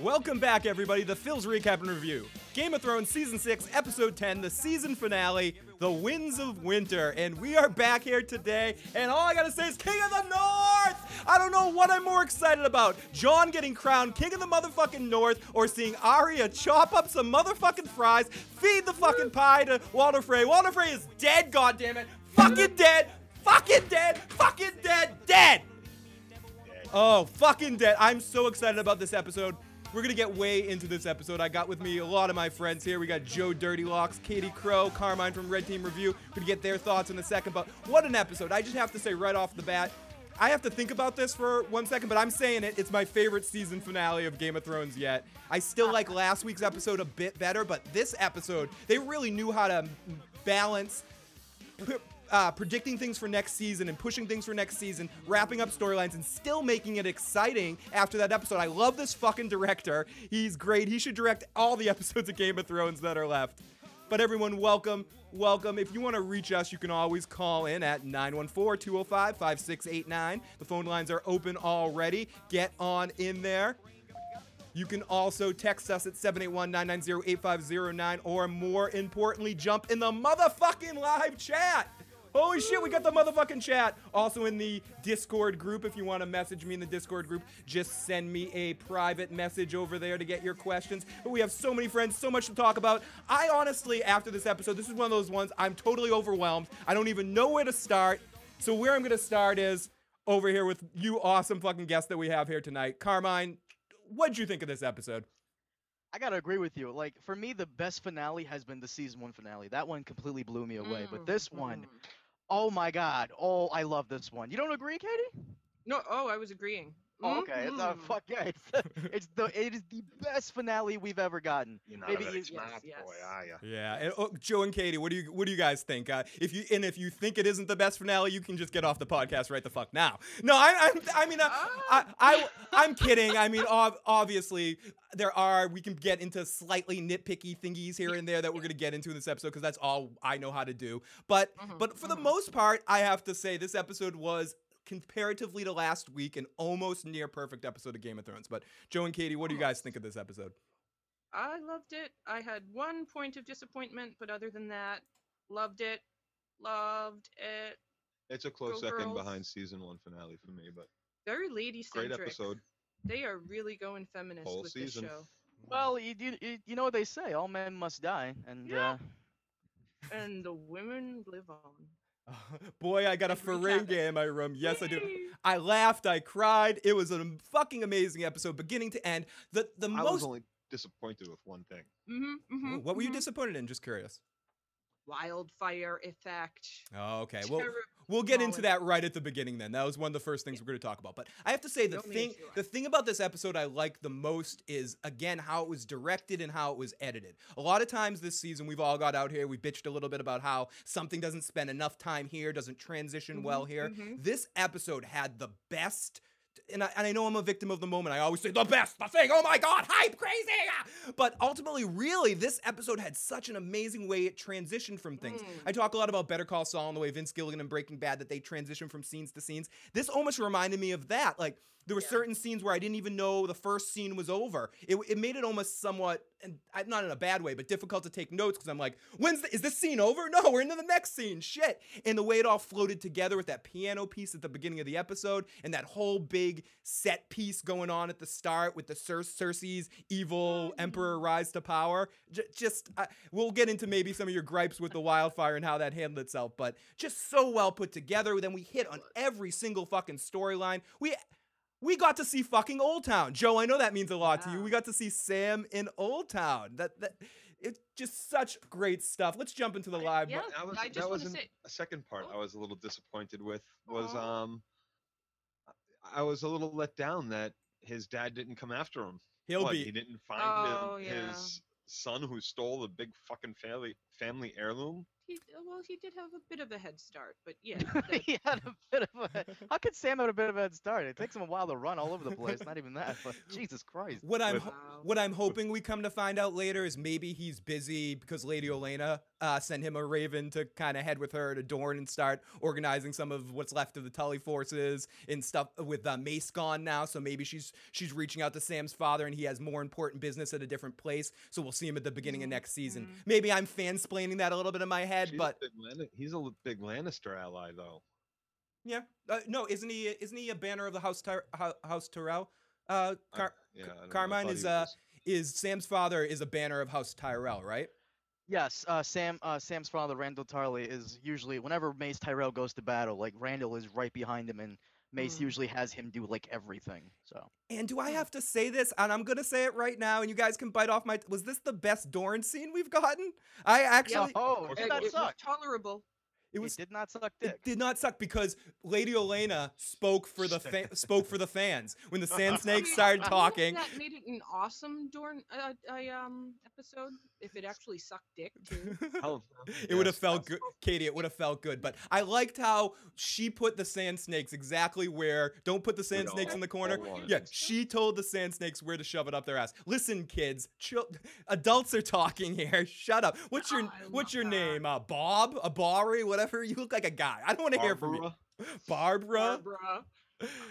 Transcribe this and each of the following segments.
Welcome back, everybody, to Phil's Recap and Review. Game of Thrones Season 6, Episode 10, the season finale, The Winds of Winter. And we are back here today, and all I gotta say is King of the North! I don't know what I'm more excited about Jon getting crowned King of the motherfucking North, or seeing Arya chop up some motherfucking Freys, feed the fucking pie to Walder Frey. Walder Frey is dead, goddammit! Fucking dead! Fucking dead! Fucking dead! Dead! Oh, fucking dead. I'm so excited about this episode. We're gonna get way into this episode. I got with me a lot of my friends here. We got Joe Dirty Locks, Katie Crow, Carmine from Red Team Review. We're gonna get their thoughts in a second, but what an episode. I just have to say right off the bat, I have to think about this for one second, but I'm saying it. It's my favorite season finale of Game of Thrones yet. I still like last week's episode a bit better, but this episode, they really knew how to balance uh, predicting things for next season and pushing things for next season, wrapping up storylines, and still making it exciting after that episode. I love this fucking director. He's great. He should direct all the episodes of Game of Thrones that are left. But everyone, welcome, welcome. If you want to reach us, you can always call in at 914 205 5689. The phone lines are open already. Get on in there. You can also text us at 781 990 8509, or more importantly, jump in the motherfucking live chat. Holy shit, we got the motherfucking chat. Also in the Discord group, if you want to message me in the Discord group, just send me a private message over there to get your questions. But we have so many friends, so much to talk about. I honestly, after this episode, this is one of those ones I'm totally overwhelmed. I don't even know where to start. So where I'm gonna start is over here with you awesome fucking guests that we have here tonight. Carmine, what'd you think of this episode? I gotta agree with you. Like for me, the best finale has been the season one finale. That one completely blew me away. But mm, this mm, one, mm. Oh my god, oh I love this one. You don't agree, Katie? No, oh, I was agreeing. Oh, okay, it's uh, Mhm. fuck yeah, it's, it's the it is the best finale we've ever gotten. You're not Maybe a very you- smart yes, boy, are you? Yeah, and, oh, Joe and Katie, what do you what do you guys think? Uh, if you and if you think it isn't the best finale, you can just get off the podcast right the fuck now. No, I I, I mean uh, I, I I'm kidding. I mean ob- obviously there are we can get into slightly nitpicky thingies here and there that we're gonna get into in this episode because that's all I know how to do. But Mhm, but for the mhm. most part, I have to say this episode was comparatively to last week an almost near perfect episode of Game of Thrones. But Joe and Katie, what do you guys think of this episode? I loved it. I had one point of disappointment, but other than that, loved it. Loved it. It's a close Go second girls. behind season one finale for me, but Very lady great centric. episode. They are really going feminist Whole with season. this show. Well, you, you you- you know what they say, all men must die, and Yeah. uh, And the women live on. Boy, I got a Every Ferengi in my room. Yes, I do. I laughed, I cried. It was a fucking amazing episode, beginning to end. The the most I was only disappointed with one thing. Mhm, mhm, what were you mhm. disappointed in? Just curious. Wildfire effect. Oh, okay. Well, we'll get into that right at the beginning. Then that was one of the first things we're going to talk about. But I have to say the thing, the thing about this episode I like the most is again how it was directed and how it was edited. A lot of times this season we've all got out here, we bitched a little bit about how something doesn't spend enough time here, doesn't transition well Mhm, here. mhm. This episode had the best. And I, and I know I'm a victim of the moment. I always say the best, the thing. Oh my God, hype, crazy! ah!" But ultimately, really, this episode had such an amazing way it transitioned from things. Mm. I talk a lot about Better Call Saul and the way Vince Gilligan and Breaking Bad that they transition from scenes to scenes. This almost reminded me of that. Like there were Yeah. certain scenes where I didn't even know the first scene was over. It, it made it almost somewhat, and not in a bad way, but difficult to take notes because I'm like, when's the, is this scene over? No, we're into the next scene. Shit. And the way it all floated together with that piano piece at the beginning of the episode and that whole big set piece going on at the start with the Cer- Cersei's evil emperor rise to power. J- just, uh, we'll get into maybe some of your gripes with the wildfire and how that handled itself, but just so well put together. Then we hit on every single fucking storyline. We we got to see fucking Old Town. Joe, I know that means a lot to you. We got to see Sam in Old Town. That that it's just such great stuff. Let's jump into the live. yeah. That was I just that wasn't say- a second part. Oh. I was a little disappointed with was Aw. um I was a little let down that his dad didn't come after him. He'll What, be he didn't find Oh, his, yeah. his son who stole the big fucking family family heirloom. He, well, he did have a bit of a head start, but yeah. that- he had a bit of a. How could Sam have a bit of a head start? It takes him a while to run all over the place. Not even that, but Jesus Christ. What I'm Wow. what I'm hoping we come to find out later is maybe he's busy because Lady Olenna uh, sent him a raven to kind of head with her to Dorne and start organizing some of what's left of the Tully forces and stuff with uh, Mace gone now. So maybe she's she's reaching out to Sam's father and he has more important business at a different place. So we'll see him at the beginning of next season. Maybe I'm fansplaining that a little bit in my head, She's but big Lanni- he's a big Lannister ally, though. yeah, uh, no, isn't he? Isn't he a banner of the House Ty- House Tyrell? Uh, I- Car- yeah, I don't I Carmine thought is, uh, was- is Sam's father is a banner of House Tyrell, right? Yes, uh, Sam. Uh, Sam's father, Randyll Tarly, is usually whenever Mace Tyrell goes to battle, like Randall is right behind him, and Mace Mm. usually has him do like everything. So And do I Hmm. have to say this? And I'm gonna say it right now, and you guys can bite off my. Was this the best Dorne scene we've gotten? I actually, oh, Or did it, that it was tolerable. It It, was. did not suck It did not suck because Lady Olenna spoke for the fa- spoke for the fans when the Sand Snakes I- started I think talking. That made it an awesome Dorne uh, uh, um episode. If it actually sucked dick too. Hell, It would have felt yes. good, Katie. It would have felt good, but I liked how she put the sand snakes exactly where. Don't put the sand We'd snakes in the corner. Yeah, she told the sand snakes where to shove it up their ass. Listen, kids, chil- adults are talking here. Shut up. What's your Oh, What's your that. name? Uh, Bob, Abari, whatever. You look like a guy. I don't want to hear from you, Barbara, Barbara. Barbara.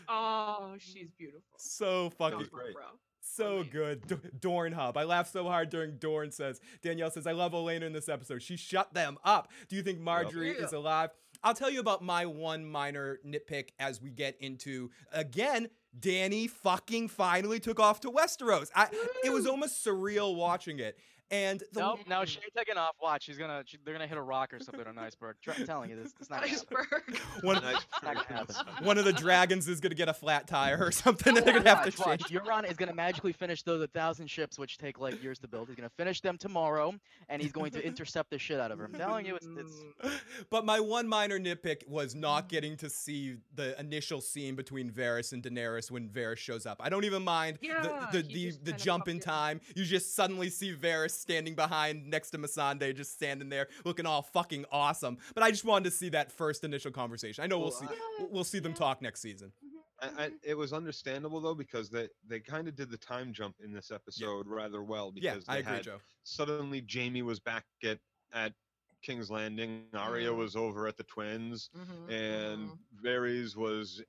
Oh, she's beautiful. So fucking great. So Amazing. good. D- Dorne Hub. I laughed so hard during Dorne says. Danielle says, I love Elena in this episode. She shut them up. Do you think Margaery is alive? I'll tell you about my one minor nitpick as we get into, again, Danny fucking finally took off to Westeros. I, it was almost surreal watching it. And the, Nope. No, she ain't taking off. Watch, she's gonna. She, they're gonna hit a rock or something on an iceberg. Try, I'm telling you, this. It's not. gonna. Iceberg. one, Nice Not gonna happen. one of the dragons is going to get a flat tire or something. Oh, and they're going to have to watch. change. Euron is gonna magically finish those a thousand ships, which take like years to build. He's gonna finish them tomorrow, and he's going to intercept the shit out of her. I'm telling you, it's, it's but my one minor nitpick was not getting to see the initial scene between Varys and Daenerys when Varys shows up. I don't even mind Yeah, the the, the, the jump in in. time. You just suddenly see Varys standing behind next to Missandei, just standing there looking all fucking awesome. But I just wanted to see that first initial conversation. I know we'll Well, see I- we'll- we'll see them talk next season. I, I, it was understandable though because they they kind of did the time jump in this episode rather well Yeah, because I agree, had Joe. suddenly Jamie was back at at King's Landing, Arya Mm. was over at the Twins, Mhm, and mhm. Varys was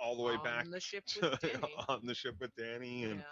all the way back on the ship to, with Danny. on the ship with Danny, and Yeah.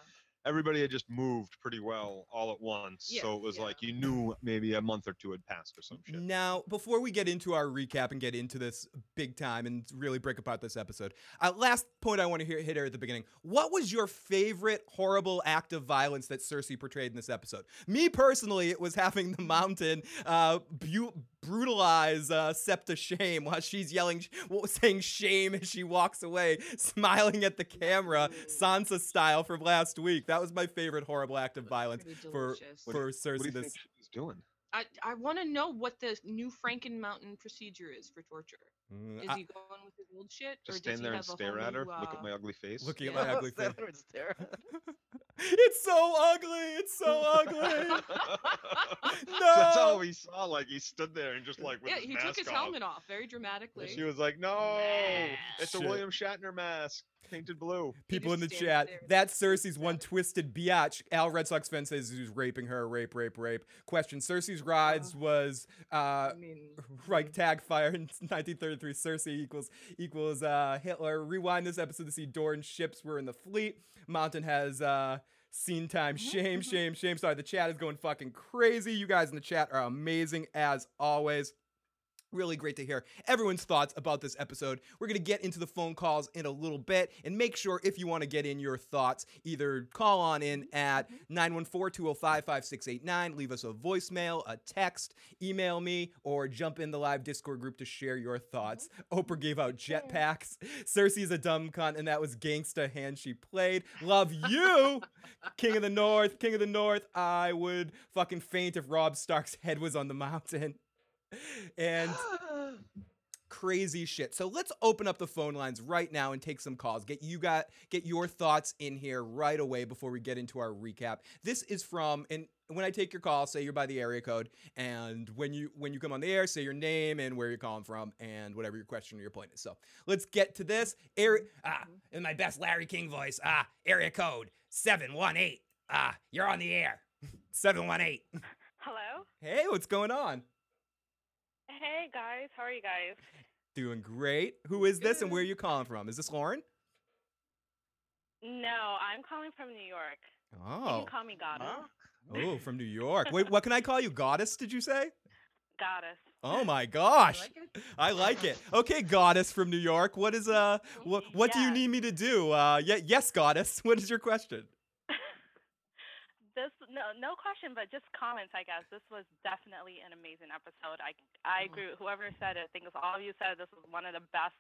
Everybody had just moved pretty well all at once. Yeah, so it was yeah. like you knew maybe a month or two had passed or some shit. Now, before we get into our recap and get into this big time and really break apart this episode, uh, last point I want to hear, hit here at the beginning. What was your favorite horrible act of violence that Cersei portrayed in this episode? Me personally, it was having the mountain uh, bu- brutalize uh, Septa Shame while she's yelling, saying shame as she walks away, smiling at the camera, Sansa style from last week. That was my favorite horrible act of violence Pretty for delicious. What do for What Cersei. do you this think she's doing? I, I want to know what the new Franken Mountain procedure is for torture. Mm, Is I- he going with his old shit, Just or stand there and stare at her, new, look at uh, my ugly face. looking at my ugly face. Stand there and stare. it's so ugly. It's so ugly. No. That's No. all we saw. Like he stood there and just like with Yeah, his he mask took his off. helmet off very And dramatically. she was like, "No, it's a William Shatner mask, painted blue." People in the chat. there. That's Cersei's one twisted biatch. Al Red Sox fan says he's raping her. Rape, rape, rape. Question: Cersei's rides was uh, I mean, Reichstag fire in 1933. Cersei equals equals uh, Hitler. Rewind this episode to see Dorne ships were in the fleet. Mountain has uh, scene time. Shame, shame, shame. Sorry, the chat is going fucking crazy. You guys in the chat are amazing as always. Really great to hear everyone's thoughts about this episode. We're going to get into the phone calls in a little bit and make sure if you want to get in your thoughts, either call on in at mm-hmm. 914 205 5689, leave us a voicemail, a text, email me, or jump in the live Discord group to share your thoughts. Mm-hmm. Oprah gave out jetpacks. Cersei's a dumb cunt, and that was gangsta hand she played. Love you, King of the North, King of the North. I would fucking faint if Robb Stark's head was on the mountain. And crazy shit. So let's open up the phone lines right now and take some calls. Get you got get your thoughts in here right away before we get into our recap. This is from and when I take your call, say you're by the area code, and when you when you come on the air, say your name and where you're calling from, and whatever your question or your point is. So let's get to this. Area ah, in my best Larry King voice. Ah, area code seven one eight. Ah, you're on the air. seven one eight. Hello. Hey, what's going on? Hey guys, how are you guys? Doing great. Who is this, and where are you calling from? Is this Lauren? No, I'm calling from New York. You Oh, can call me Goddess. oh, from New York. Wait, what can I call you? Goddess? Did you say? Goddess. Oh my I gosh. like it. I like it. Okay, goddess from New York. What is uh what what do you need me to do? Uh yeah, yes, goddess. What is your question? No no question, but just comments. I guess this was definitely an amazing episode. I I agree with whoever said it. I think it was all of you said this was one of the best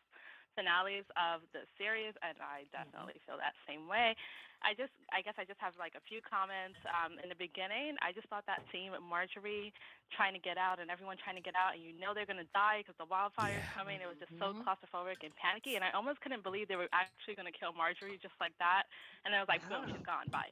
finales of the series, and I definitely feel that same way. I just I guess I just have like a few comments. Um, in the beginning, I just thought that scene with Margaery trying to get out and everyone trying to get out, and you know they're gonna die because the wildfire's Yeah. coming. It was just so Mhm. claustrophobic and panicky, and I almost couldn't believe they were actually gonna kill Margaery just like that. And then I was like, boom, she's gone. Bye.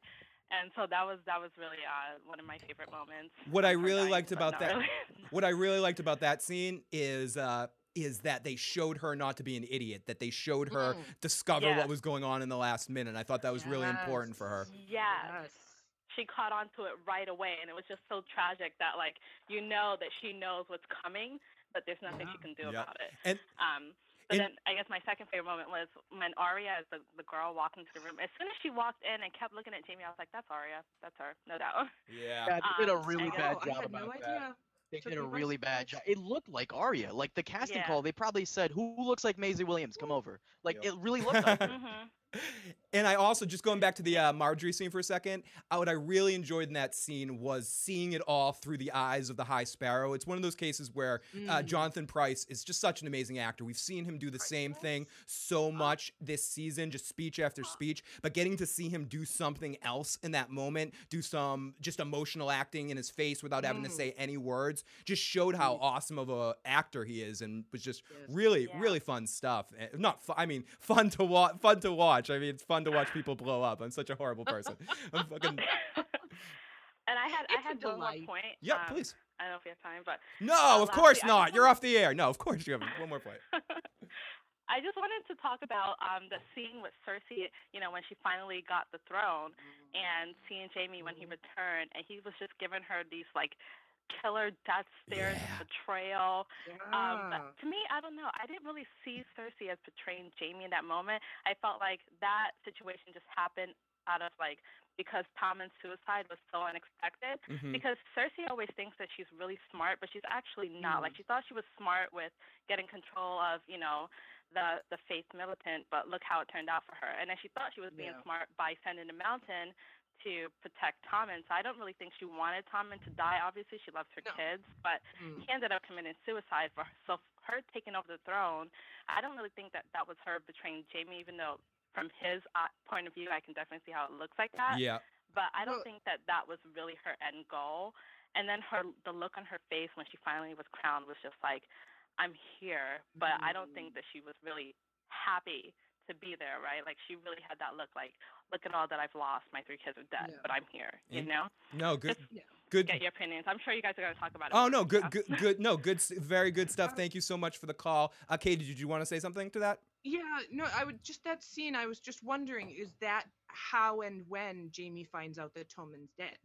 And so that was that was really uh, one of my favorite moments. What I really liked about that- really. What I really liked about that scene is uh is that they showed her not to be an idiot, that they showed her Mm. discover Yeah. what was going on in the last minute. I thought that was really important for her. Yes. yes. Yes. she caught on to it right away and it was just so tragic that like you know that she knows what's coming but there's nothing she can do Yeah. about it And- um but and- then I guess my second favorite moment was when Arya, as the, the girl, walked into the room. As soon as she walked in and kept looking at Jamie, I was like, "That's Arya. That's her, no doubt." Yeah. Yeah, they did a Um, really I bad I job had about no that. idea. They Took did a really bad job. It looked like Arya. Like the casting Yeah. call, they probably said, "Who looks like Maisie Williams? Come over." Like Yep. it really looked like her. And I also just going back to the uh, Margaery scene for a second. Uh, what I really enjoyed in that scene was seeing it all through the eyes of the High Sparrow. It's one of those cases where uh, Mm. Jonathan Pryce is just such an amazing actor. We've seen him do the same thing so much this season, just speech after speech. But getting to see him do something else in that moment, do some just emotional acting in his face without having to Mm. say any words, just showed how awesome of a actor he is, and was just really, Yeah. really fun stuff. Eh, Not, fu- I mean, fun to watch. Fun to watch. I mean, it's fun to watch people blow up. I'm such a horrible person. I'm fucking. and I had I It's a had one more point. Yeah, um, please. I don't know if you have time, but No, uh, of course lastly, not. You're off the air. No, of course you have one more point. I just wanted to talk about um, the scene with Cersei, you know, when she finally got the throne and seeing Jamie when he returned and he was just giving her these like killer death stares Yeah. of betrayal. Um, Yeah. but to me, I don't know. I didn't really see Cersei as betraying Jamie in that moment. I felt like that situation just happened out of like because Tommen's suicide was so unexpected Mhm. because Cersei always thinks that she's really smart, but she's actually not. Like she thought she was smart with getting control of, you know, the the faith militant, but look how it turned out for her. And then she thought she was being Yeah. smart by sending the mountain to protect Tommen. So I don't really think she wanted Tommen to die. Obviously, she loves her No. kids, but Mm. he ended up committing suicide for her. So her taking over the throne, I don't really think that that was her betraying Jamie, even though from his uh, point of view, I can definitely see how it looks like that Yeah. but I don't Well- think that that was really her end goal. And then her the look on her face when she finally was crowned was just like, I'm here. But I don't think that she was really happy to be there, right? Like she really had that look like, look at all that I've lost. My three kids are dead, Yeah. but I'm here. You And- know? No, good. Just Yeah. Good. get your opinions. I'm sure you guys are gonna talk about it. Oh no, good, good, good. No, good. Very good stuff. Thank you so much for the call. Uh, Katie, did you want to say something to that? Yeah, no, I would just that scene. I was just wondering, is that how and when Jamie finds out that Tommen's dead?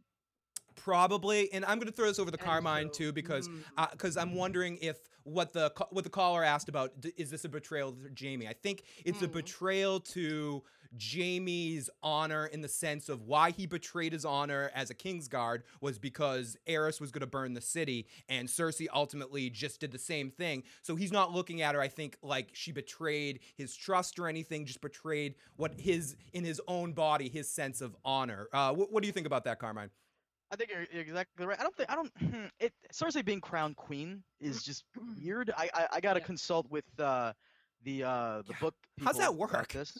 Probably, and I'm going to throw this over to And Carmine so- too because mm. because I'm wondering if what the what the caller asked about is this a betrayal to Jamie? I think it's a Mm. betrayal to Jamie's honor in the sense of why he betrayed his honor as a Kingsguard was because Aerys was going to burn the city, and Cersei ultimately just did the same thing. So he's not looking at her, I think, like she betrayed his trust or anything, just betrayed what his in his own body, his sense of honor. Uh, what, what do you think about that, Carmine? I think you're, you're exactly right. I don't think I don't. It Cersei being crowned queen is just weird. I I, I gotta Yeah. consult with uh, the uh, the Yeah. book. How's that people about work? This.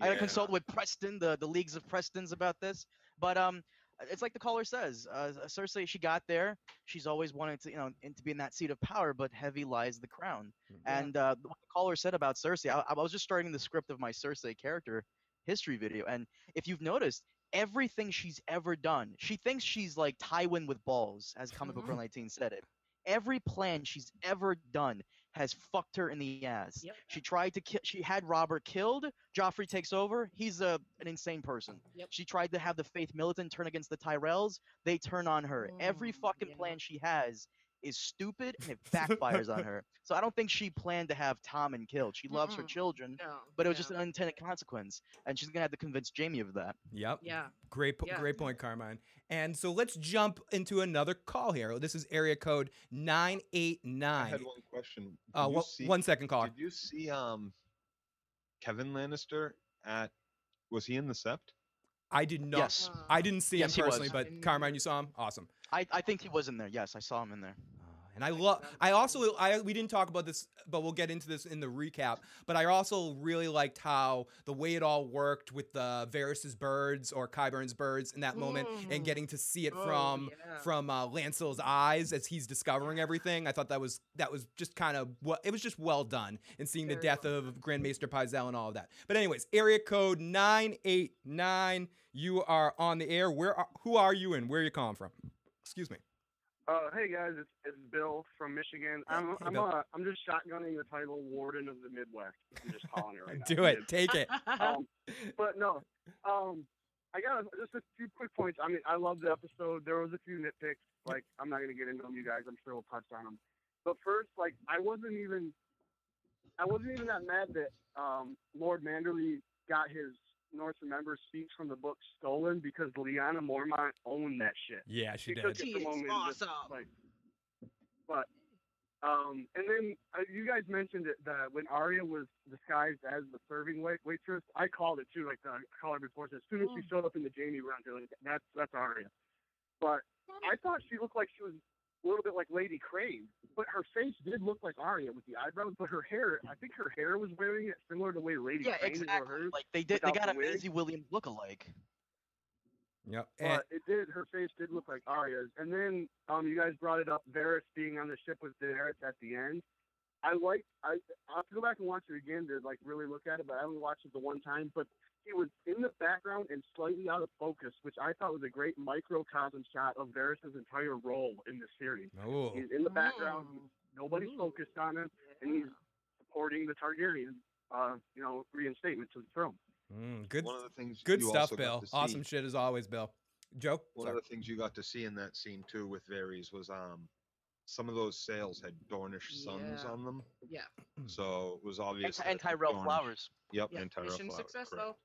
I gotta consult with Preston, the the leagues of Preston's about this. But um, it's like the caller says. Uh, Cersei, she got there. She's always wanted to, you know, in, to be in that seat of power, but heavy lies the crown. Yeah. And uh, what the caller said about Cersei, I, I was just starting the script of my Cersei character history video, and if you've noticed, everything she's ever done. She thinks she's like Tywin with balls, as Comic Book Girl 19 said it. Every plan she's ever done has fucked her in the ass. Yep. She tried to kill. She had Robert killed. Joffrey takes over. He's a an insane person. Yep. She tried to have the Faith Militant turn against the Tyrells. They turn on her. Every Mm, fucking yeah. plan she has is stupid and it backfires on her. So I don't think she planned to have Tommen killed. She loves her Mm-mm. children, No. but it was just no. an unintended consequence, and she's gonna have to convince Jamie of that. Yep. Yeah. Great, po- Yeah. great point, Carmine. And so let's jump into another call here. This is area code nine eight I nine. had one question. Did Uh, you wha- see- one second, caller. Did you see um Kevan Lannister at was he in the Sept? I did not. Yes. I didn't see Yes, he him was. personally, but Carmine, you saw him. Awesome. I, I think he was in there. Yes, I saw him in there. And I love. I also. I we didn't talk about this, but we'll get into this in the recap. But I also really liked how the way it all worked with the Varys's birds or Qyburn's birds in that moment, and Mm. getting to see it Oh, from yeah. from uh, Lancel's eyes as he's discovering everything. I thought that was that was just kind of what it was just well done in seeing the death well of Grand Maester Pycelle and all of that. But anyways, area code nine eight nine. You are on the air. Where are, who are you and where are you calling from? Excuse me. Uh, hey guys, it's, it's Bill from Michigan. I'm Hey, I'm uh, I'm just shotgunning the title Warden of the Midwest. I'm just calling it right now. Do it. Take it. Um, but no, um, I got just a few quick points. I mean, I love the episode. There was a few nitpicks. Like I'm not gonna get into them, you guys. I'm sure we'll touch on them. But first, like I wasn't even, I wasn't even that mad that um, Lord Manderly got his North remembers speech from the book stolen because Lyanna Mormont owned that shit. Yeah, she She did. took it She from is just, awesome. like, but um, and then uh, you guys mentioned it that when Arya was disguised as the serving wait- waitress, I called it too. Like the caller before, said, as soon as she showed up in the Jamie round, they're like, that's that's Arya. But I thought she looked like she was a little bit like Lady Crane, but her face did look like Arya with the eyebrows. But her hair, I think her hair was wearing it similar to the way Lady Yeah, Crane wore exactly. hers. Like they did. They got a the wig. Maisie Williams look-alike. Yep. And, it did. Her face did look like Arya's. And then um, you guys brought it up. Varys being on the ship with Daenerys at the end. I like. I I'll have to go back and watch it again to like really look at it. But I only watched it the one time. But he was in the background and slightly out of focus, which I thought was a great microcosm shot of Varys' entire role in the series. oh, He's in the background. Mm. Nobody's Ooh. focused on him, and he's supporting the Targaryen. Uh, you know, reinstatement to the throne. mm, good, One of the things good stuff, Bill. Awesome shit as always, Bill. Joe. One Sorry. of the things you got to see in that scene too with Varys was um some of those sails had Dornish suns Yeah. on them, Yeah. so it was obvious. and that Tyrell Dornish- Flowers. Yep, Yeah. and Tyrell Mission Flowers, success correct. though.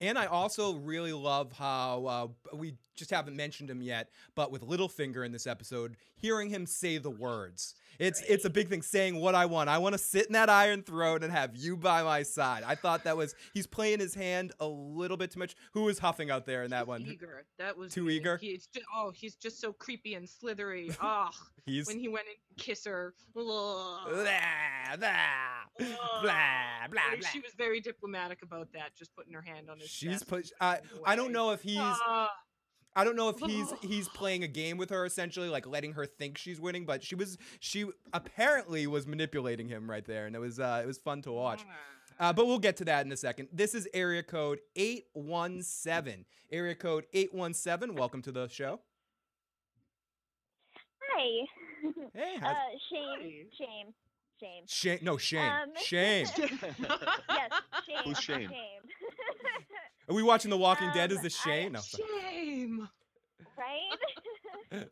And I also really love how uh, we just haven't mentioned him yet, but with Littlefinger in this episode, hearing him say the words. It's it's a big thing saying what I want. I want to sit in that iron throne and have you by my side. I thought that was he's playing his hand a little bit too much. Who was huffing out there in that one? Eager. That was Too me. eager? He's just, oh, he's just so creepy and slithery. Ah, He's when he went and kissed her. Blah, blah, blah, blah, blah. She was very diplomatic about that, just putting her hand on his She's chest. put. I I don't know if he's. Ah, I don't know if he's he's playing a game with her essentially, like letting her think she's winning, but she was she apparently was manipulating him right there, and it was uh, it was fun to watch. Uh, but we'll get to that in a second. This is area code eight one seven. Area code eight one seven. Welcome to the show. Hi. Hey, uh, how's, shame, Hi. shame, shame. shame. No shame. um, shame. Yes, shame. Who's Shane? Are we watching The Walking Dead? Is Um, this I- Shane? No. sorry. Shame. right? um,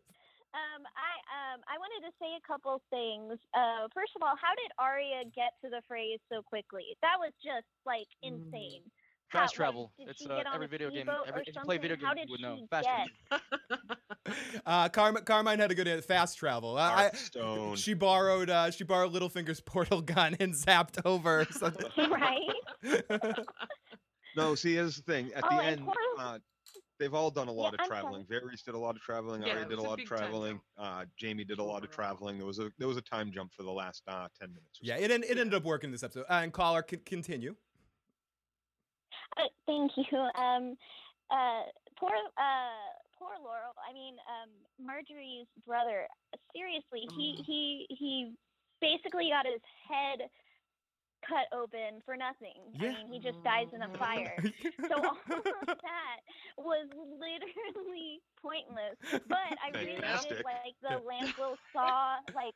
I um, I wanted to say a couple things. Uh, first of all, how did Arya get to the phrase so quickly? That was just like Mm. insane. Fast How- travel. did It's uh, every video game. speedboat Every, if you play video something? How games, did you would know. she Fast get? travel. Uh, Carm- Carmine had a good uh, fast travel. Uh, I, she borrowed uh, she borrowed Littlefinger's portal gun and zapped over. so- right? No, see, here's the thing. At Oh, the end, uh, they've all done a lot Yeah, of I'm traveling. Varys did a lot of traveling. Yeah, Arya did a was a lot of big time traveling. Uh, Jamie did a lot of traveling. There was a there was a time jump for the last uh, ten minutes. Or yeah, so. it, en- it ended up working this episode. Uh, and caller, c- continue. Uh, thank you. Um, uh, poor, uh, poor Laurel. I mean, um, Margaery's brother. Seriously, he Mm. he he basically got his head cut open for nothing. Yeah. I mean, he just dies in a fire. so all of that was literally pointless. But I really did Fantastic. like the Lancel saw like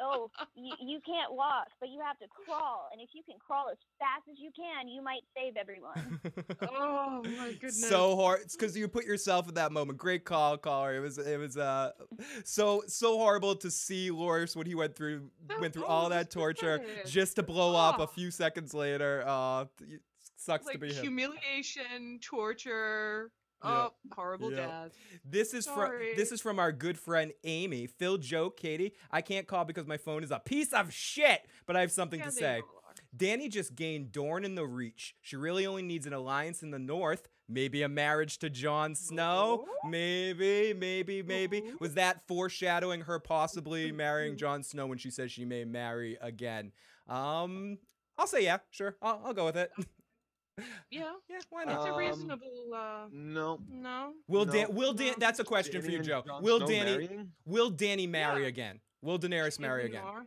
oh you, you can't walk but you have to crawl and if you can crawl as fast as you can you might save everyone. Oh my goodness. so hard it's because you put yourself in that moment great call caller it was it was uh so so horrible to see Loras when he went through That- went through oh, all that torture pathetic. just to blow up a Oh. few seconds later uh it sucks to be him humiliation, torture. Yeah. Oh, horrible Yeah. This is from this is from our good friend Amy, Phil, Joe, Katie. I can't call because my phone is a piece of shit, but I have something Yeah, to say. Danny just gained Dorne in the Reach. She really only needs an alliance in the North. Maybe a marriage to Jon Snow. Maybe, maybe, maybe. Was that foreshadowing her possibly marrying Jon Snow when she says she may marry again? Um, I'll say yeah, sure. I'll, I'll go with it. Yeah, yeah, why not? it's a Um, reasonable. Uh, No. no. Will no. Dan? Will Dan? No. That's a question for you, Joe. Will Snow Danny? marrying? Will Danny marry Yeah. again? Will Daenerys marry the again? north,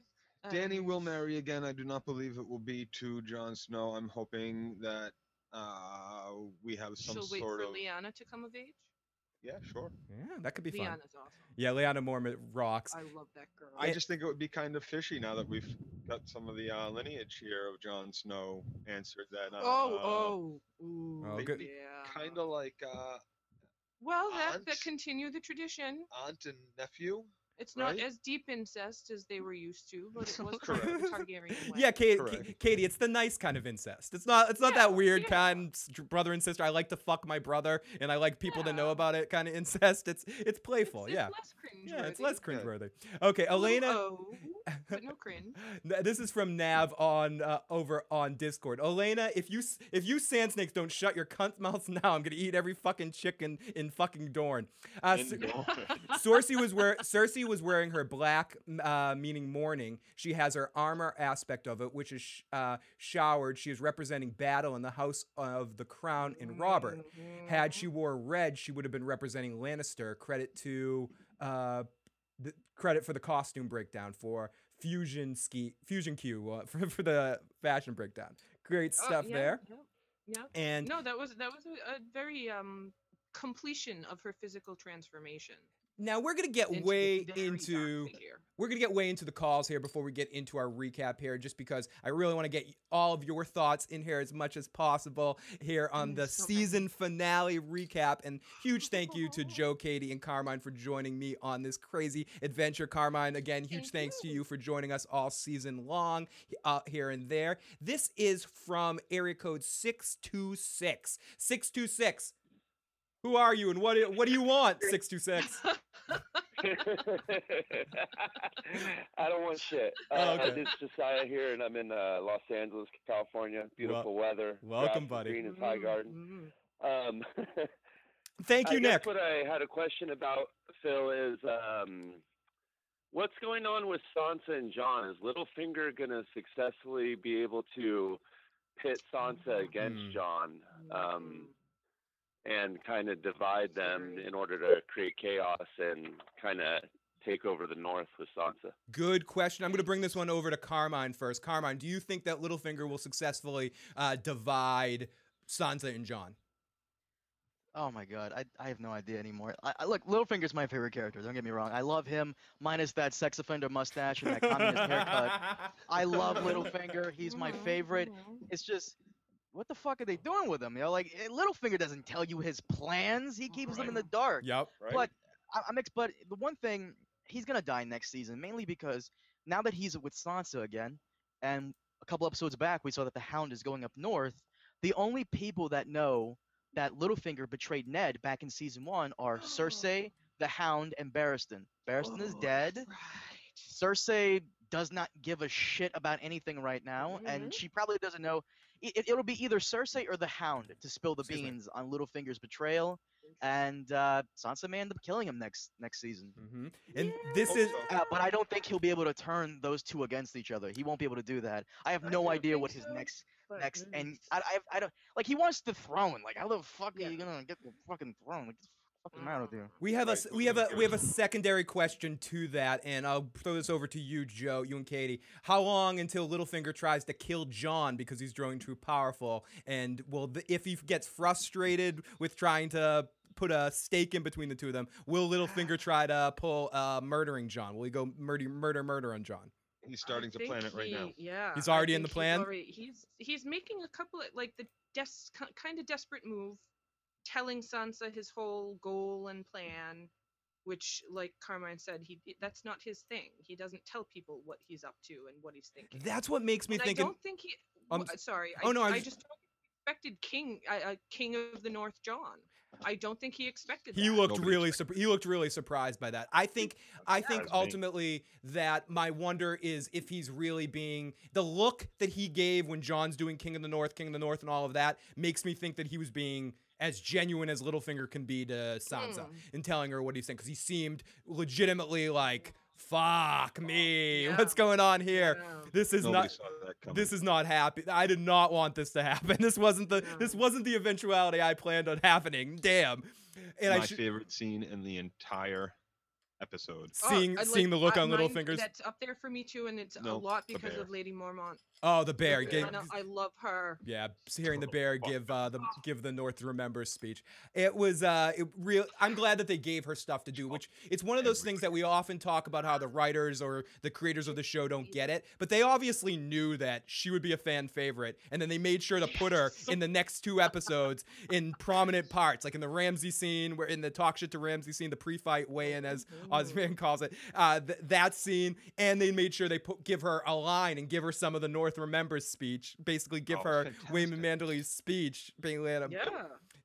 Danny will marry again. I do not believe it will be to Jon Snow. I'm hoping that uh, we have some She'll wait for of. Lyanna to come of age. Yeah, sure. Yeah, that could be fun. Lyanna's awesome. Yeah, Lyanna Mormont rocks. I love that girl. I just think it would be kind of fishy now that we've got some of the uh, lineage here of Jon Snow answered that. Uh, oh, oh, ooh, Oh, good. yeah. Kind of like uh, Well, that that continue the tradition. aunt and nephew. It's not right? as deep incest as they were used to, but it was Correct. the Targaryen way. Yeah, Katie, Correct. Katie, it's the nice kind of incest. It's not. It's not Yeah, that weird yeah. kind brother and sister. I like to fuck my brother, and I like people to know about it. Kind of incest. It's it's playful. It's, yeah, it's less cringe. yeah. It's less cringeworthy. Okay, Elena. Oh, but no cringe. This is from Nav on uh, over on Discord. Elena, if you if you sand snakes don't shut your cunt mouths now, I'm gonna eat every fucking chicken in fucking Dorne. Uh, In Cer- Dorne. Cersei was wear Cersei was wearing her black, uh, meaning mourning. She has her armor aspect of it, which is sh- uh, showered. She is representing battle in the House of the Crown in Robert. Had she wore red, she would have been representing Lannister. Credit to uh, the credit for the costume breakdown for Fusion Ski Fusion Q uh, for, for the fashion breakdown. Great Oh, stuff yeah, there. Yeah, yeah. And No, that was that was a, a very um completion of her physical transformation. Now we're gonna get into way into we're gonna get way into the calls here before we get into our recap here, just because I really want to get all of your thoughts in here as much as possible here on Mm, the so season finale recap. And huge thank you to Joe, Katie, and Carmine for joining me on this crazy adventure. Carmine, again, huge Thank thanks to you for joining us all season long, uh, here and there. This is from area code six two six six two six. Who are you and what do- what do you want? Six two six. I don't want shit. Oh, Uh, okay. This is Josiah here, and I'm in uh, Los Angeles, California. Beautiful weather. welcome, grass buddy. Green as Highgarden. Um, Thank you, I Nick. what I had a question about, Phil, is um, what's going on with Sansa and Jon? Is Littlefinger going to successfully be able to pit Sansa against Hmm. Jon um, and kind of divide them in order to create chaos and kind of take over the North with Sansa? Good question. I'm going to bring this one over to Carmine first. Carmine, do you think that Littlefinger will successfully uh, divide Sansa and Jon? Oh my god, I, I have no idea anymore. I, I look, Littlefinger's my favorite character. Don't get me wrong. I love him, minus that sex offender mustache and that communist haircut. I love Littlefinger. He's my favorite. It's just, what the fuck are they doing with him? You know, like eh, Littlefinger doesn't tell you his plans. He keeps them in the dark. Yep. Right? But I, I'm ex- but the one thing he's gonna die next season, mainly because now that he's with Sansa again, and a couple episodes back we saw that the Hound is going up north. The only people that know that Littlefinger betrayed Ned back in season one are Cersei, the Hound, and Barristan. Barristan is dead. Right. Cersei does not give a shit about anything right now, and she probably doesn't know. It, it, it'll be either Cersei or the Hound to spill the Excuse me. beans on Littlefinger's betrayal, and uh, Sansa may end up killing him next next season. hmm And this is. Uh, but I don't think he'll be able to turn those two against each other. He won't be able to do that. I have no don't idea what his so, next but next and. I, I I don't like he wants the throne. Like how the fuck Yeah. are you gonna get the fucking throne? Like, what's the fucking matter with you? we have a Right, s- those we have a we have a secondary question to that, and I'll throw this over to you, Joe, you and Katie. How long until Littlefinger tries to kill Jon because he's growing too powerful, and will the, if he gets frustrated with trying to put a stake in between the two of them. Will Littlefinger try to pull uh, murdering Jon? Will he go murder, murder, murder on Jon? He's starting to think plan it right now. Yeah. He's already in the plan? He's, already, he's he's making a couple of like the des- kind of desperate move, telling Sansa his whole goal and plan, which, like Carmine said, he that's not his thing. He doesn't tell people what he's up to and what he's thinking. That's what makes me and think. I don't think he. Um, w- sorry. oh, I, no, I I, just don't expected King, uh, uh, King of the North, Jon. I don't think he expected. He looked Nobody really surp- he looked really surprised by that. I think I think Surprised me. ultimately that my wonder is if he's really being the look that he gave when Jon's doing King of the North, King of the North and all of that makes me think that he was being as genuine as Littlefinger can be to Sansa Mm. in telling her what he's saying cuz he seemed legitimately like fuck me. Yeah. What's going on here? Yeah. This is Nobody not saw that coming. this is not happy. I did not want this to happen. This wasn't the No. this wasn't the eventuality I planned on happening. Damn. And my I should favorite scene in the entire episode. Oh, seeing I seeing the look I- on mine- Littlefinger's. That's up there for me too, and it's a lot because of Lady Mormont. Oh, the bear. I, Gave, know- I love her. yeah, hearing the bear give uh, the give the North remembers speech. It was uh, it real. I'm glad that they gave her stuff to do, which it's one of those things that we often talk about how the writers or the creators of the show don't get it, but they obviously knew that she would be a fan favorite, and then they made sure to put her in the next two episodes in prominent parts, like in the Ramsay scene, where in the talk shit to Ramsay scene, the pre-fight weigh-in, as Ozman calls it, uh, th- that scene, and they made sure they put give her a line and give her some of the North remembers speech, basically give Oh, her Wayman fantastic. Mandalay's speech, being let him. Yeah.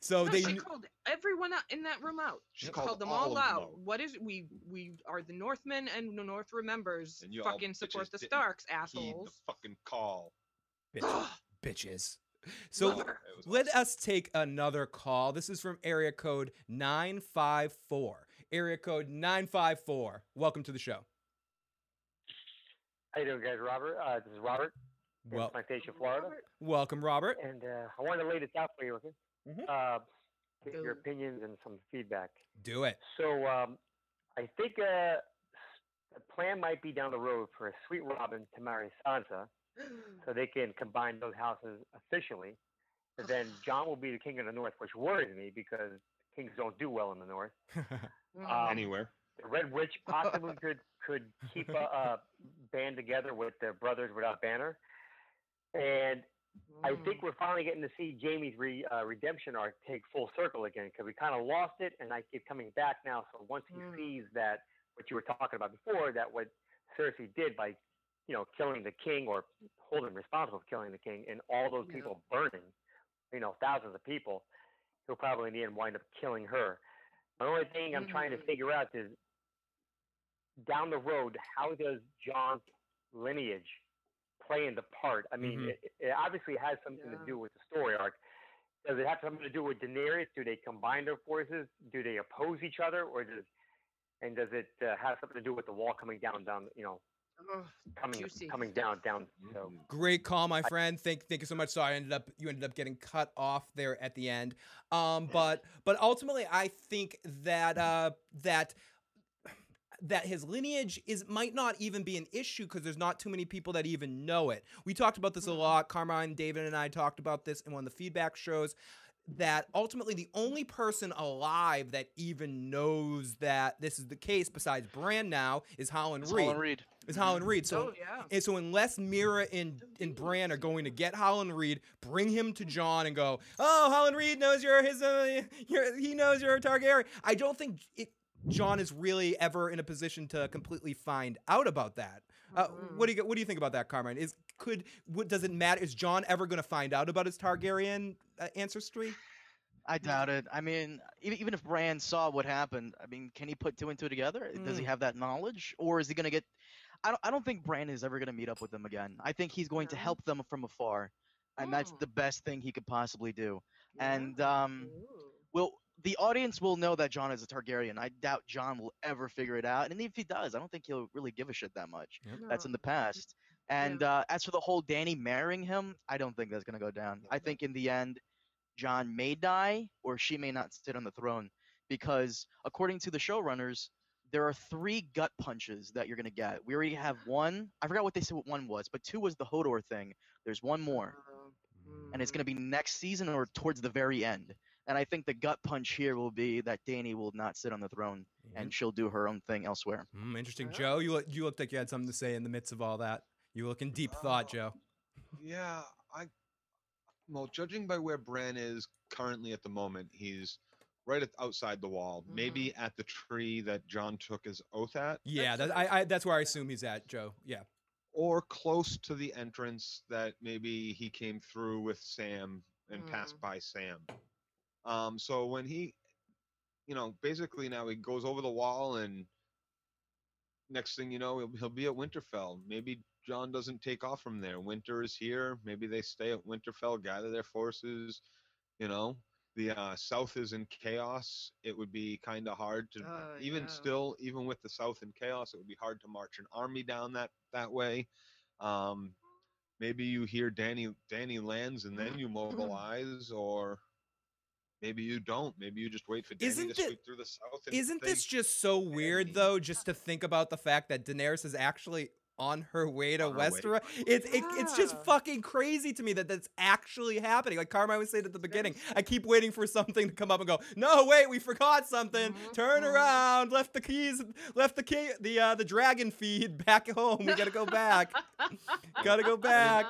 So No, they she called everyone out in that room out. She She called called them all all of them out. out. What is we we are the Northmen and the North remembers. And you fucking support the didn't Starks, Heed the assholes. fucking call. bitch, bitches. So Love her. It was let us take another call. This is from area code 954. Area code 954. Welcome to the show. How you doing, guys? Robert. Uh, this is Robert in Well, Plantation, Florida, welcome, Robert. and uh, I wanted to lay this out for you, okay? Mhm. Uh, get your opinions and some feedback. Do it. So um, I think uh, the plan might be down the road for Sweet Robin to marry Sansa, so they can combine those houses officially. But then Jon will be the king of the North, which worries me because kings don't do well in the North. Um, Anywhere. Red Witch possibly could could keep a, a band together with the Brothers Without Banner, and I Mm. think we're finally getting to see Jamie's re, uh, redemption arc take full circle again because we kind of lost it, and I keep coming back now. So once he Mm. sees that what you were talking about before, that what Cersei did by, you know, killing the king or holding responsible for killing the king, and all those Yeah. people burning, you know, thousands of people, he'll probably in the end wind up killing her. The only thing I'm trying to Mm. figure out is down the road, how does Jon's lineage play into part? I mean, Mhm. it, it obviously has something Yeah. to do with the story arc. Does it have something to do with Daenerys? Do they combine their forces? Do they oppose each other, or does and does it uh, have something to do with the wall coming down, down, you know, Ugh, coming Juicy. coming down, down? So Mhm. Great call, my friend. Thank thank you so much. Sorry, I ended up you ended up getting cut off there at the end. Um, but but ultimately, I think that uh that that his lineage is might not even be an issue because there's not too many people that even know it. We talked about this a Mhm. lot. Carmine, David, and I talked about this in one of the feedback shows. That ultimately the only person alive that even knows that this is the case, besides Bran now, is Howland It's Reed. Howland Reed. Is Howland Reed. So oh yeah. and so unless Meera and, and Bran are going to get Howland Reed, bring him to Jon and go, oh, Howland Reed knows you're his, uh, you're, he knows you're a Targaryen. I don't think it, Jon is really ever in a position to completely find out about that. Uh, what do you what do you think about that, Carmine? Is could what does it matter? Is Jon ever going to find out about his Targaryen uh, ancestry? I doubt it. I mean, even even if Bran saw what happened, I mean, can he put two and two together? Does he Mm. have that knowledge, or is he gonna get? I don't. I don't think Brandon is ever gonna meet up with them again. I think he's going to help them from afar, and that's Oh. the best thing he could possibly do. Yeah. And um, Ooh. will the audience will know that Jon is a Targaryen. I doubt Jon will ever figure it out, and if he does, I don't think he'll really give a shit that much. That's in the past. And uh, as for the whole Danny marrying him, I don't think that's gonna go down. I think in the end, Jon may die or she may not sit on the throne because according to the showrunners, there are three gut punches that you're gonna get. We already have one. I forgot what they said what one was, but two was the Hodor thing. There's one more, Uh, and it's mm. gonna be next season or towards the very end. And I think the gut punch here will be that Danny will not sit on the throne and she'll do her own thing elsewhere. Mm, interesting, Joe. You look, you looked like you had something to say in the midst of all that. You look in deep thought, Joe. Yeah, I. Well, judging by where Bran is currently at the moment, he's right at, outside the wall, Mm-hmm. maybe at the tree that Jon took his oath at, Yeah, that, I, I that's where I assume he's at, Joe. Yeah. or close to the entrance that maybe he came through with Sam and passed by Sam. Um, so when he, you know, basically now he goes over the wall and next thing you know, he'll, he'll be at Winterfell. Maybe Jon doesn't take off from there. Winter is here. Maybe they stay at Winterfell, gather their forces. You know, the uh, South is in chaos. It would be kind of hard to, Uh, even yeah. still, even with the South in chaos, it would be hard to march an army down that that way. Um, maybe you hear Danny Danny lands and then you mobilize, or maybe you don't. Maybe you just wait for Danny Isn't to sweep through the South. And Isn't they- this just so weird though? Just to think about the fact that Daenerys is actually on her way to On her. Westeros. It's it, it's just fucking crazy to me that that's actually happening. Like Carmine was saying at the beginning, I keep waiting for something to come up and go, no, wait, we forgot something. Mhm, Turn mhm. around. Left the keys. Left the key. The uh, the dragon feed back home. We gotta go back. gotta go back.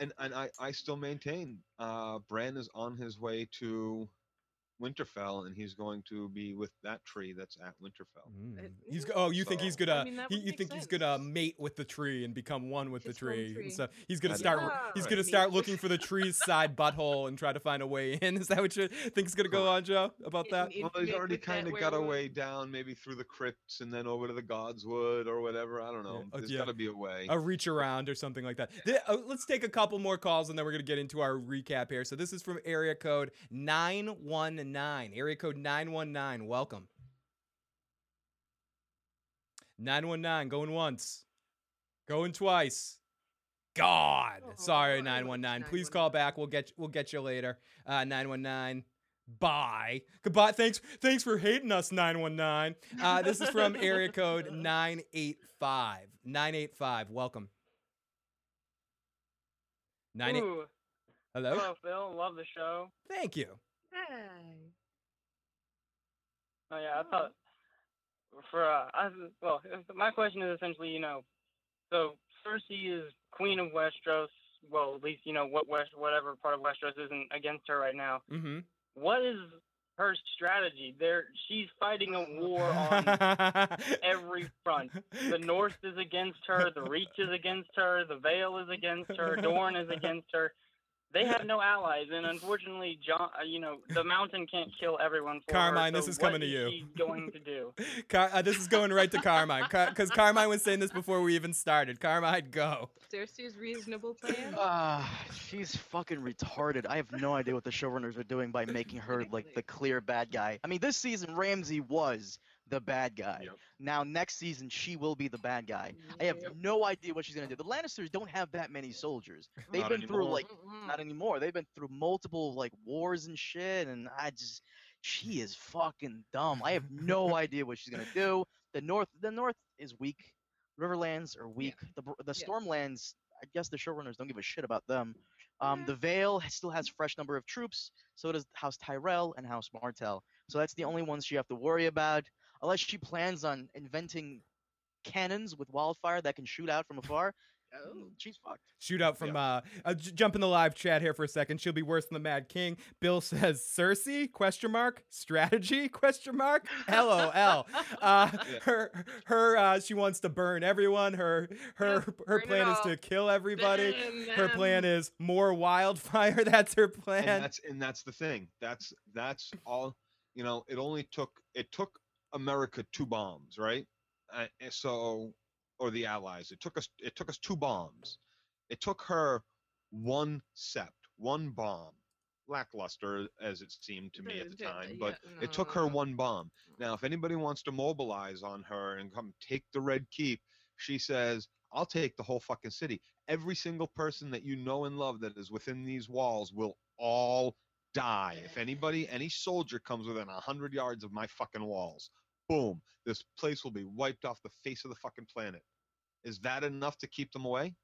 and and I I still maintain uh Bran is on his way to Winterfell and he's going to be with that tree that's at Winterfell. Mm. He's oh, you think he's gonna I mean, he, you make think he's gonna mate with the tree and become one with His the tree. tree. And so he's gonna start Yeah. he's Right. gonna start looking for the tree's side butthole and try to find a way in. Is that what you think is gonna go on, Joe? About that? In- Well, he's mate already kind of got a way down, maybe through the crypts and then over to the Godswood or whatever. I don't know. Oh, There's yeah. got to be a way. A reach around or something like that. Th- uh, let's take a couple more calls and then we're gonna get into our recap here. So this is from area code nine one nine. Area code nine one nine. Welcome. Nine one nine. Going once. Going twice. God. Oh, Sorry, I like 919. Please call back. We'll get we'll get you later. Uh 919. Bye. Goodbye. Thanks thanks for hating us 919. Uh this is from area code 985. 985. Welcome. 98 Ooh, Hello? hello, Phil. Love the show. Thank you. Hey. Oh yeah, I thought for uh, I, well, my question is essentially, you know, so Cersei is queen of Westeros. Well, at least you know what West, whatever part of Westeros isn't against her right now. Mm-hmm. What is her strategy? There, she's fighting a war on every front. The North is against her. The Reach is against her. The Vale is against her. Dorne is against her. They have no allies, and unfortunately, John, uh, you know, the Mountain can't kill everyone. For Carmine, her, this is coming to you. she going to do? Car- uh, this is going right to Carmine because Carmine was saying this before we even started. Carmine, go. Cersei's reasonable plan. Ah, she's fucking retarded. I have no idea what the showrunners are doing by making her like the clear bad guy. I mean, this season Ramsay was the bad guy. Yep. Now next season she will be the bad guy. I have no idea what she's gonna do. The Lannisters don't have that many soldiers. They've Not been through like not anymore. They've been through multiple like wars and shit, and I just she is fucking dumb. I have no idea what she's gonna do. The North, the North is weak. Riverlands are weak. The br- the Yeah. Stormlands, I guess the showrunners don't give a shit about them. Um, the Vale still has fresh number of troops. So does House Tyrell and House Martell. So that's the only ones you have to worry about, unless she plans on inventing cannons with wildfire that can shoot out from afar. Oh. She's fucked. Shoot out from uh, uh j- jump in the live chat here for a second. She'll be worse than the Mad King. Bill says Cersei question mark strategy question mark LOL. Uh, Yeah. her her uh, she wants to burn everyone. Her her her plan is to kill everybody. Burn Her plan is more wildfire. That's her plan. and that's and that's the thing. That's that's all. You know, it only took it took America two bombs, right? Uh, and so, or the Allies. It took us it took us two bombs. It took her one sept, one bomb. Lackluster as it seemed to me at the time, yeah, but it took her one bomb. Now, if anybody wants to mobilize on her and come take the Red Keep, she says, "I'll take the whole fucking city. Every single person that you know and love that is within these walls will all die. If anybody, any soldier comes within a hundred yards of my fucking walls, boom, this place will be wiped off the face of the fucking planet. Is that enough to keep them away?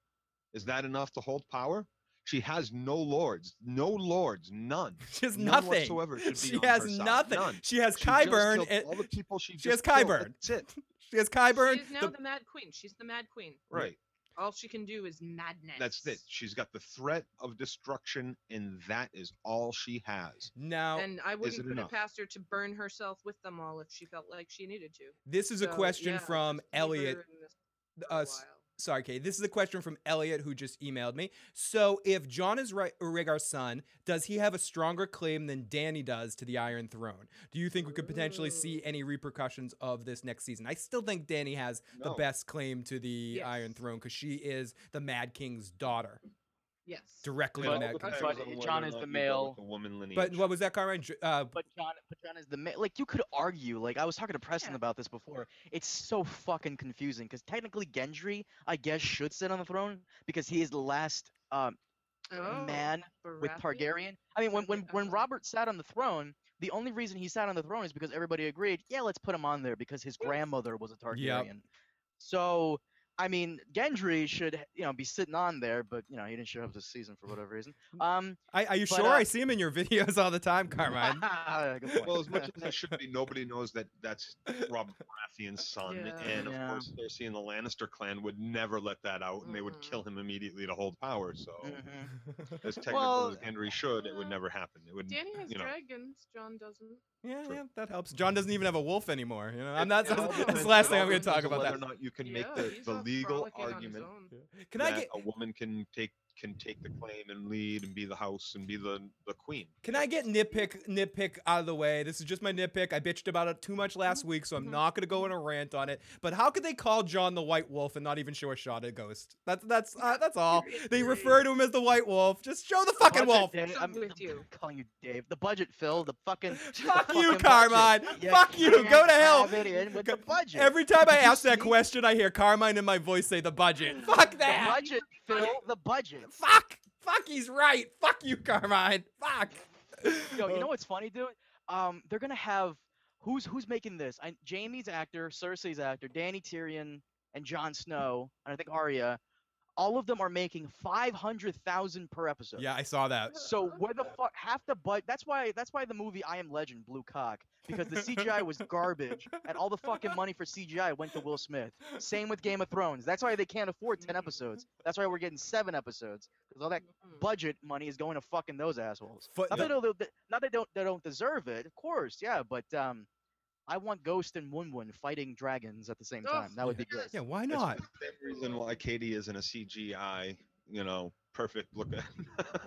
Is that enough to hold power? She has no lords, no lords, none. She has None nothing. whatsoever She has nothing. none. She has She Qyburn. killed and- all the people she, she has just killed, Qyburn. That's it. She has Qyburn. She's now the- the Mad Queen. She's the Mad Queen. Right. All she can do is madness. That's it. She's got the threat of destruction, and that is all she has. now, And I Is wouldn't it put enough? it past her to burn herself with them all if she felt like she needed to. this is a question yeah, from Elliot. her in this for a Uh, s- while. Sorry, Kate. This is a question from Elliot who just emailed me. So, if Jon is right, Rhaegar's son, does he have a stronger claim than Danny does to the Iron Throne? Do you think we could potentially see any repercussions of this next season? I still think Danny has the best claim to the Yes. Iron Throne because she is the Mad King's daughter, Yes. directly But- the Mad but- but Jon is the male- the woman lineage. But what was that, Carmine? Uh, But Jon, but Jon is the male. like you could argue. Like I was talking to Preston Yeah. about this before. It's so fucking confusing because technically Gendry, I guess, should sit on the throne because he is the last um, Oh, man with Targaryen. I mean, when when when Uh-huh. Robert sat on the throne, the only reason he sat on the throne is because everybody agreed, yeah, let's put him on there because his grandmother was a Targaryen. So I mean, Gendry should you know be sitting on there, but you know he didn't show up this season for whatever reason. Um, I, are you but, sure? uh, I see him in your videos all the time, Carmine. good. Well, as much as it should be, nobody knows that that's Robert Baratheon's son, Yeah. and of Yeah. course, Cersei and the Lannister clan would never let that out, and they would Mhm. kill him immediately to hold power. So, Mhm. as technical Well, as Henry should, it would never happen. It would, Danny has you know. dragons. Jon doesn't. Yeah, True. yeah, that helps. Jon doesn't even have a wolf anymore. You know, I'm not. It That's the last thing I'm going to talk on about whether that. or not you can yeah, make the, the legal frolicking on his argument own. Can I get? a woman can take can take the claim and lead and be the house and be the the queen. Can I get nitpick nitpick out of the way? This is just my nitpick. I bitched about it too much last week, so I'm Mhm. not gonna go in a rant on it. But how could they call Jon the White Wolf and not even show a shot at Ghost? That's that's uh, that's all. They refer to him as the White Wolf. Just show the fucking Budget, wolf. Dave. I'm I'm, with I'm you. calling you Dave. The budget, Phil. The fucking. the Fuck you, fucking budget. Carmine. Fuck you. Go to hell. have it with the budget. Every time I ask that question, I hear Carmine in my voice say the budget. Fuck that. The budget, Phil. The budget. Fuck. Fuck. He's right. Fuck you, Carmine. Fuck. Yo, you know what's funny, dude? Um, they're gonna have who's who's making this? I, Jamie's actor, Cersei's actor, Danny Tyrion, and Jon Snow, and I think Arya. All of them are making five hundred thousand per episode. Yeah, I saw that. So where the fuck half the budget? That's why that's why the movie I Am Legend blew cock because the CGI was garbage and all the fucking money for CGI went to Will Smith. Same with Game of Thrones. That's why they can't afford ten episodes. That's why we're getting seven episodes because all that Mhm. budget money is going to fucking those assholes. Fu- not, the- that they not that they don't they don't deserve it, of course, yeah, but um, I want Ghost and Wun Wun fighting dragons at the same Oh, time. That would be good. Yeah, why It's not? the same reason why Katie isn't a CGI, you know, perfect look at.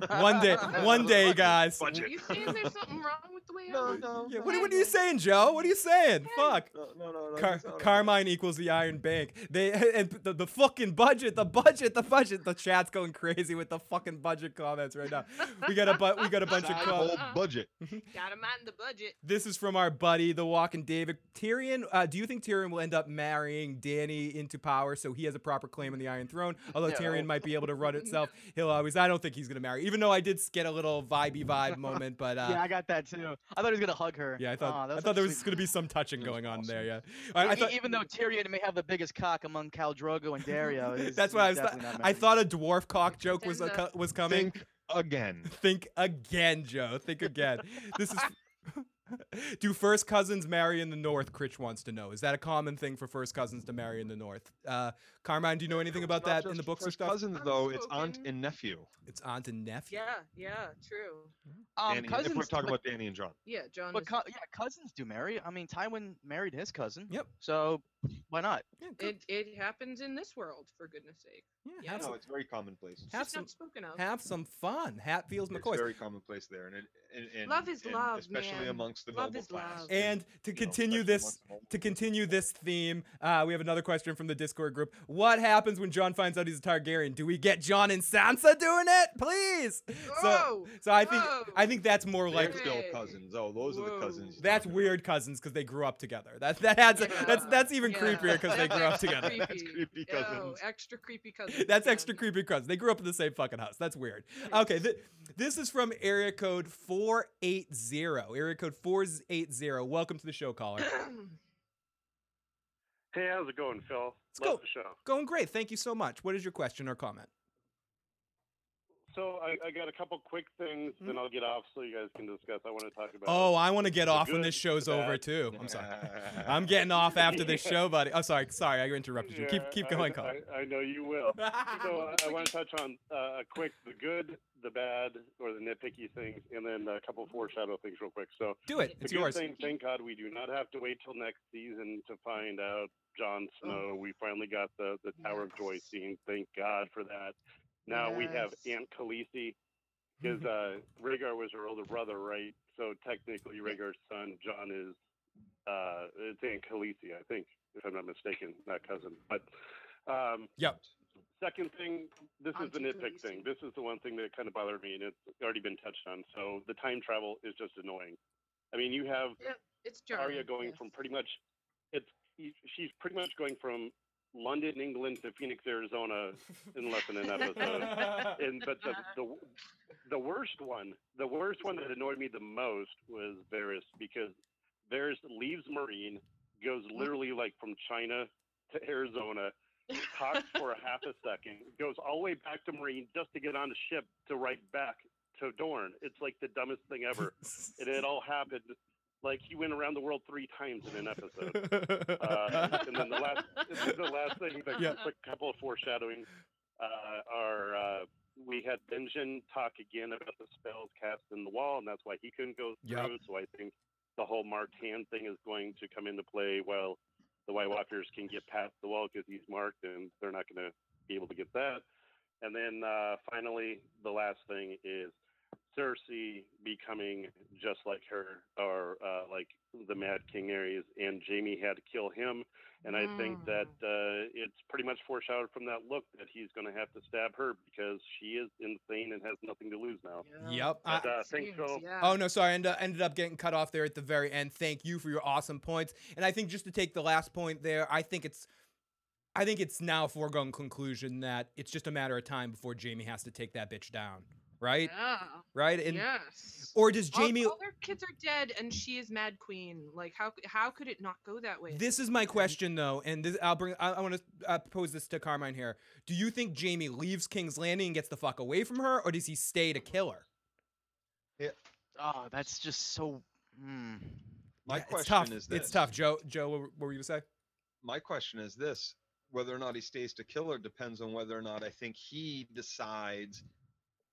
One day, one day, guys. Budget. Are you saying there's something wrong with the way I No, look? no. Yeah, what, what are you saying, Joe? What are you saying? Fuck. No, no, no. no, Car- it's not- Carmine equals the Iron Bank. They and the, the fucking budget, the budget, the budget. The chat's going crazy with the fucking budget comments right now. We got a bu- we got a bunch of That comments. whole budget. Gotta mind the budget. This is from our buddy, the Walking David. Tyrion, uh, do you think Tyrion will end up marrying Danny into power so he has a proper claim on the Iron Throne? Although No. Tyrion might be able to run itself, he'll always. I don't think he's gonna marry. Even though I did get a little vibey vibe moment, but uh, yeah, I got that too. I thought he was gonna hug her. yeah, I Aw, thought that I thought there was gonna be some touching That was going on awesome. there. Yeah, I, I thought. even though Tyrion may have the biggest cock among Khal Drogo and Daario, That's what I he's was. definitely not I thought a dwarf cock joke was And, was coming. Think again. Think again, Joe. Think again. this is. Do first cousins marry in the North? Critch wants to know. Is that a common thing for first cousins to marry in the North? Uh, Carmine, do you know anything about that in the just books or first stuff? cousins though. It's aunt and nephew. It's aunt and nephew. Yeah, yeah, true. um, Danny, cousins. if we're talking but, about Danny and Jon. Yeah, Jon. but is, cou- yeah, cousins do marry. I mean, Tywin married his cousin. Yep. So why not? Yeah, it it happens in this world, for goodness sake. yeah, yeah. have, No, some, it's very commonplace. Have some- not spoken of. have some fun. Hatfields McCoy. It's very commonplace there, and, it, and, and Love is and love, especially man. amongst the Love noble is class. love. And to you know, continue this, amongst the noble to continue this theme, uh, we have another question from the Discord group. What happens when Jon finds out he's a Targaryen? Do we get Jon and Sansa doing it? Please. So, Whoa! so I think Whoa! I think that's more They're like still cousins. Oh, those are the cousins. that's talking weird cousins because they grew up together. That that adds a, that's that's even yeah. creepier because they grew up together. Creepy. That's creepy Yo, cousins. extra creepy cousins. That's extra creepy cousins. They grew up in the same fucking house. That's weird. Okay, th- this is from area code 480. Area code 480. Welcome to the show, caller. Hey, how's it going, Phil? It's Love go- the show. Going great. Thank you so much. What is your question or comment? So I, I got a couple quick things, then I'll get off so you guys can discuss. I want to talk about. Oh, I want to get off when this show's the over too. I'm sorry. I'm getting off after this show, buddy. I'm sorry. Sorry, I interrupted you. Keep Yeah, keep I- going, Colin. I, I know you will. so I, I want to touch on uh, a quick, the good, the bad, or the nitpicky things, and then a couple foreshadow things real quick. So Do it. It's yours. Thing, thank God we do not have to wait till next season to find out Jon Snow. We finally got the the Tower of Joy scene. Thank God for that. Now we have Aunt Khaleesi. Because uh, Rhaegar was her older brother, right? So technically, Rhaegar's son Jon is uh, it's Aunt Khaleesi, I think, if I'm not mistaken, not cousin. But um, Yep. second thing, this is the nitpick Khaleesi. thing. This is the one thing that kind of bothered me, and it's already been touched on. So the time travel is just annoying. I mean, you have Yep, it's jarring. Arya going yes. from pretty much it's she's pretty much going from London, England to Phoenix, Arizona in less than an episode. and but the, the the worst one, the worst one that annoyed me the most was Varys because Varys leaves Meereen, goes literally like from China to Arizona, talks for a half a second, goes all the way back to Meereen just to get on a ship to right back to Dorne. It's like the dumbest thing ever, and it all happened like he went around the world three times in an episode. Uh, and then the last, the last thing, the Yeah. quick couple of foreshadowing uh, are uh, we had Benjen talk again about the spells cast in the wall, and that's why he couldn't go Yep. through. So I think the whole marked hand thing is going to come into play while the White Walkers can get past the wall because he's marked, and they're not going to be able to get that. And then uh, finally, the last thing is Cersei becoming just like her, or uh, like the Mad King Aerys, and Jamie had to kill him. And I think that uh, it's pretty much foreshadowed from that look that he's going to have to stab her because she is insane and has nothing to lose now. Yep. But, I- uh, thanks, Phil. Oh no, sorry. I ended, ended up getting cut off there at the very end. Thank you for your awesome points. And I think just to take the last point there, I think it's, I think it's now a foregone conclusion that it's just a matter of time before Jamie has to take that bitch down, right? Yeah. Right. And yes. or does All- Jamie? All, their kids are dead, and she is Mad Queen. Like, how how could it not go that way? This is my question though, and this, I'll bring. I, I want to uh, pose this to Carmine here. Do you think Jamie leaves King's Landing and gets the fuck away from her, or does he stay to kill her? Yeah. Oh, that's just so. Mm. My Yeah, it's question tough. is this. It's tough, Joe. Joe, what, what were you gonna say? My question is this: whether or not he stays to kill her depends on whether or not I think he decides.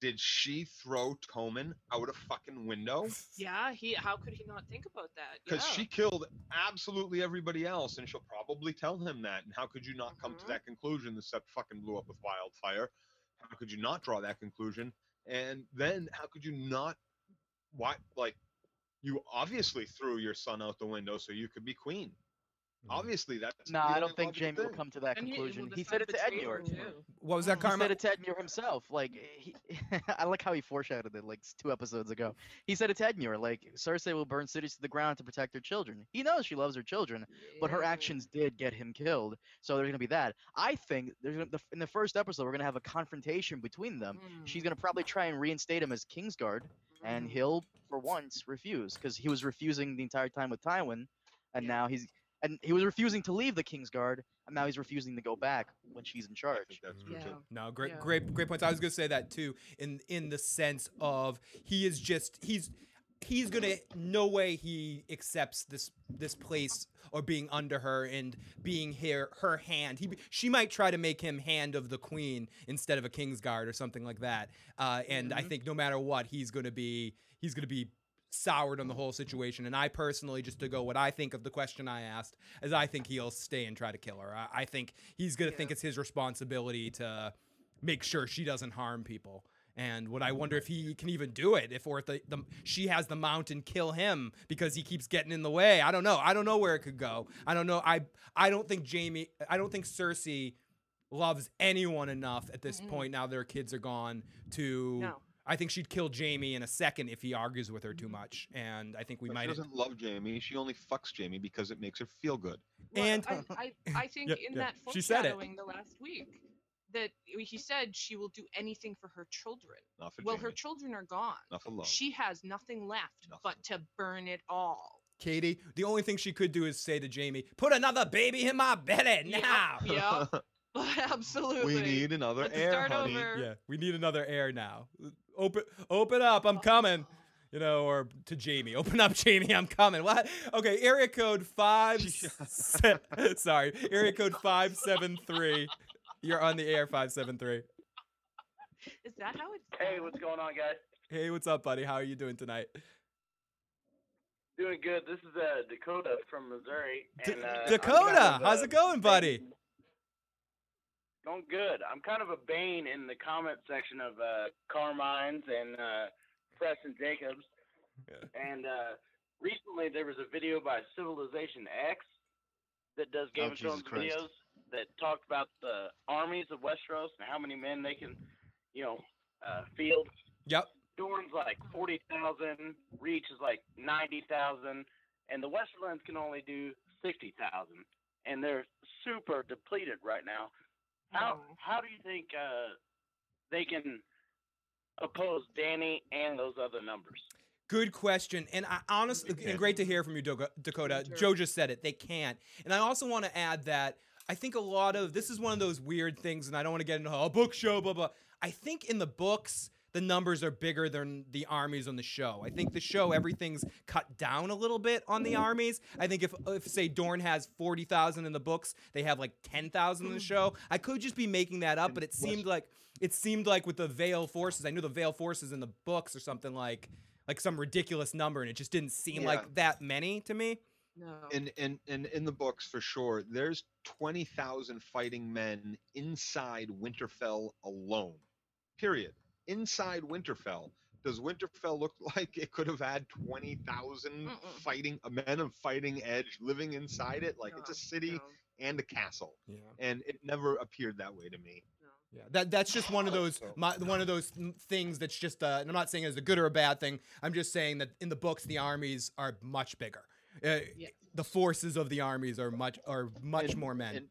Did she throw Tommen out a fucking window? Yeah, he. How could he not think about that? Because yeah. she killed absolutely everybody else, and she'll probably tell him that. And how could you not come to mm-hmm. that conclusion? The set fucking blew up with wildfire. How could you not draw that conclusion? And then how could you not? Why? Like, you obviously threw your son out the window so you could be queen. Obviously, that's. No, I don't think logical Jamie will come to that And he- conclusion. well, He, the said it to betrayed Edmure her, too. too. What was that, He Carmine? said it to Edmure himself. Like he, I like how he foreshadowed it, like s- two episodes ago. He said it to Ed Edmure, like Cersei will burn cities to the ground to protect her children. He knows she loves her children, but her Yeah. actions did get him killed. So there's gonna be that. I think there's gonna, the, in the first episode we're gonna have a confrontation between them. She's gonna probably try and reinstate him as Kingsguard, and Mm. he'll for once refuse because he was refusing the entire time with Tywin, and now he's and he was refusing to leave the Kingsguard, and now he's refusing to go back when she's in charge. that's Yeah. No, great, Yeah. great, great points. I was gonna say that too, in in the sense of he is just he's he's gonna no way he accepts this this place or being under her and being here her hand. He she might try to make him hand of the queen instead of a king's guard or something like that. Uh, and I Mhm. think no matter what, he's gonna be he's gonna be soured on the whole situation. And I personally, just to go what I think of the question I asked, is I think he'll stay and try to kill her. I, I think he's gonna think it's his responsibility to make sure she doesn't harm people. And what I wonder if he can even do it, if or if the, the she has the mountain kill him because he keeps getting in the way. I don't know. I don't know where it could go. I don't know. I I don't think Jamie. I don't think Cersei loves anyone enough at this Mm-mm. point. Now their kids are gone. To No. I think she'd kill Jamie in a second if he argues with her too mm. much. And I think we But might. She doesn't love Jamie. She only fucks Jamie because it makes her feel good. Well, And- I, I, I think Yeah, in yeah, that she said it. foreshadowing the last week that he said she will do anything for her children. Not for Well, Jamie. her children are gone. Not for love. She has nothing left Nothing. but to burn it all. Katie, the only thing she could do is say to Jamie, "Put another baby in my belly Yep, now." yep. Absolutely. We need another Let's heir, start honey. over. Yeah, we need another heir now. Open, open up, I'm coming. You know, or to Jamie, open up, Jamie, I'm coming. What? Okay, area code five. se- sorry, area code five seven three. You're on the air, five seven three. Is that how it's Hey, what's going on, guys? Hey, what's up, buddy? How are you doing tonight? Doing good. This is uh, Dakota from Missouri. D- and, uh, I'm Dakota, kind of, how's uh, it going, buddy? Going good. I'm kind of a bane in the comment section of uh, Carmine's and uh, Preston Jacobs. And uh, recently there was a video by Civilization X that does Game Oh, of Thrones Christ. videos that talked about the armies of Westeros and how many men they can, you know, uh, field. Yep. Dorne's like 40,000, Reach is like 90,000, and the Westerlands can only do 60,000. And they're super depleted right now. How how do you think uh, they can oppose Danny and those other numbers? Good question. And I honestly, and great to hear from you, Doga- Dakota. Joe just said it. They can't. And I also want to add that I think a lot of this is one of those weird things, and I don't want to get into a book show, blah, blah. I think in the books, the numbers are bigger than the armies on the show. I think the show, everything's cut down a little bit on the armies. I think if, if say, Dorne has 40,000 in the books, they have like 10,000 in the show. I could just be making that up, but it seemed like it seemed like with the Vale forces, I knew the Vale forces in the books or something like like some ridiculous number, and it just didn't seem Yeah. like that many to me. No. And and and in the books for sure, there's twenty thousand fighting men inside Winterfell alone. Period. Inside Winterfell. Does Winterfell look like it could have had twenty thousand fighting men of fighting edge living inside it? Like it's a city and a castle. Yeah. And it never appeared that way to me. Yeah, that that's just one of those my, one of those things that's just. Uh, and I'm not saying it's a good or a bad thing. I'm just saying that in the books, the armies are much bigger. Uh, The forces of the armies are much are much And- more men. And,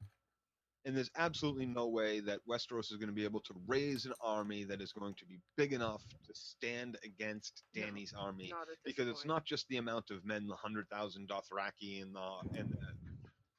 and there's absolutely no way that Westeros is going to be able to raise an army that is going to be big enough to stand against Danny's army at this because it's not just the amount of men, the hundred thousand Dothraki and the and the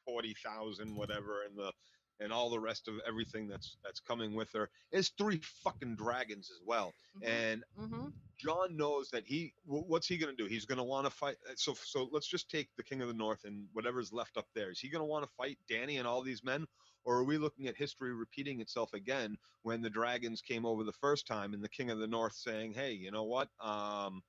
forty thousand whatever, and the and all the rest of everything that's that's coming with her. It's three fucking dragons as well, and Mm-hmm. Jon knows that he wh- what's he going to do? He's going to want to fight. uh, So so let's just take the King of the North and whatever's left up there. Is he going to want to fight Danny and all these men, or are we looking at history repeating itself again when the dragons came over the first time and the King of the North saying, "Hey, you know what? Um,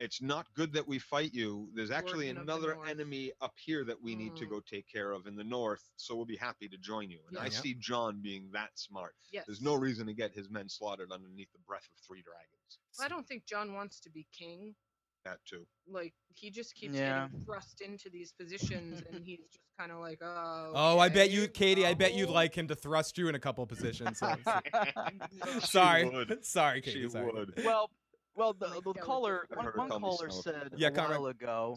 it's not good that we fight you. There's actually of the another enemy up here that we need to Mm. go take care of in the north. So we'll be happy to join you." And I Yeah. see Jon being that smart. Yes. There's no reason to get his men slaughtered underneath the breath of three dragons. I don't think Jon wants to be king. That too. Like he just keeps Yeah. getting thrust into these positions, and he's just kind of like, oh. Oh, I bet you, Katie. I bet you'd like him to thrust you in a couple positions. so- sorry, would. sorry, Katie. She sorry. would. Well, well, the, the caller, one, one caller Snow. said Yeah, a Conrad. while ago,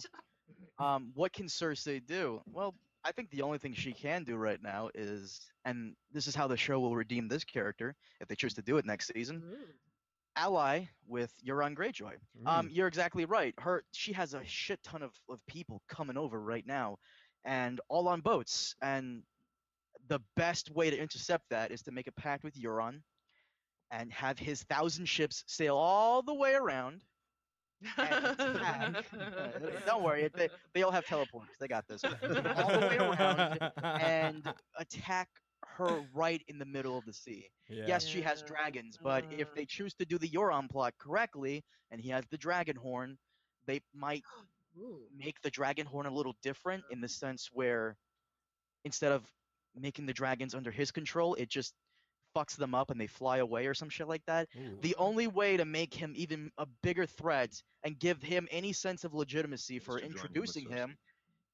um, what can Cersei do? Well, I think the only thing she can do right now is, and this is how the show will redeem this character if they choose to do it next season. Ally with Euron Greyjoy. Um, Mm. you're exactly right. Her, she has a shit ton of, of people coming over right now, and all on boats. And the best way to intercept that is to make a pact with Euron, and have his thousand ships sail all the way around. attack. Don't worry, they, they all have teleporters. They got this. all the way around and attack her right in the middle of the sea. Yes, she has dragons, but if mm. they choose to do the Euron plot correctly, and he has the dragon horn, they might make the dragon horn a little different in the sense where instead of making the dragons under his control, it just fucks them up and they fly away or some shit like that. The only way to make him even a bigger threat and give him any sense of legitimacy for to him with introducing him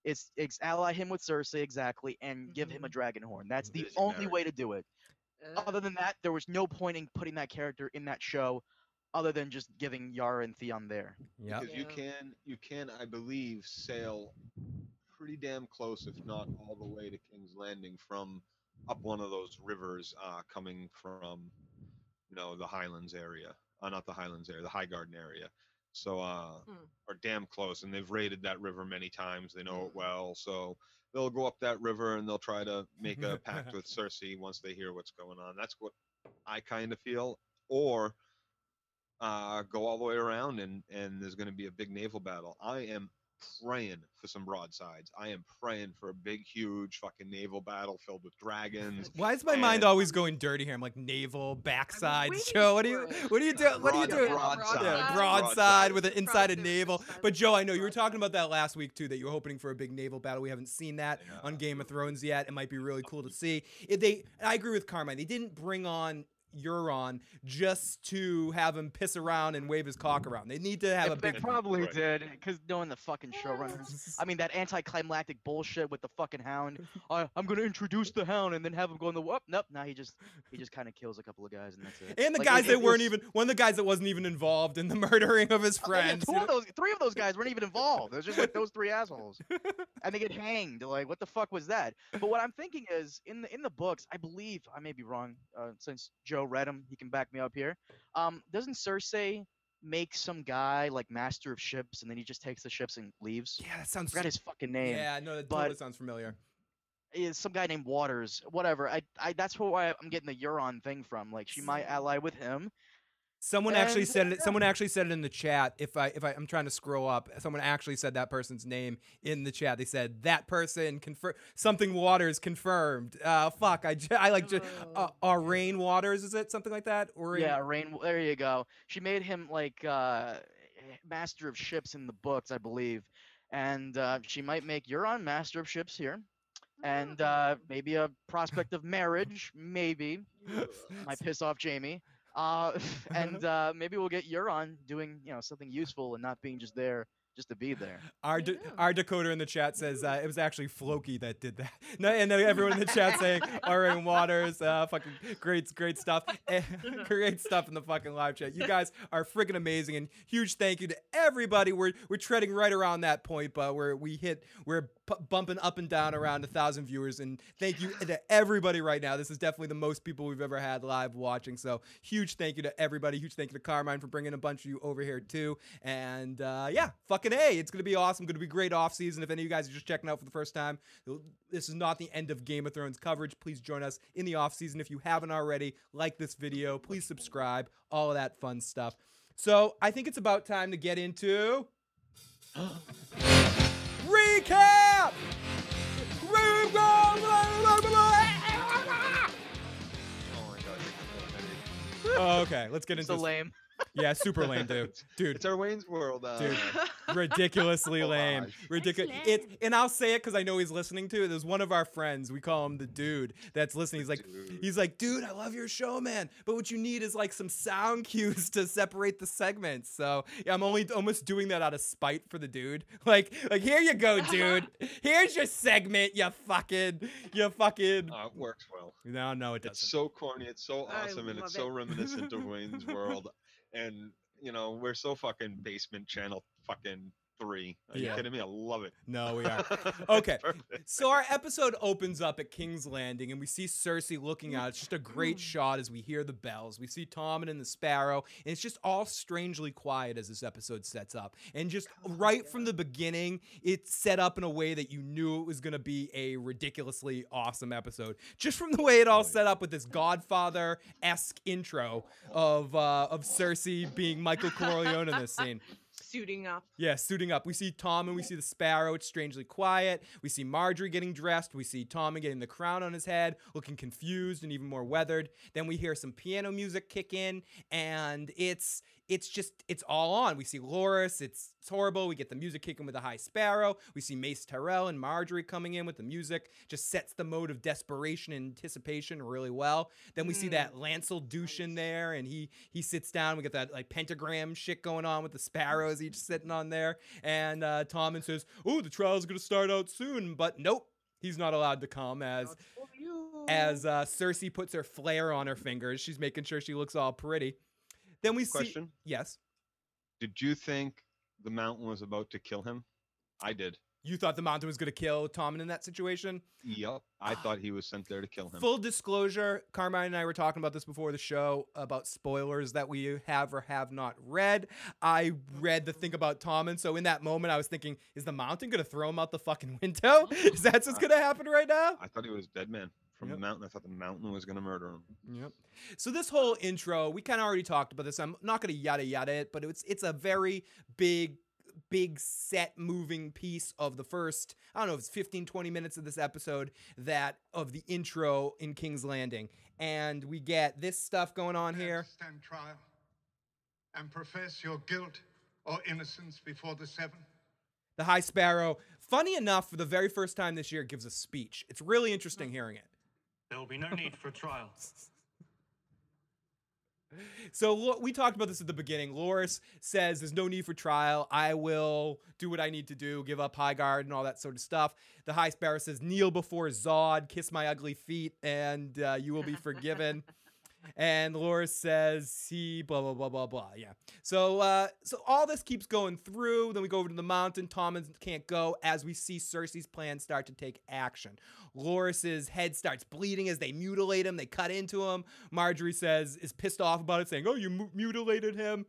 is ex- ally him with Cersei exactly and give him a dragon horn. That's the Visionary. only way to do it. Other than that, there was no point in putting that character in that show, other than just giving Yara and Theon there. Yeah. Because you can, you can, I believe, sail pretty damn close, if not all the way to King's Landing from up one of those rivers uh, coming from, you know, the Highlands area. Uh, not the Highlands area, the Highgarden area. So, uh, Hmm. are damn close, and they've raided that river many times. They know it well. So they'll go up that river and they'll try to make a pact with Cersei once they hear what's going on. That's what I kind of feel. Or uh, go all the way around and and there's going to be a big naval battle. I am praying for some broadsides. I am praying for a big, huge fucking naval battle filled with dragons. Why is my mind always going dirty here? I'm like naval backside Joe. What do you what do you do? What do you Broad- do? broadside. Yeah, Broadside. broadside with an inside a Broadside. naval. But Joe, I know you were talking about that last week too. That you were hoping for a big naval battle. We haven't seen that on Game of Thrones yet. It might be really cool to see. If they, I agree with Carmine. They didn't bring on. Euron just to have him piss around and wave his cock around. They need to have a They big. probably Right. did, because knowing the fucking showrunners. I mean, that anticlimactic bullshit with the fucking hound. I, I'm gonna introduce the hound and then have him go in the whoop. Nope. Now he just he just kind of kills a couple of guys and that's it. And the Like, guys it- that it weren't was- even one of the guys that wasn't even involved in the murdering of his Oh, yeah, two of those, three of those guys weren't even involved. It was just like those three assholes, and they get hanged. Like, what the fuck was that? But what I'm thinking is, in the in the books, I believe I may be wrong. Uh, since Joe read him. he can back me up here. Um, doesn't Cersei make some guy like master of ships, and then he just takes the ships and leaves? Yeah, that I sounds. forgot his fucking name. Yeah, no, that but- totally sounds familiar. Is some guy named Waters, whatever. I, I that's why I'm getting the Euron thing from. Like, she might ally with him. Someone actually said it. Someone actually said it in the chat. If I if I, I'm trying to scroll up, someone actually said that person's name in the chat. They said that person confirm something Waters confirmed. Uh, fuck. I j- I like just uh, uh, Rain Waters. Is it something like that? Or Yeah, Rain. There you go. She made him like uh, master of ships in the books, I believe, and uh, she might make Euron master of ships here, and uh, maybe a prospect of marriage, maybe. Might piss off Jamie. Uh, and uh, maybe we'll get Euron doing you know something useful and not being just there just to be there. Our de- our decoder in the chat says uh, it was actually Floki that did that. No, and everyone in the chat saying R.A. Waters, uh, fucking great, great stuff, Eh, great stuff in the fucking live chat. You guys are freaking amazing, and huge thank you to everybody. We're we're treading right around that point, but where we hit, we're p- bumping up and down around a thousand viewers, and thank you to everybody right now. This is definitely the most people we've ever had live watching. So huge thank you to everybody. Huge thank you to Carmine for bringing a bunch of you over here too. And uh, yeah, fucking a, it's gonna be awesome. Gonna be great off season. If any of you guys are just checking out for the first time, this is not the end of Game of Thrones coverage. Please join us in the off season if you haven't already. Like this video, please subscribe. All of that fun stuff. So I think it's about time to get into recap. Oh okay, let's get into So this. lame. Yeah, super lame, dude. Dude, It's our Wayne's World. Uh, Dude, ridiculously lame. Ridiculous. That's It, and I'll say it because I know he's listening to it. There's one of our friends. We call him the dude that's listening. He's like, Dude. he's like, dude, I love your show, man. But what you need is like some sound cues to separate the segments. So yeah, I'm only almost doing that out of spite for the dude. Like, like here you go, dude. Here's your segment. You fucking, you fucking. Uh, it works well. No, no, it doesn't. It's so corny. It's so awesome, and it's love so reminiscent of Wayne's World. And you know, we're so fucking basement channel fucking three. Are Yeah. you kidding me? I love it. No, we are. Okay. So our episode opens up at King's Landing, and we see Cersei looking out. It's just a great shot as we hear the bells. We see Tommen and the Sparrow, and it's just all strangely quiet as this episode sets up. And just right from the beginning, it's set up in a way that you knew it was going to be a ridiculously awesome episode. Just from the way it all set up with this Godfather esque intro of uh, of Cersei being Michael Corleone in this scene. Suiting up. Yeah, suiting up. We see Tommen we see the sparrow. It's strangely quiet. We see Margaery getting dressed. We see Tom getting the crown on his head, looking confused and even more weathered. Then we hear some piano music kick in, and it's it's just it's all on. We see Loras. It's, it's horrible. We get the music kicking with the High Sparrow. We see Mace Tyrell and Margaery coming in with the music. Just sets the mode of desperation and anticipation really well. Then we see that Lancel douche in there, and he he sits down. We get that like pentagram shit going on with the sparrows each sitting on there. And uh, Tommen says, "Oh, the trial's gonna start out soon," but nope. He's not allowed to come as as uh, Cersei puts her flare on her fingers. She's making sure she looks all pretty. Then we see Question: yes. Did you think the mountain was about to kill him? I did. You thought the Mountain was going to kill Tommen in that situation. Yep. I ah. thought he was sent there to kill him. Full disclosure, Carmine and I were talking about this before the show about spoilers that we have or have not read. I read the thing about Tommen, so in that moment I was thinking, is the Mountain going to throw him out the fucking window? Is that what's going to happen right now? I thought he was dead man from Yep. the mountain. I thought the mountain was going to murder him. Yep. So this whole intro, we kind of already talked about this. I'm not going to yada yada it, but it's it's a very big big set moving piece of the first i don't know if it's 15 20 minutes of this episode that of the intro in king's landing and we get this stuff going on here Stand trial and profess your guilt or innocence before the seven. the high sparrow funny enough for the very first time this year gives a speech it's really interesting hmm. hearing it There will be no need for trial. So we talked about this at the beginning. Loras says there's no need for trial. I will do what I need to do, give up high guard and all that sort of stuff. The High Sparrow says, kneel before Zod, kiss my ugly feet, and uh, you will be forgiven. and Loras says he blah blah blah blah blah. Yeah. So uh, so all this keeps going through. Then we go over to the mountain. Thomas can't go as we see Cersei's plan start to take action. Loras's head starts bleeding as they mutilate him. They cut into him. Margaery says is pissed off about it, saying, "Oh, you mu- mutilated him."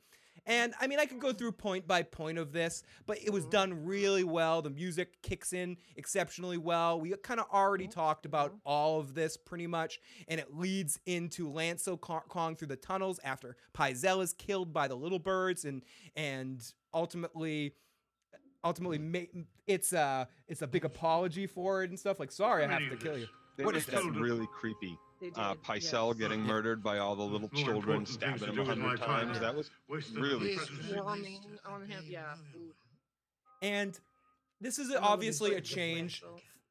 And I mean, I could go through point by point of this, but it was mm-hmm. done really well. The music kicks in exceptionally well. We kind of already mm-hmm. talked about mm-hmm. all of this pretty much, and it leads into Lancel Kong through the tunnels after Pycelle is killed by the little birds, and and ultimately. Ultimately, it's a it's a big apology for it and stuff. Like, sorry, I have to kill you. They What that really creepy. They Uh, did, Pycelle yes. getting Yeah. murdered by all the little More children, important things stabbing to him do a with my hundred time. times. That was Waste the really precious. Swarming on him, yeah. Ooh. And this is Some of obviously a change.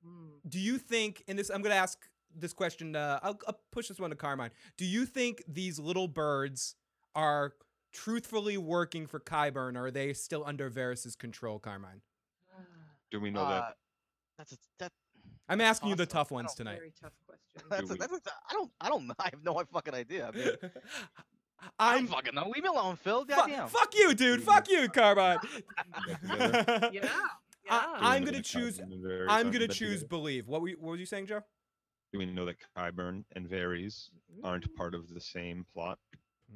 Mm. Do you think, and this, I'm going to ask this question, uh, I'll, I'll push this one to Carmine. Do you think these little birds are truthfully working for Qyburn, or are they still under Varys's control, Carmine? Do we know Uh, that? that's a, that. I'm asking you the tough ones tonight. Very tough question. That's a, that's a, I don't I don't know. I have no fucking idea. I mean, I'm I'm fucking no. Leave me alone, Phil. Fu- Goddamn. fuck you, dude. Fuck you, Carmine. together. Yeah. I, Yeah. I'm Do we know gonna choose. Qyburn and Varys I'm gonna choose believe. What were you, what were you saying, Joe? Do we know that Qyburn and Varys aren't part of the same plot?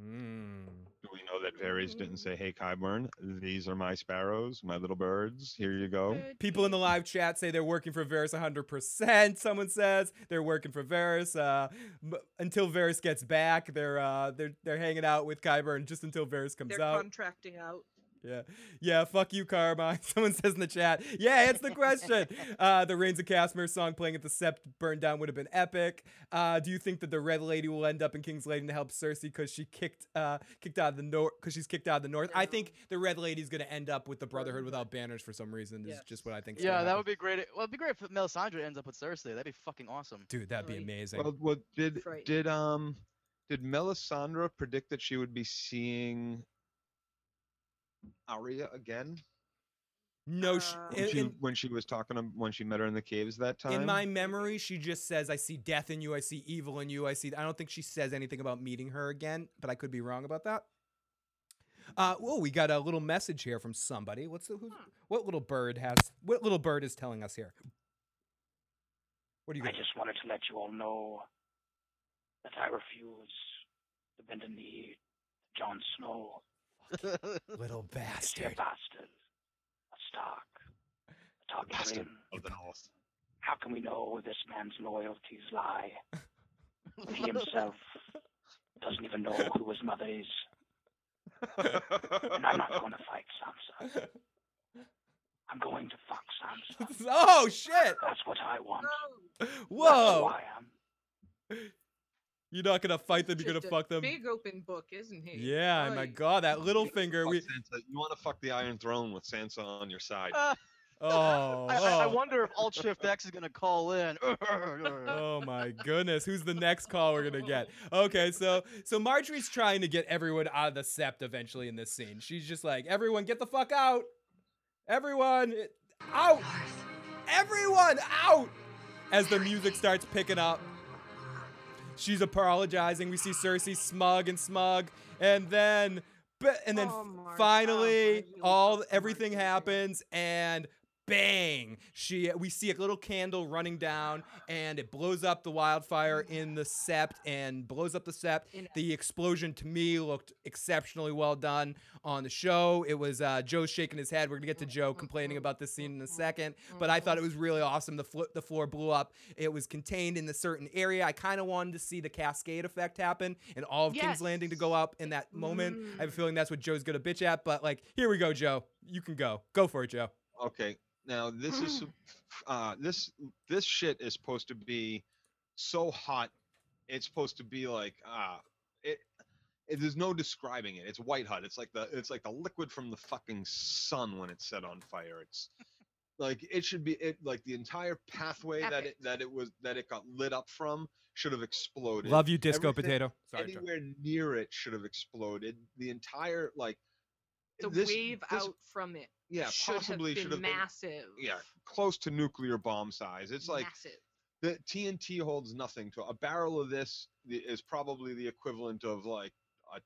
Mm. Do we know that Varys didn't say, "Hey, Qyburn, these are my sparrows, my little birds. Here you go." People in the live chat say they're working for Varys 100%. Someone says they're working for Varys uh, until Varys gets back. They're uh, they're they're hanging out with Qyburn just until Varys comes They're out. contracting out. Yeah. Yeah, fuck you, Carmine. Someone says in the chat, yeah, answer the question. uh, the Rains of Castamere song playing at the Sept burned down would have been epic. Uh, do you think that the Red Lady will end up in King's Landing to help Cersei because she kicked uh, kicked out of the north because she's kicked out of the north? I think the Red Lady's gonna end up with the Brotherhood without banners for some reason. Is Yes. just what I think. Yeah, that would be great. Well, it'd be great if Melisandre ends up with Cersei. That'd be fucking awesome. Dude, that'd be amazing. Well, what did did um did Melisandre predict that she would be seeing Arya again no, sh- Uh, when she, in, when she was talking to when she met her in the caves that time? in my memory, she just says, "I see death in you. I see evil in you. I see." I don't think she says anything about meeting her again, but I could be wrong about that. Uh, whoa, we got a little message here from somebody. What's the, who's, what little bird has? What little bird is telling us here? What are you? I just wanted to let you all know that I refuse to bend a knee to Jon Snow, little this here bastard. bastard, a Stark, a Bastard Targaryen. of the North. How can we know where this man's loyalties lie? he himself doesn't even know who his mother is. And I'm not going to fight Sansa. I'm going to fuck Sansa. oh shit! That's what I want. That's who Whoa! I am. You're not gonna fight them. You're gonna fuck them. Big open book, isn't he? Yeah, my god, that Littlefinger. We. Sansa. You want to fuck the Iron Throne with Sansa on your side? Uh, Oh. I, I, I oh. wonder if Alt Shift X is gonna call in. Oh my goodness, who's the next call we're gonna get? Okay, so so Margaery's trying to get everyone out of the sept eventually in this scene. She's just like, everyone, get the fuck out! Everyone, out! Everyone, out! As the music starts picking up, she's apologizing. We see Cersei smug and smug, and then, but and then Oh, finally, you all everything happens, and bang. She we see a little candle running down and it blows up the wildfire in the sept and blows up the sept. The explosion to me looked exceptionally well done on the show. It was uh, joe shaking his head. We're gonna get to joe complaining about this scene in a second but i thought it was really awesome. The, flo- the floor blew up. It was contained in a certain area. I kind of wanted to see the cascade effect happen and all of king's landing to go up in that moment. I have a feeling that's what joe's gonna bitch at but like here we go joe. You can go. Go for it joe. Okay. Now this is uh this this shit is supposed to be so hot. It's supposed to be like uh it, it there's no describing it. It's white hot. It's like the it's like the liquid from the fucking sun when it's set on fire. It's like it should be it like the entire pathway that it that it was that it got lit up from should have exploded. Love you, Disco Everything Potato. Sorry, Joe. anywhere near it should have exploded. The entire like The this- wave this- out from it. Yeah, should possibly have should have been- massive. yeah, close to nuclear bomb size. It's like massive. the TNT holds nothing to a barrel of this is probably the equivalent of like a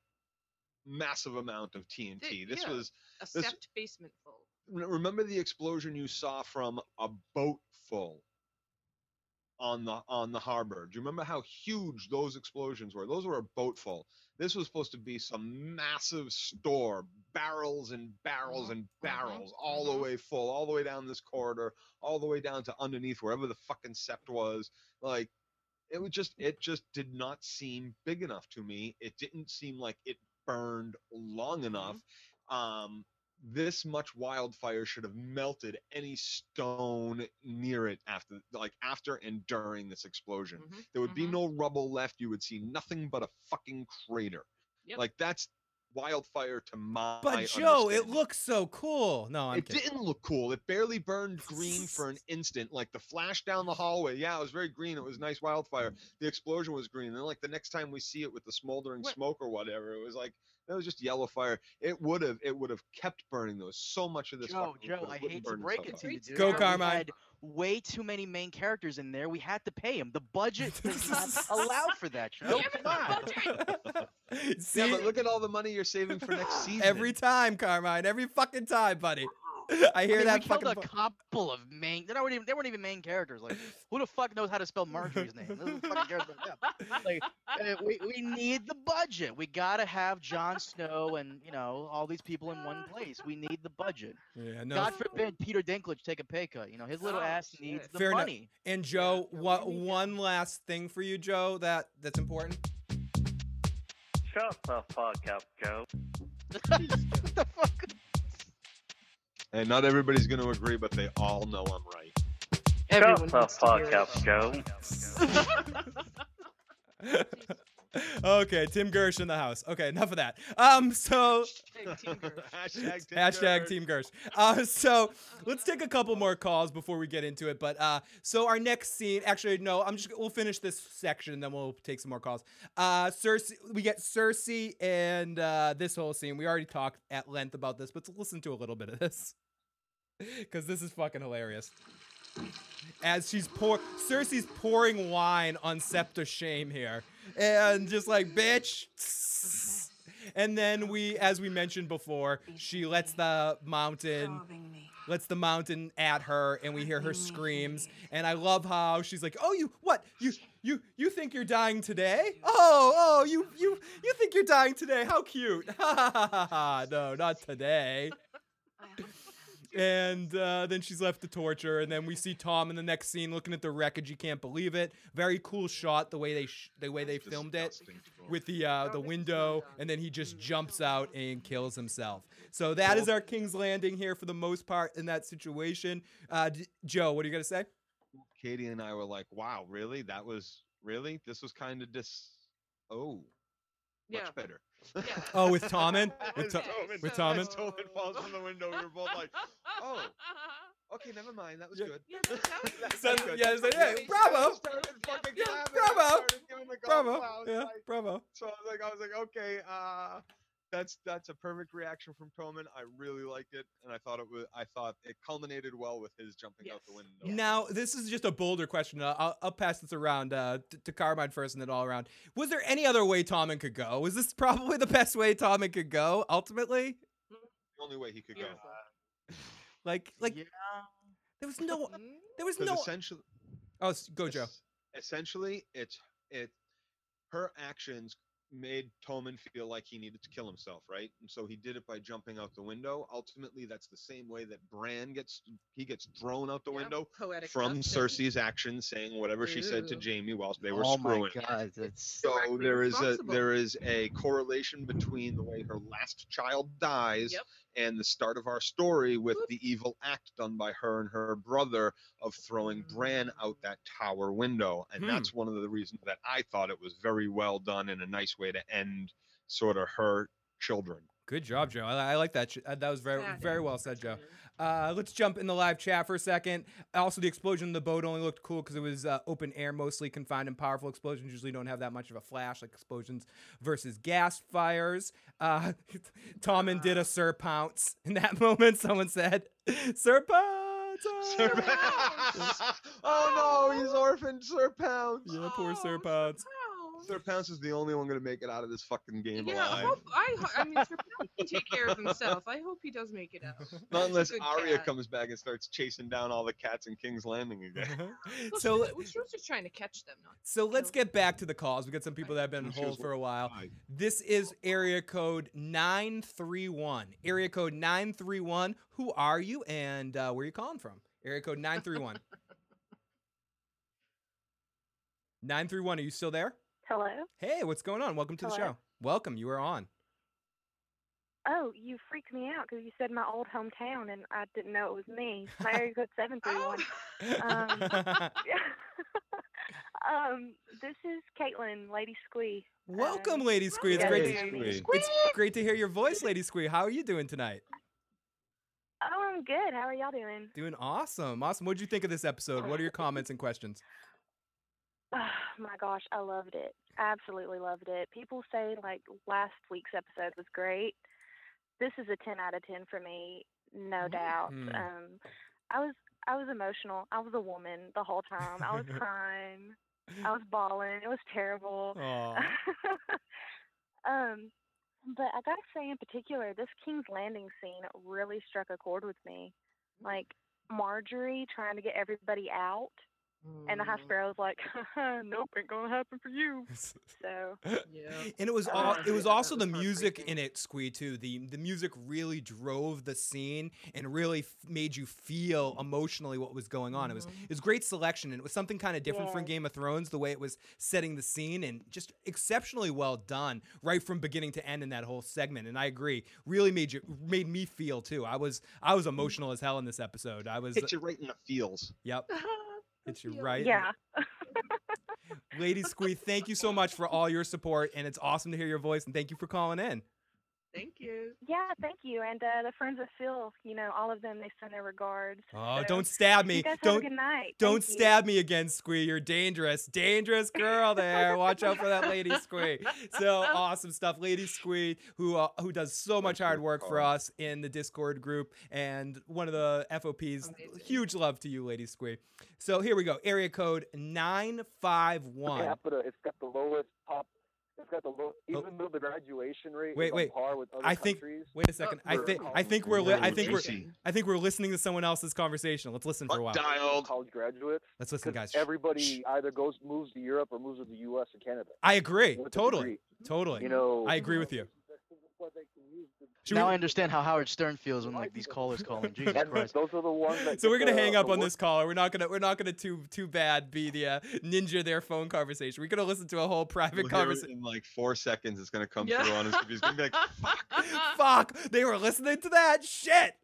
massive amount of TNT. This yeah, was a this- sept basement full. remember the explosion you saw from a boat full on the on the harbor. Do you remember how huge those explosions were? Those were a boat full. This was supposed to be some massive store, barrels and barrels uh-huh, and uh-huh, barrels, all the uh-huh. way full, all the way down this corridor, all the way down to underneath wherever the fucking sept was. Like it was just it just did not seem big enough to me. It didn't seem like it burned long mm-hmm. enough. Um this much wildfire should have melted any stone near it after like after and during this explosion. Mm-hmm, there would be mm-hmm. no rubble left. You would see nothing but a fucking crater. Yep. Like that's wildfire to my but joe it looks so cool no i'm It kidding. didn't look cool. It barely burned green for an instant. Like the flash down the hallway. Yeah, it was very green. It was nice wildfire. Mm. The explosion was green. And then like the next time we see it with the smoldering smoke or whatever, it was like that was just yellow fire. It would have it would have kept burning. There was so much of this. Joe, Joe, I hate to break it to you, dude. Go, Carmine. We had way too many main characters in there. We had to pay them. The budget does not allow for that. Joe, come on. See? Yeah, but look at all the money you're saving for next season. every time carmine every fucking time buddy i hear mean, that we fucking killed a couple of main. They weren't even. They weren't even main characters. Like, who the fuck knows how to spell Margaery's name? Who the fuck cares about them? Like, uh, we we need the budget. We gotta have Jon Snow and you know all these people in one place. We need the budget. Yeah, no, God forbid Peter Dinklage take a pay cut. You know his little Oh, ass needs the Fair enough. money. And Joe, what one last thing for you, Joe, that that's important? Shut the fuck up, Joe. And not everybody's going to agree, but they all know I'm right. Everyone Shut the needs to hear fuck up, Joe. okay, Tim Gersh in the house. Okay, enough of that. Um, so Hashtag Tim hashtag Gersh. Team Gersh. Uh, so let's take a couple more calls before we get into it. But uh, so our next scene, actually, no, I'm just we'll finish this section and then we'll take some more calls. Uh, Cersei, we get Cersei and uh, this whole scene. We already talked at length about this, but let's listen to a little bit of this because this is fucking hilarious. As she's pour, Cersei's pouring wine on Septa Shame here, and just like bitch. And then we, as we mentioned before, she lets the mountain, lets the mountain at her, and we hear her screams. And I love how she's like, "Oh, you what? You you you think you're dying today? Oh oh you you you think you're dying today? How cute! Ha ha ha ha ha! No, not today." And uh, then she's left to torture, and then we see Tom in the next scene looking at the wreckage. You can't believe it. Very cool shot the way they sh- the way they filmed it with the uh, the window, and then he just jumps out and kills himself. So that is our King's Landing here for the most part in that situation. Uh, D- Joe, what are you gonna say? Katie and I were like, wow, really? That was really? This was kind of dis. Oh, much Yeah. Oh, with Tommen? With, As To- Tommen- with Tommen? as Tommen falls from the window. We were both like, oh, okay, never mind. That was good. That's So- good. yeah, it's like, Yeah, hey, we bravo. started fucking Yeah, clapping, bravo. started giving the golf Bravo. claps, Yeah, like- bravo. So I was like, I was like, okay, uh, that's that's a perfect reaction from Tommen. I really liked it, and I thought it was. I thought it culminated well with his jumping out the window. Now, this is just a bolder question. Uh, I'll, I'll pass this around uh, t- to Carmine first and then all around. Was there any other way Tommen could go? Was this probably the best way Tommen could go, ultimately? The only way he could go. Like, like, There was no. There was no. essentially, Oh, s- go Joe. essentially, it's it. Her actions made Tommen feel like he needed to kill himself, right? And so he did it by jumping out the window. Ultimately, that's the same way that Bran gets he gets thrown out the window Poetic from justice. Cersei's actions, saying whatever she said to Ew. Jamie whilst they were oh my god, that's So Directly there is a there is a correlation between the way her last child dies Yep. and the start of our story with the evil act done by her and her brother of throwing Bran out that tower window. And Hmm. that's one of the reasons that I thought it was very well done in a nice way to end sort of her children. Good job, Joe. I, I like that. sh- uh, That was very, Sad very well said, Joe. Uh, let's jump in the live chat for a second. Also, the explosion in the boat only looked cool because it was uh, open air, mostly confined and powerful explosions. Usually don't have that much of a flash, like explosions versus gas fires. Uh, Tommen did a Sir Pounce in that moment. Someone said, Sir Pounce. oh." oh no, he's orphaned Sir Pounce. Yeah, poor Sir Pounce. Sir Pounce is the only one going to make it out of this fucking game Yeah, I alive. hope I. ho- I mean, Sir Pounce can take care of himself. I hope he does make it out. Not unless good Arya cat. comes back and starts chasing down all the cats in King's Landing again. Well, So- she, was- she was just trying to catch them. Not So let's get back to the calls. We got some people that have been on hold for a while. This is area code 931. Area code 931. Who are you and uh, where are you calling from? Area code 931. 931, are you still there? Hello. Hey, what's going on? Welcome to the show. Welcome, you are on. Oh, you freaked me out because you said my old hometown and I didn't know it was me. My area code seven three one. Um, um, this is Caitlin, Lady Squee. Welcome, Um, Lady Squee. It's yeah, great. Lady To, Squee. it's great to hear your voice, Lady Squee. How are you doing tonight? Oh, I'm good. How are y'all doing? Doing awesome. Awesome. What did you think of this episode? What are your comments and questions? Oh my gosh, I loved it. Absolutely loved it. People say like last week's episode was great. This is a 10 out of 10 for me, no doubt. Hmm. Um I was I was emotional. I was a woman the whole time. I was crying. I was bawling. It was terrible. Um but I got to say in particular, this King's Landing scene really struck a chord with me. Like Margaery trying to get everybody out and the High mm-hmm. was like, "Nope, ain't gonna happen for you." So yeah, And it was all it was also the music in it, Squee, too. The the music really drove the scene and really f- made you feel emotionally what was going on. It was mm-hmm. it was great selection and it was something kind of different from Game of Thrones, the way it was setting the scene and just exceptionally well done right from beginning to end in that whole segment. And I agree, really made you made me feel too. I was I was mm-hmm. emotional as hell in this episode. I was Hit you right in the feels. Yep. Hit you right. yeah. Lady Squee, thank you so much for all your support, and it's awesome to hear your voice. And thank you for calling in. Thank you. Yeah, thank you. And uh, the friends of Phil, you know, all of them, they send their regards. Oh, So, don't stab me! You guys don't have a good night. don't Thank you. stab me again, Squee. You're dangerous, dangerous girl there. Watch out for that Lady Squee. So awesome stuff, Lady Squee, who uh, who does so much hard work for us in the Discord group, and one of the FOPs. Huge love to you, Lady Squee. So here we go. Area code nine five one. capita, it's got the lowest top. It's got the low, oh. even though the graduation rate Wait, is on wait. par with other I think. countries. Wait a second. I think. I think we're. Li- I think we're. I think we're listening to someone else's conversation. Let's listen for a while. college graduates. Let's listen, guys. Everybody either goes moves to Europe or moves to the U.S. or Canada. I agree. Totally. Totally. You know, I agree with you. Should now we- I understand how Howard Stern feels when like these callers call him. Jesus Christ. those are the ones that. So we're gonna the- hang up on this caller. We're not gonna. We're not gonna too too bad be the uh, ninja their phone conversation. We're gonna listen to a whole private We'll conversation. in like four seconds. It's gonna come Yeah. through on his computer. He's gonna be like, Fuck! They were listening to that shit.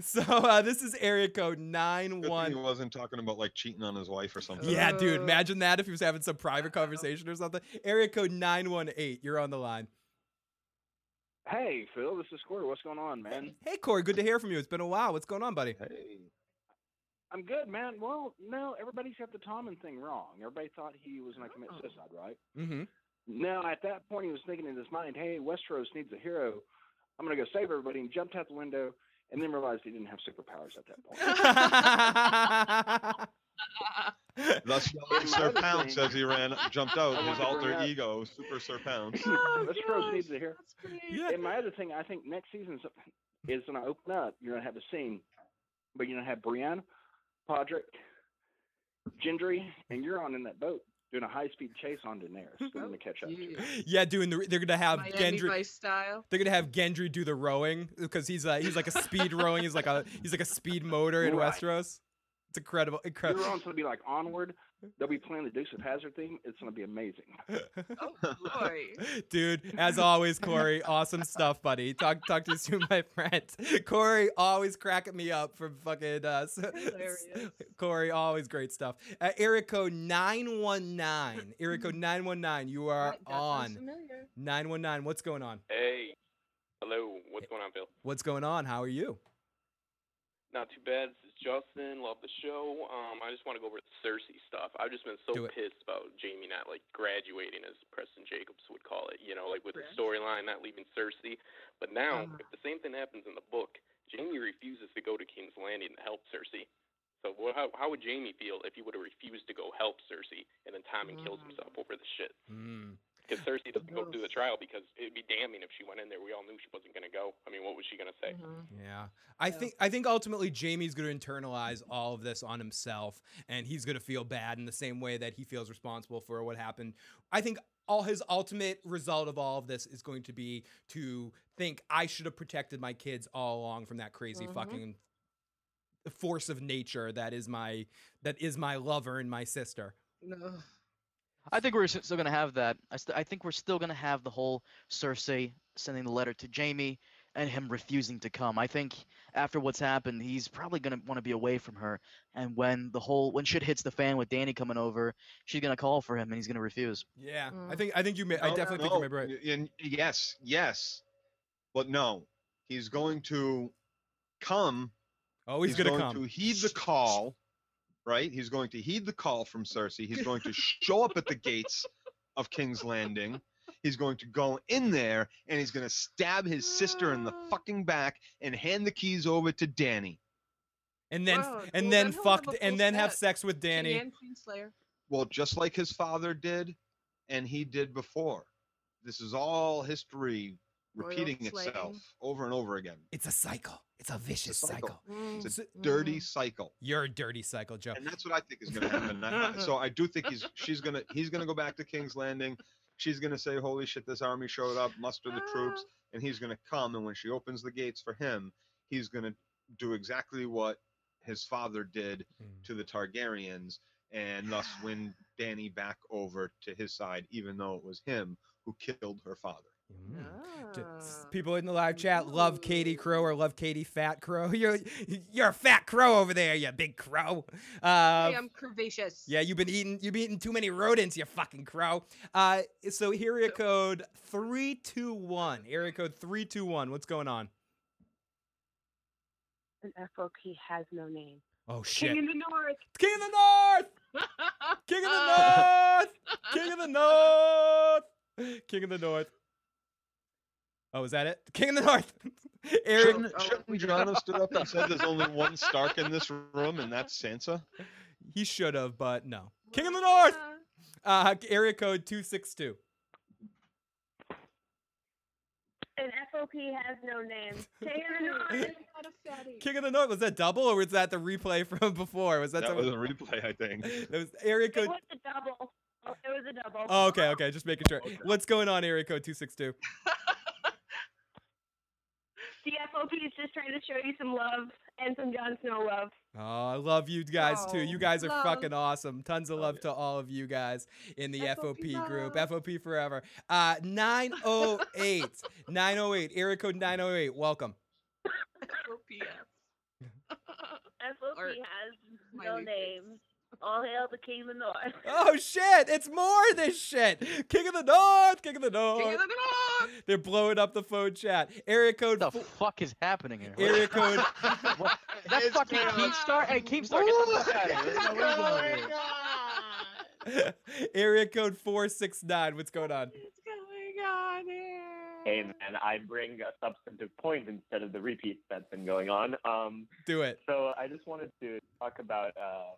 So uh, this is area code nine Good thing one. he wasn't talking about like cheating on his wife or something. Yeah, dude. Imagine that if he was having some private conversation or something. Area code nine one eight. You're on the line. Hey, Phil, this is Corey. What's going on, man? Hey Corey, good to hear from you. It's been a while. What's going on, buddy? Hey. I'm good, man. Well, no, everybody's got the Tommen thing wrong. Everybody thought he was going to commit suicide, right? Mm-hmm. Now, at that point, he was thinking in his mind, hey, Westeros needs a hero. I'm going to go save everybody, and jumped out the window, and then realized he didn't have superpowers at that point. Thus, And my Sir Pounce, as he ran, jumped out. His wanted to bring alter up- ego, Super Sir Pounce. Westeros needs a hero. And my other thing, I think next season is going to open up. You're going to have a scene, but you're going to have Brienne Podrick, Gendry, and you're on in that boat doing a high speed chase on Daenerys for them to catch up to. you. Yeah, doing the they're gonna have Miami Gendry. Vice style. They're gonna have Gendry do the rowing because he's uh, he's like a speed rowing. He's like a he's like a speed motor in Right. Westeros. It's incredible. Your Incredible. one's gonna be like onward. They'll be playing the Dukes of Hazzard theme. It's gonna be amazing. Boy. Dude, as always, Corey, awesome stuff, buddy. Talk talk to you soon, my friend. Corey always cracking me up from fucking uh, Corey, always great stuff. Uh, Erico nine one nine. Erico nine one nine. You are on. Nine one nine. What's going on? Hey. Hello. What's going on, Phil? What's going on? How are you? Not too bad. This is Justin. Love the show. Um, I just want to go over the Cersei stuff. I've just been so pissed about Jamie not like graduating, as Preston Jacobs would call it. You know, like with the storyline not leaving Cersei. But now, Uh-huh. if the same thing happens in the book, Jamie refuses to go to King's Landing to help Cersei. So what, how, how would Jamie feel if he would have refused to go help Cersei and then Tommen kills Mm. himself over the shit? Mm. Because Cersei doesn't go through the trial because it'd be damning if she went in there. We all knew she wasn't going to go. I mean, what was she going to say? Yeah. I think I think ultimately Jamie's going to internalize all of this on himself and he's going to feel bad in the same way that he feels responsible for what happened. I think all his ultimate result of all of this is going to be to think I should have protected my kids all along from that crazy Mhm. fucking force of nature that is my that is my lover and my sister. No. I think we're still gonna have that. I, st- I think we're still gonna have the whole Cersei sending the letter to Jamie and him refusing to come. I think after what's happened, he's probably gonna want to be away from her. And when the whole when shit hits the fan with Danny coming over, she's gonna call for him and he's gonna refuse. Yeah. I mm. think I think you may, I No, definitely think no, you may be right. And yes, yes, but no, he's going to come. Oh, he's gonna going come. to heed the call, right? He's going to heed the call from Cersei. He's going to show up at the gates of King's Landing. He's going to go in there and he's going to stab his sister in the fucking back and hand the keys over to Danny. And then Wow, and well, then then he'll fuck and then have sex with Danny. King and Queenslayer. Well, just like his father did, and he did before. This is all history repeating itself over and over again. It's a cycle. It's a vicious cycle. Mm, It's a dirty cycle. You're a dirty cycle, Joe. and that's what I think is going to happen. I- I- so I do think he's she's gonna he's gonna go back to King's Landing. She's gonna say, "Holy shit, this army showed up! Muster the troops!" And he's gonna come. And when she opens the gates for him, he's gonna do exactly what his father did to the Targaryens, and thus win Danny back over to his side, even though it was him who killed her father. D- s- People in the live chat love Katie Crow or love Katie Fat Crow. You're you're a fat crow over there, you big crow. Uh, I am curvaceous. yeah, you've been eating you've been eating too many rodents, you fucking crow. Uh, so area code three two one. Area code three two one. What's going on? An FOP has no name. Oh shit! King in the North. King of the North. King of the North. King of the North. King of the North. Oh, is that it? King of the North. Eric. Shouldn't, shouldn't Jon have stood up and said there's only one Stark in this room, and that's Sansa? He should have, but no. King of the North. Uh, area code two six two. An FOP has no name. King in the North. King of the North. Was that double or was that the replay from before? Was that, That was a replay, I think. That was area It code. was a double. It was a double. Oh, okay, okay. Just making sure. What's going on, area code two six two? The FOP is just trying to show you some love and some Jon Snow love. Oh, I love you guys too. You Oh, guys are love. fucking awesome. Tons of love to all of you guys in the FOP, FOP group. love. FOP forever. Uh 908. 908. Area code 908. Welcome. FOP has no Miley name. All hail the King of the North. Oh shit! It's more of this shit. King of the North. King of the North. King of the North. They're blowing up the phone chat. Area code. What the fuck is happening here? Area code. What? Is that fucking Keemstar? Hey, Keemstar, get the fuck out of here. There's no reason. Area code 469. What's going on? What's going on Here? Hey man, I bring a substantive point instead of the repeats that's been going on. Um, Do it. so I just wanted to talk about uh,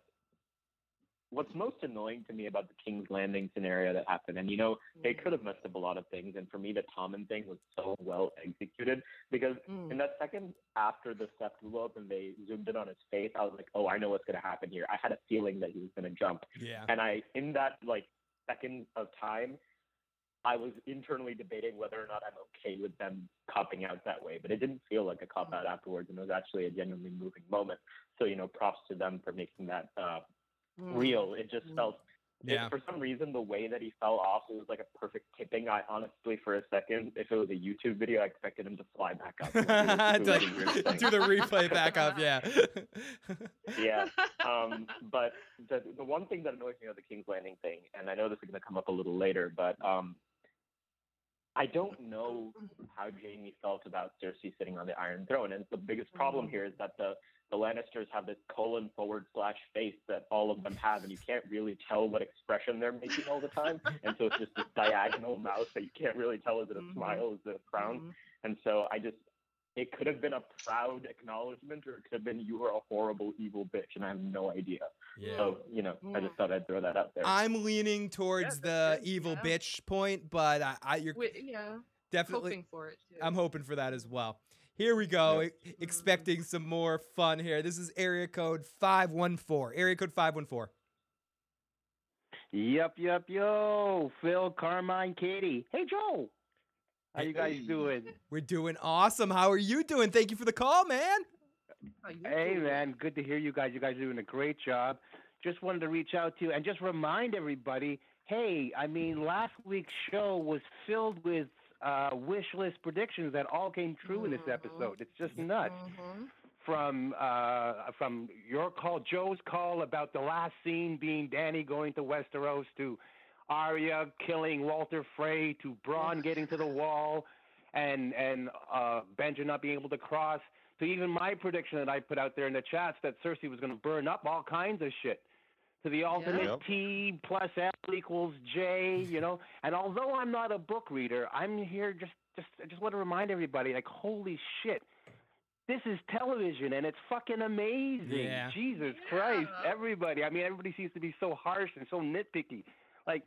what's most annoying to me about the King's Landing scenario that happened, and you know, they could have messed up a lot of things, and for me, the Tommen thing was so well executed because in that second after the Sept blew up and they zoomed in on his face, I was like, oh, I know what's gonna happen here. I had a feeling that he was gonna jump, Yeah. and I in that like second of time. I was internally debating whether or not I'm okay with them copping out that way, but it didn't feel like a cop out afterwards, and it was actually a genuinely moving moment. So you know, props to them for making that uh, Mm. Real. It just felt. it- Yeah. for some reason, the way that he fell off, it was like a perfect tipping. I honestly, for a second, if it was a YouTube video, I expected him to fly back up. and do the- Like, the weird thing. do the replay back up, yeah. yeah. Um, but the the one thing that annoys me about the King's Landing thing, and I know this is going to come up a little later, but um, I don't know how Jamie felt about Cersei sitting on the Iron Throne, and the biggest problem here is that the the Lannisters have this colon forward slash face that all of them have, and you can't really tell what expression they're making all the time, and so it's just this diagonal mouth that you can't really tell is it a mm-hmm. smile, is it a frown, mm-hmm. and so I just it could have been a proud acknowledgement or it could have been you are a horrible evil bitch and i have no idea Yeah. so you know i just mm. thought i'd throw that out there I'm leaning towards the evil bitch point, but I, I you're Wi- yeah. definitely hoping for it. Too. I'm hoping for that as well. Here we go. e- Expecting some more fun here. This is area code 514. Area code 514. Yup, yup, yo. Phil, Carmine, Katie. Hey, Joe. How you guys doing? We're doing awesome. How are you doing? Thank you for the call, man. Hey, man. Good to hear you guys. You guys are doing a great job. Just wanted to reach out to you and just remind everybody hey, I mean, last week's show was filled with uh, wish list predictions that all came true in this episode. It's just nuts. From uh, from your call, Joe's call about the last scene being Danny going to Westeros to Arya killing Walder Frey to Bran getting to the wall and and uh, Benjen not being able to cross to even my prediction that I put out there in the chats that Cersei was going to burn up all kinds of shit to the ultimate Yep. T plus L equals J, you know. And although I'm not a book reader, I'm here just just I just want to remind everybody like holy shit. This is television and it's fucking amazing. Yeah. Jesus Christ, everybody. I mean, everybody seems to be so harsh and so nitpicky. Like,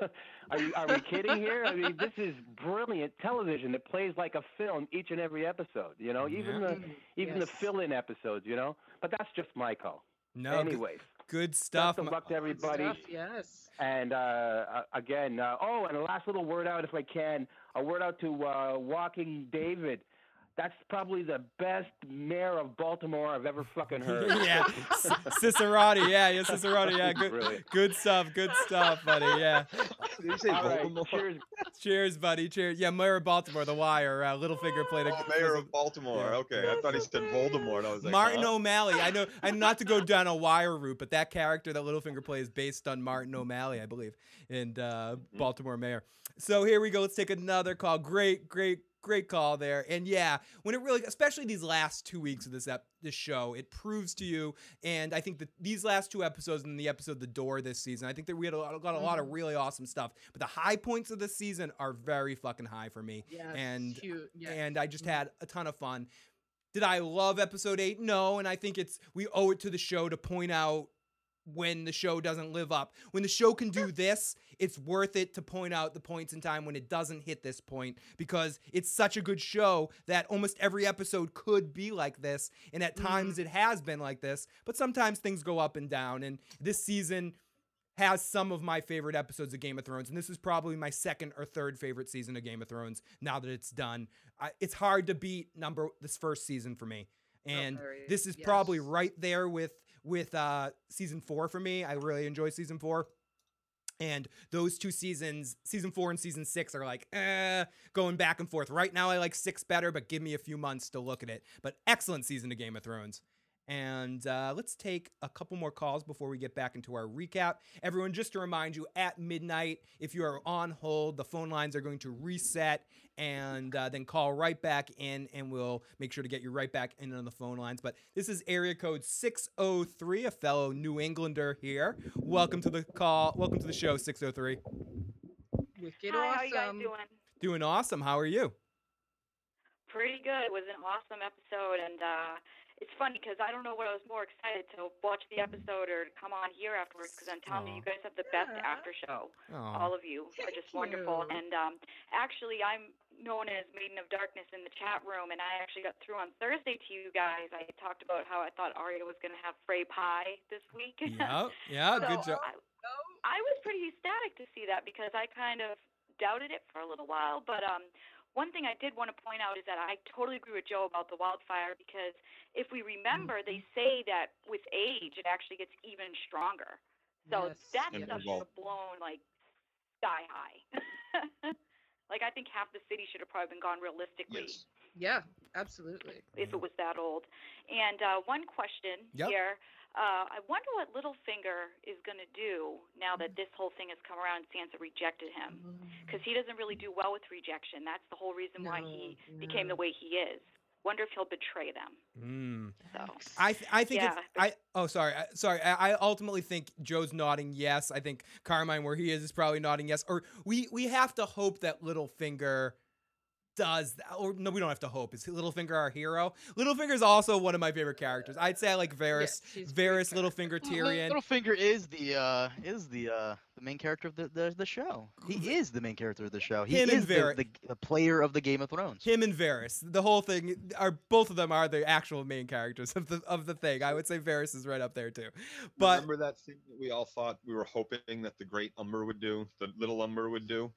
are, you, are we kidding here? I mean, this is brilliant television. It plays like a film each and every episode. You know, even Yeah. the mm-hmm. even the fill-in episodes. You know, but that's just my call. No, good- Anyways, Good best stuff. of luck to everybody. Stuff, yes. And uh, uh, again, uh, oh, and a last little word out, if I can, a word out to uh, Walking David. That's probably the best mayor of Baltimore I've ever fucking heard. yeah, C- Carcetti. Yeah, yeah, Carcetti. Yeah, good, Brilliant. good stuff. Good stuff, buddy. Yeah. Did you say All right, Voldemort? cheers. Cheers, buddy. Cheers. Yeah, Mayor of Baltimore, The Wire. Uh, Littlefinger played a Oh, Mayor of Baltimore. Okay, I thought he said Voldemort. I was like, Martin huh? O'Malley. I know, and not to go down a wire route, but that character that Littlefinger plays is based on Martin O'Malley, I believe, and uh, Baltimore mayor. So here we go. Let's take another call. Great, great, great call there. And yeah, when it really, especially these last two weeks of this ep- this show, it proves to you. And I think that these last two episodes and the episode The Door this season, I think that we had a lot, got a lot of mm-hmm. really awesome stuff. But the high points of the season are very fucking high for me. Yes, and yes. and I just mm-hmm. had a ton of fun. Did I love episode eight? No, and I think it's we owe it to the show to point out when the show doesn't live up. When the show can do this, it's worth it to point out the points in time when it doesn't hit this point because it's such a good show that almost every episode could be like this, and at mm-hmm. times it has been like this, but sometimes things go up and down. And this season has some of my favorite episodes of Game of Thrones, and this is probably my second or third favorite season of Game of Thrones. Now that it's done, I, it's hard to beat number this first season for me, oh, and very- this is yes. probably right there with with uh, season four for me. I really enjoy season four. And those two seasons, season four and season six, are like eh, going back and forth. Right now, I like six better, but give me a few months to look at it. But excellent season of Game of Thrones. And uh, let's take a couple more calls before we get back into our recap. Everyone, just to remind you, at midnight, if you are on hold, the phone lines are going to reset and uh, then call right back in, and we'll make sure to get you right back in on the phone lines. But this is area code 603, a fellow New Englander here. Welcome to the call. Welcome to the show, 603. Wicked Hi, how you guys doing? Doing awesome. How are you? Pretty good. It was an awesome episode, and uh, it's funny because I don't know what I was more excited to watch the episode or to come on here afterwards because I'm telling you, you guys have the best after show. Aw. All of you are just wonderful. And um, actually, I'm known as Maiden of Darkness in the chat room, and I actually got through on Thursday to you guys. I talked about how I thought Arya was going to have Frey pie this week. Yeah, yeah, good job. I, I was pretty ecstatic to see that because I kind of doubted it for a little while. But um, one thing I did want to point out is that I totally agree with Joe about the wildfire because if we remember, they say that with age it actually gets even stronger. So Yes. that And stuff should have blown like sky high. like I think half the city should have probably been gone realistically Yes. Yeah, absolutely. if it was that old. And uh, one question Yep. here. Uh, I wonder what Littlefinger is going to do now that this whole thing has come around and Sansa rejected him. Because he doesn't really do well with rejection. That's the whole reason why he became the way he is. Wonder if he'll betray them. Mm. So I th- I think Yeah, it's I oh sorry I, sorry I, I ultimately think Joe's nodding yes I think Carmine where he is is probably nodding yes or we we have to hope that Littlefinger does that or no we don't have to hope. Is Littlefinger our hero? Littlefinger is also one of my favorite characters. I'd say I like Varys he's a great Varys Littlefinger Tyrion. Littlefinger is the uh is the uh the main character of the the, the show. He is the main character of the show. He Him and is the, the, the player of the Game of Thrones. him and Varys. The whole thing are both of them are the actual main characters of the of the thing. I would say Varys is right up there too. But remember that scene that we all thought we were hoping that the great Umber would do, the little Umber would do.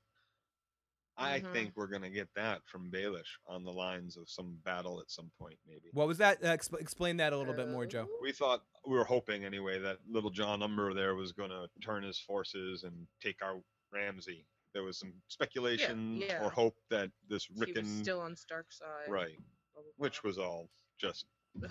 I Mhm. think we're gonna get that from Baelish on the lines of some battle at some point, maybe. what was that uh, expl- explain that a little bit more Joe We thought we were hoping anyway that little John Umber there was gonna turn his forces and take out Ramsay. There was some speculation yeah. or hope that this He was Rickon, still on Stark's side. right, blah, blah, which was all just blah.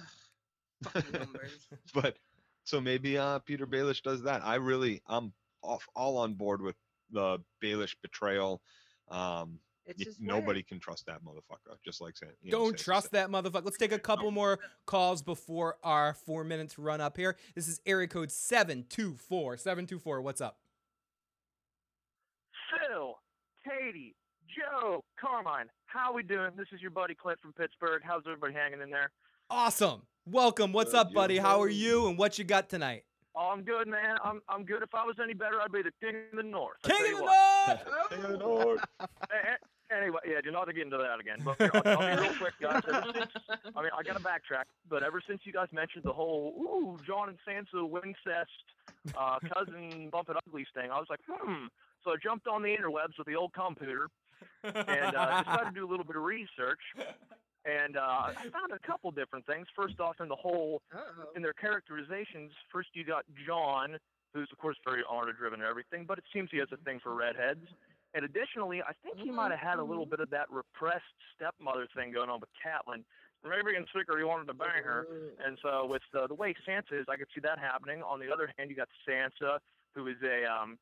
Fucking numbers. but so maybe uh Peter Baelish does that. I really I'm off all on board with the Baelish betrayal. Um It's y- his way. nobody can trust that motherfucker, just like saying Don't trust that motherfucker. Let's take a couple more calls before our four minutes run up here. This is area code 724. 724, what's up? Phil, Katie, Joe, Carmine, how we doing? This is your buddy Clint from Pittsburgh. How's everybody hanging in there? Awesome. Welcome. What's up, buddy? How are you and what you got tonight? Oh, I'm good, man. I'm I'm good. If I was any better, I'd be the king of the north. I King of you the what. North! King of the north. Anyway, yeah, do not to get into that again. But here, I'll, I'll be real quick, guys. Ever since, I mean, I got to backtrack, but ever since you guys mentioned the whole ooh Jon and Sansa Wincest uh, cousin bumping uglies thing, I was like, hmm. So I jumped on the interwebs with the old computer and uh, decided to do a little bit of research. And uh, I found a couple different things. First off, in the whole, in their characterizations, first you got Jon, who's of course very honor-driven and everything, but it seems he has a thing for redheads. And additionally, I think he might have had a little bit of that repressed stepmother thing going on with Catelyn. Maybe sick or he wanted to bang her. And so with uh, the way Sansa is, I could see that happening. On the other hand, you got Sansa, who is a um,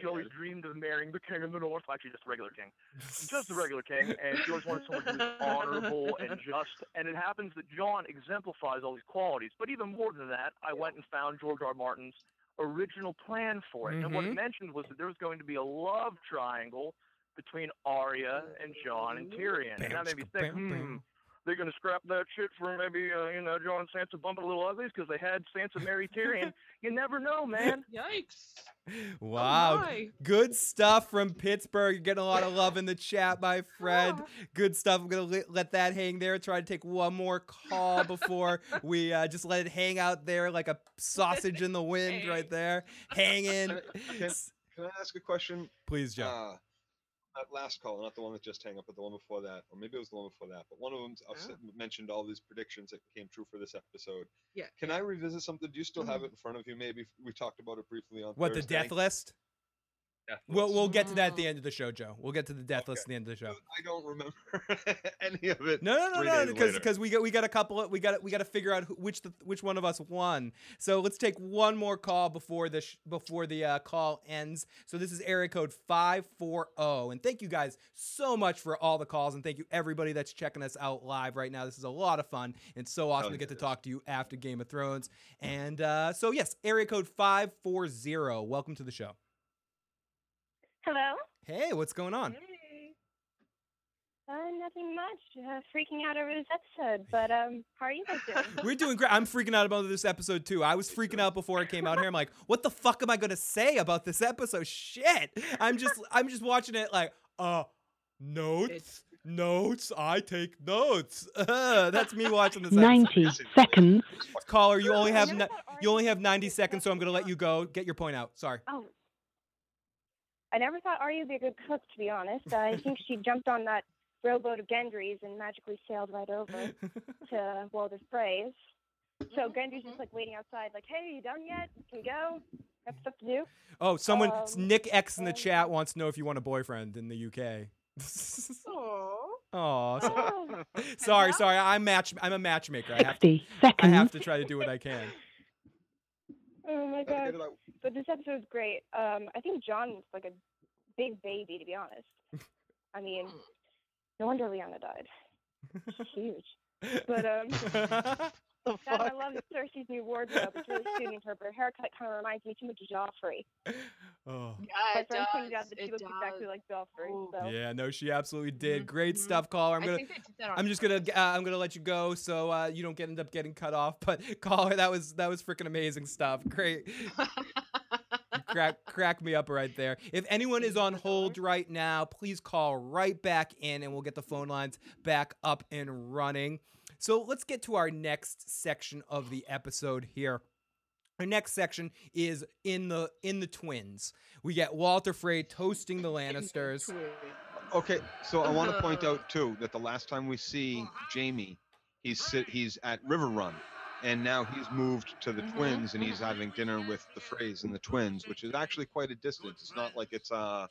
she always dreamed of marrying the king of the north, actually just a regular king, just a regular king, and she always wanted someone who was honorable and just. And it happens that Jon exemplifies all these qualities. But even more than that, I went and found George R. R. Martin's original plan for it, and what it Mhm. mentioned was that there was going to be a love triangle between Arya and Jon and Tyrion, and that made me think, hmm. They're gonna scrap that shit for maybe uh, you know Jon and Sansa bumping a little uglies because they had Sansa marry Tyrion. you never know, man. Yikes! Wow. my. Good stuff from Pittsburgh. You're getting a lot of love in the chat, my friend. Oh. Good stuff. I'm going to let, let that hang there. Try to take one more call before we uh, just let it hang out there like a sausage in the wind right there. Hanging. Can, can I ask a question? Please, John. Uh, that last call, not the one that just hang up, but the one before that, or maybe it was the one before that. But one of them I've ah. mentioned all these predictions that came true for this episode. Yeah. Can I revisit something? Do you still have mm-hmm. it in front of you? Maybe we talked about it briefly on What, the death list? Death We'll, we'll get to that at the end of the show, Joe. We'll get to the death list at the end of the show. I don't remember any of it. No, no, no, no, because because we got we got a couple of we got we got to figure out who, which the which one of us won. So let's take one more call before the sh- before the uh, call ends. So this is area code five four zero, and thank you guys so much for all the calls, and thank you everybody that's checking us out live right now. This is a lot of fun. and so awesome to get to talk to you after Game of Thrones. And uh, so yes, area code five four zero. Welcome to the show. Hello. Hey, what's going on? Hey. Uh, nothing much. Uh, freaking out over this episode, but um, how are you guys doing? We're doing great. I'm freaking out about this episode too. I was freaking out before I came out here. I'm like, what the fuck am I gonna say about this episode? Shit. I'm just I'm just watching it like, uh, notes, notes. I take notes. Uh, that's me watching this. episode. 90 seconds. Caller, you only have ni- you only have 90 seconds, so I'm gonna let you go. Get your point out. Sorry. Oh. I never thought Arya would be a good cook, to be honest. I think she jumped on that rowboat of Gendry's and magically sailed right over to Walder Frey's. So Gendry's just like waiting outside, like, "Hey, you done yet? Can we go? Have stuff to do." Oh, someone Um, Nick X in the chat wants to know if you want a boyfriend in the UK. Oh, sorry, sorry. I'm match. I'm a matchmaker. I have to. 60 I have to try to do what I can. Oh my god! But this episode's great. Um, I think Jon's like a big baby, to be honest. I mean, no wonder Lyanna died. She's huge. But um, that and I love the Cersei's new wardrobe. It's really suiting her. But her haircut kind of reminds me too much of Joffrey. Oh. My it friend pointed out does, that she it looks exactly does. like Joffrey. So. Yeah, no, she absolutely did. Great stuff, caller. I'm gonna. think they did that on I'm just gonna. Uh, I'm gonna let you go, so uh, you don't get end up getting cut off. But caller, that was that was freaking amazing stuff. Great. You crack crack me up right there. If anyone is on hold right now, please call right back in, and we'll get the phone lines back up and running. So let's get to our next section of the episode here. Our next section is in the in the twins. We get Walder Frey toasting the Lannisters. Okay, so I want to point out too that the last time we see Jamie, he's sit, he's at River Run, and now he's moved to the Twins and he's having dinner with the Freys and the Twins, which is actually quite a distance. It's not like it's uh,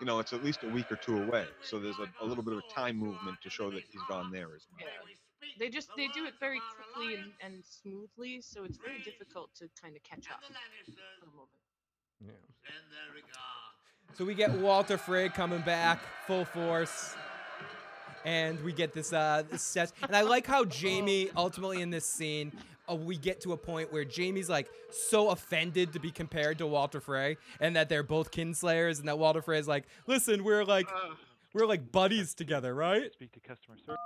you know, it's at least a week or two away. So there's a, a little bit of a time movement to show that he's gone there as well. They just they do it very quickly and, and smoothly, so it's very difficult to kind of catch up for a moment. Yeah. So we get Walder Frey coming back full force. And we get this uh this set. And I like how Jamie ultimately in this scene uh, we get to a point where Jamie's like so offended to be compared to Walder Frey and that they're both kinslayers and that Walder Frey is like, "Listen, we're like we're like buddies together, right?" Speak to customer service.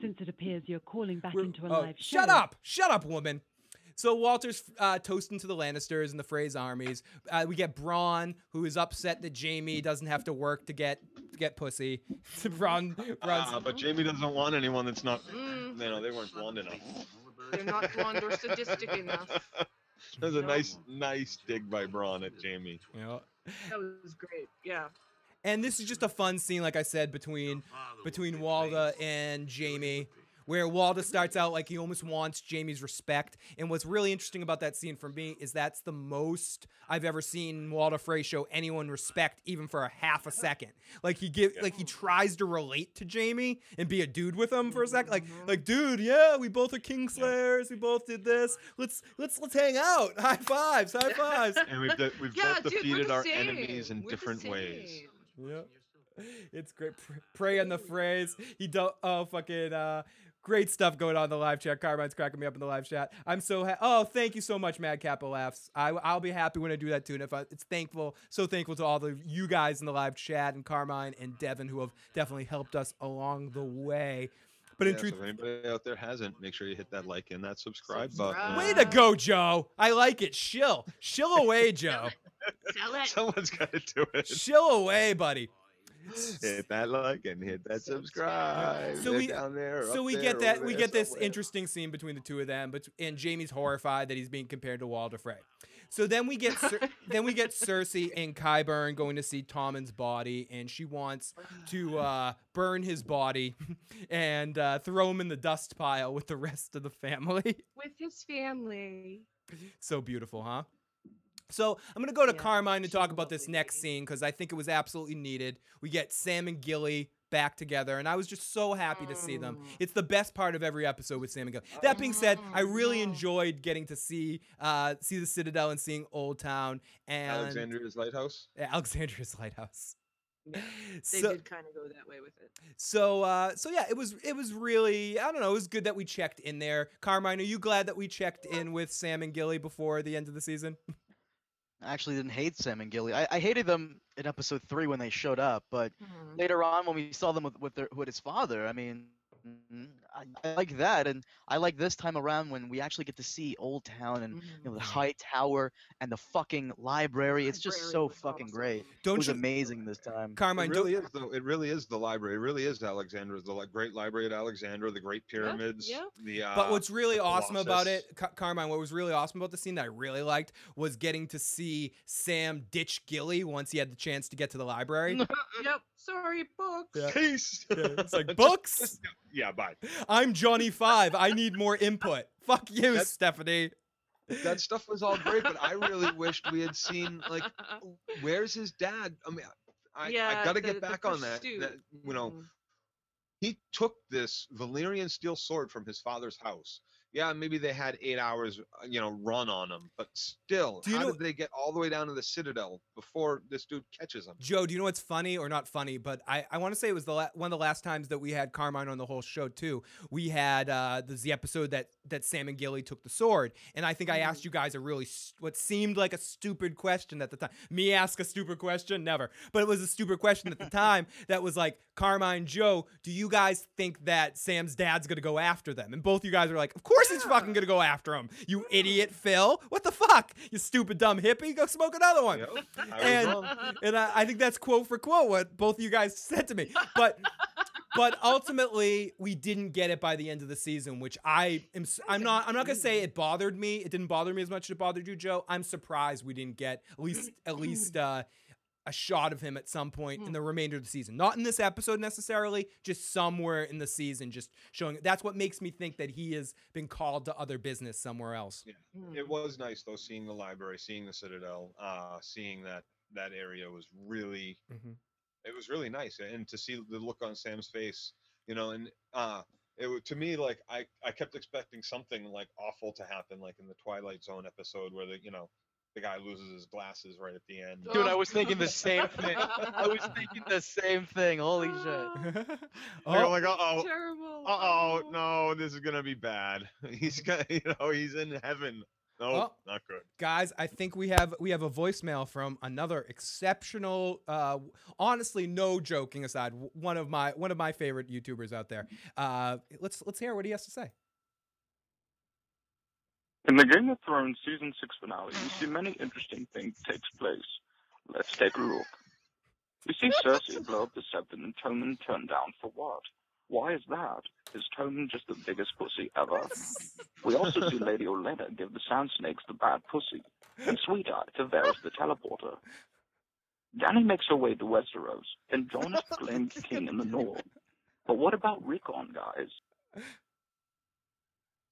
Since it appears you're calling back We're- into a oh, live show. Shut up! Shut up, woman. So Walder's uh, toasting to the Lannisters and the Freys armies. Uh, we get Bronn, who is upset that Jamie doesn't have to work to get to get pussy. Bronn, Bronn's, Ah, but Jamie doesn't want anyone that's not, Mm. you know, they weren't blonde enough. They're not blonde or sadistic enough. That There's a nice, nice dig by Bronn at Jamie. Yeah. That was great. Yeah. and this is just a fun scene, like I said, between between Walder and Jamie, where Walder starts out like he almost wants Jamie's respect. And what's really interesting about that scene for me is that's the most I've ever seen Walder Frey show anyone respect, even for a half a second. Like he give, like he tries to relate to Jamie and be a dude with him for a second. Like, like, dude, yeah, we both are Kingslayers. We both did this. Let's let's let's hang out. High fives, high fives. And we've de- we've Yeah, both dude, defeated our same. enemies in We're different ways. same. Yeah. It's great. Pr- Pray on the phrase. He don't. Oh, fucking. Uh, great stuff going on in the live chat. Carmine's cracking me up in the live chat. I'm so. Ha- oh, thank you so much, Mad Kappa laughs. I, I'll be happy when I do that too. And if I, it's thankful, so thankful to all the you guys in the live chat and Carmine and Devin who have definitely helped us along the way. But in Yeah, truth, so if anybody out there hasn't, make sure you hit that like and that subscribe button. way to go, Joe. I like it. Shill, shill away, Joe. Sell it. Someone's got to do it. Shill away, buddy. Hit that like and hit that subscribe. So we down there. so we there, get that we get this somewhere. interesting scene between the two of them, but and Jamie's horrified that he's being compared to Walder Frey. So then we get Cer- then we get Cersei and Qyburn going to see Tommen's body, and she wants to uh, burn his body and uh, throw him in the dust pile with the rest of the family. With his family. so beautiful, huh? So I'm gonna go to Carmine to talk about this next scene because I think it was absolutely needed. We get Sam and Gilly back together, and I was just so happy to see them. It's the best part of every episode with Sam and Gilly. That being said, I really enjoyed getting to see uh, see the Citadel and seeing Old Town and Alexandria's Lighthouse. Yeah, Alexandria's Lighthouse. Yeah, they So- did kind of go that way with it. So uh so yeah, it was it was really I don't know, it was good that we checked in there. Carmine, are you glad that we checked in with Sam and Gilly before the end of the season? I actually didn't hate Sam and Gilly. I, I hated them in episode three when they showed up, but Mhm. later on when we saw them with with, their, with his father, I mean, I, I like that, and I like this time around when we actually get to see Old Town and you know the high tower and the fucking library. It's just so fucking great. Don't it was you- amazing this time. Carmine, it really is though. It really is the library. It really is Alexandria. The like, great library at Alexandria, the Great Pyramids. yeah. The uh, But what's really awesome about it, Car- Carmine, what was really awesome about the scene that I really liked was getting to see Sam ditch Gilly once he had the chance to get to the library. yep. Sorry, books. Yeah. Peace. Yeah, it's like books. Yeah, bye. I'm Johnny Five. I need more input. Fuck you, Stephanie. That stuff was all great, but I really wished we had seen like, where's his dad? I mean, I, Yeah, I got to the- get back on that. That you know, Mhm. he took this Valyrian steel sword from his father's house. Yeah, maybe they had eight hours, uh, you know, run on them, but still, Do you how know- did they get all the way down to the Citadel before this dude catches them? Joe, do you know what's funny or not funny? But I, I want to say it was the la- one of the last times that we had Carmine on the whole show too. We had uh, this the episode that that Sam and Gilly took the sword, and I think I asked you guys a really s- what seemed like a stupid question at the time. Me ask a stupid question, never, but it was a stupid question at the time that was like Carmine, Joe, do you guys think that Sam's dad's gonna go after them? And both you guys are like, of course he's fucking gonna go after him. You idiot, Phil. What the fuck? You stupid dumb hippie. Go smoke another one I and wrong. and I, I think that's quote for quote what both of you guys said to me. But but ultimately we didn't get it by the end of the season, which I am. I'm not. I'm not gonna say it bothered me. It didn't bother me as much as it bothered you, Joe. I'm surprised we didn't get at least at least uh, a shot of him at some point in the remainder of the season. Not in this episode necessarily, just somewhere in the season, just showing. That's what makes me think that he has been called to other business somewhere else. Hmm. It was nice though, seeing the library, seeing the Citadel, uh, seeing that that area was really it was really nice and to see the look on sam's face you know and uh it to me like i i kept expecting something like awful to happen like in the twilight zone episode where the you know the guy loses his glasses right at the end Dude, I was thinking the same thing. I was thinking the same thing. Holy shit. oh like uh-oh Terrible. uh-oh no this is gonna be bad he's gonna you know he's in heaven no Oh. not good guys i think we have we have a voicemail from another exceptional uh honestly no joking aside w- one of my one of my favorite youtubers out there uh let's let's hear what he has to say In the Game of Thrones season six finale, we see many interesting things takes place. Let's take a look. We see Cersei blow up the Seven and Tommen turned down for what? Why is that? Is Tommen just the biggest pussy ever? We also see Lady Olenna give the Sand Snakes the bad pussy, and Sweet Eye to Varys the teleporter. Danny makes her way to Westeros, and Jon is proclaimed king in the north. But what about Rickon, guys?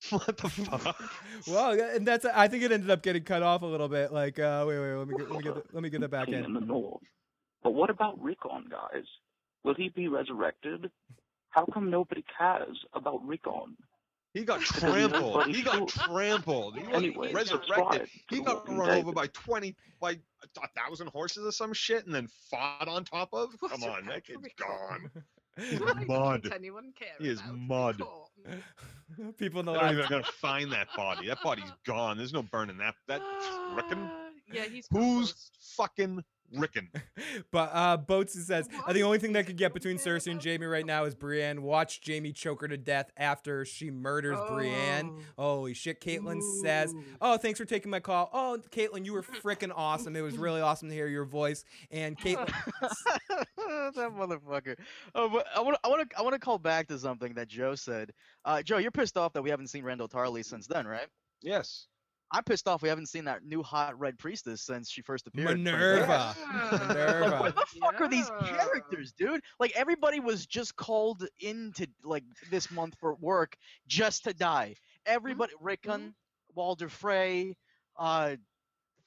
what the fuck well and that's i think it ended up getting cut off a little bit like uh wait wait let me get, let me get the, let me get that back king in in the north. But what about Rickon, guys? Will he be resurrected? How come nobody cares about Rickon? He got trampled. He got trampled. He wasn't Anyway, resurrected. He got Walking run over by twenty, by a thousand horses or some shit, and then fought on top of. Come on, that kid's gone. He's Why mud. doesn't anyone care He is mud. People in the They're not even live gonna find that body. That body's gone. There's no burning that. That Rickon. Yeah, he's Who's fucking Rickon? But uh, Boats says "Uh, the only thing that could get between Cersei and Jamie right now is Brienne. Watch Jamie choke her to death after she murders Brienne. Holy shit! Caitlin says, "Oh, thanks for taking my call. Oh, Caitlin, you were freaking awesome. It was really awesome to hear your voice." And Caitlin, that motherfucker. Oh, but I want to, I want to, I want to call back to something that Joe said. Uh, Joe, you're pissed off that we haven't seen Randyll Tarly since then, right? Yes. I'm pissed off we haven't seen that new hot red priestess since she first appeared. in Minerva. 2010. Minerva. Like, what the fuck are these characters, dude? Like everybody was just called into like this month for work just to die. Everybody, Rickon, Walder Frey, uh,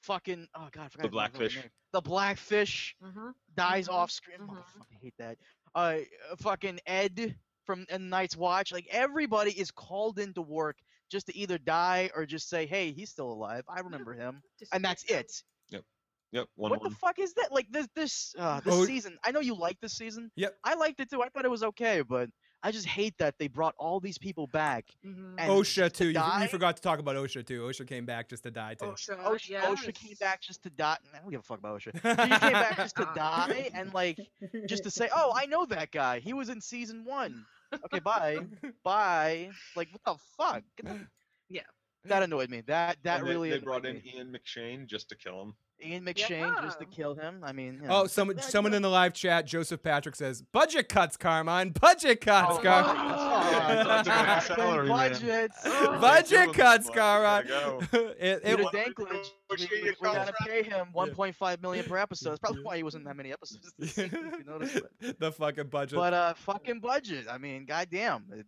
fucking oh god, I forgot The Blackfish. name. The Blackfish Mm-hmm. dies off screen. Motherfucker, I hate that. Uh, fucking Ed from and Night's Watch. Like everybody is called into work just to either die or just say, "Hey, he's still alive. I remember him," and that's it. Yep. Yep. One what one. the fuck is that? Like this this uh, this Oh. season. I know you like this season. Yep. I liked it too. I thought it was okay, but I just hate that they brought all these people back. Mm-hmm. And Osha just to too. You, you forgot to talk about Osha too. Osha came back just to die too. Osha, Osha, Osha came back just to die. I don't give a fuck about Osha. He came back just to die and like just to say, "Oh, I know that guy. He was in season one." Okay, bye, bye. Like what the fuck? Get the- Yeah. That annoyed me. That that And really they annoyed brought in me. Ian McShane just to kill him. Ian McShane just to kill him. I mean, you know. Oh, someone someone in the live chat, Joseph Patrick says, "Budget cuts, Carmine. Budget cuts, Oh, Carmine. That's a salary, man. budgets. Budget cuts, Carmine." It, it, Peter wa- Dinklage, we, we, we gotta pay him 1.5 million per episode. That's probably why he wasn't in that many episodes. this season, if you noticed it. the fucking budget. But uh, fucking budget. I mean, goddamn. It,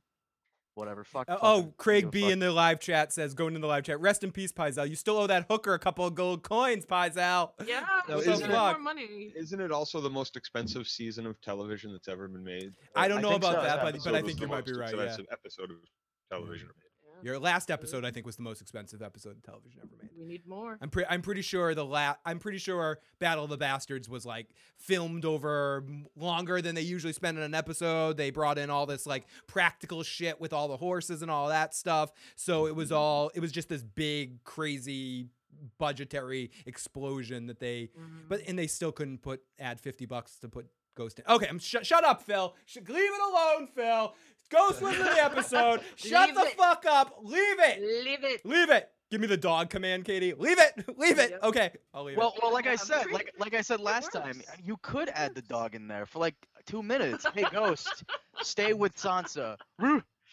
whatever. Fuck. Uh, fuck oh, him. Craig B fuck. in the live chat says, going in the live chat, rest in peace, Pycelle. You still owe that hooker a couple of gold coins, Pycelle. Yeah, Now, we isn't need it- more money. Isn't it also the most expensive season of television that's ever been made? I don't know think about so, that, yeah. but, but I think you might be most right. Yeah. expensive episode of television. Your last episode, I think, was the most expensive episode of television ever made. We need more. I'm pretty. I'm pretty sure the la- I'm pretty sure Battle of the Bastards was like filmed over longer than they usually spend in an episode. They brought in all this like practical shit with all the horses and all that stuff. So it was mm-hmm. all. It was just this big crazy budgetary explosion that they. But mm-hmm. and they still couldn't put add fifty bucks to put Ghost in. Okay, I'm sh- shut up, Phil. Sh- leave it alone, Phil. Ghost was in the episode. Shut Leave the it. fuck up. Leave it. Leave it. Leave it. Give me the dog command, Katie. Leave it. Leave it. Okay, I'll leave Well, it. well, like I said, like like I said last time, you could add the dog in there for like two minutes. Hey, Ghost, stay with Sansa.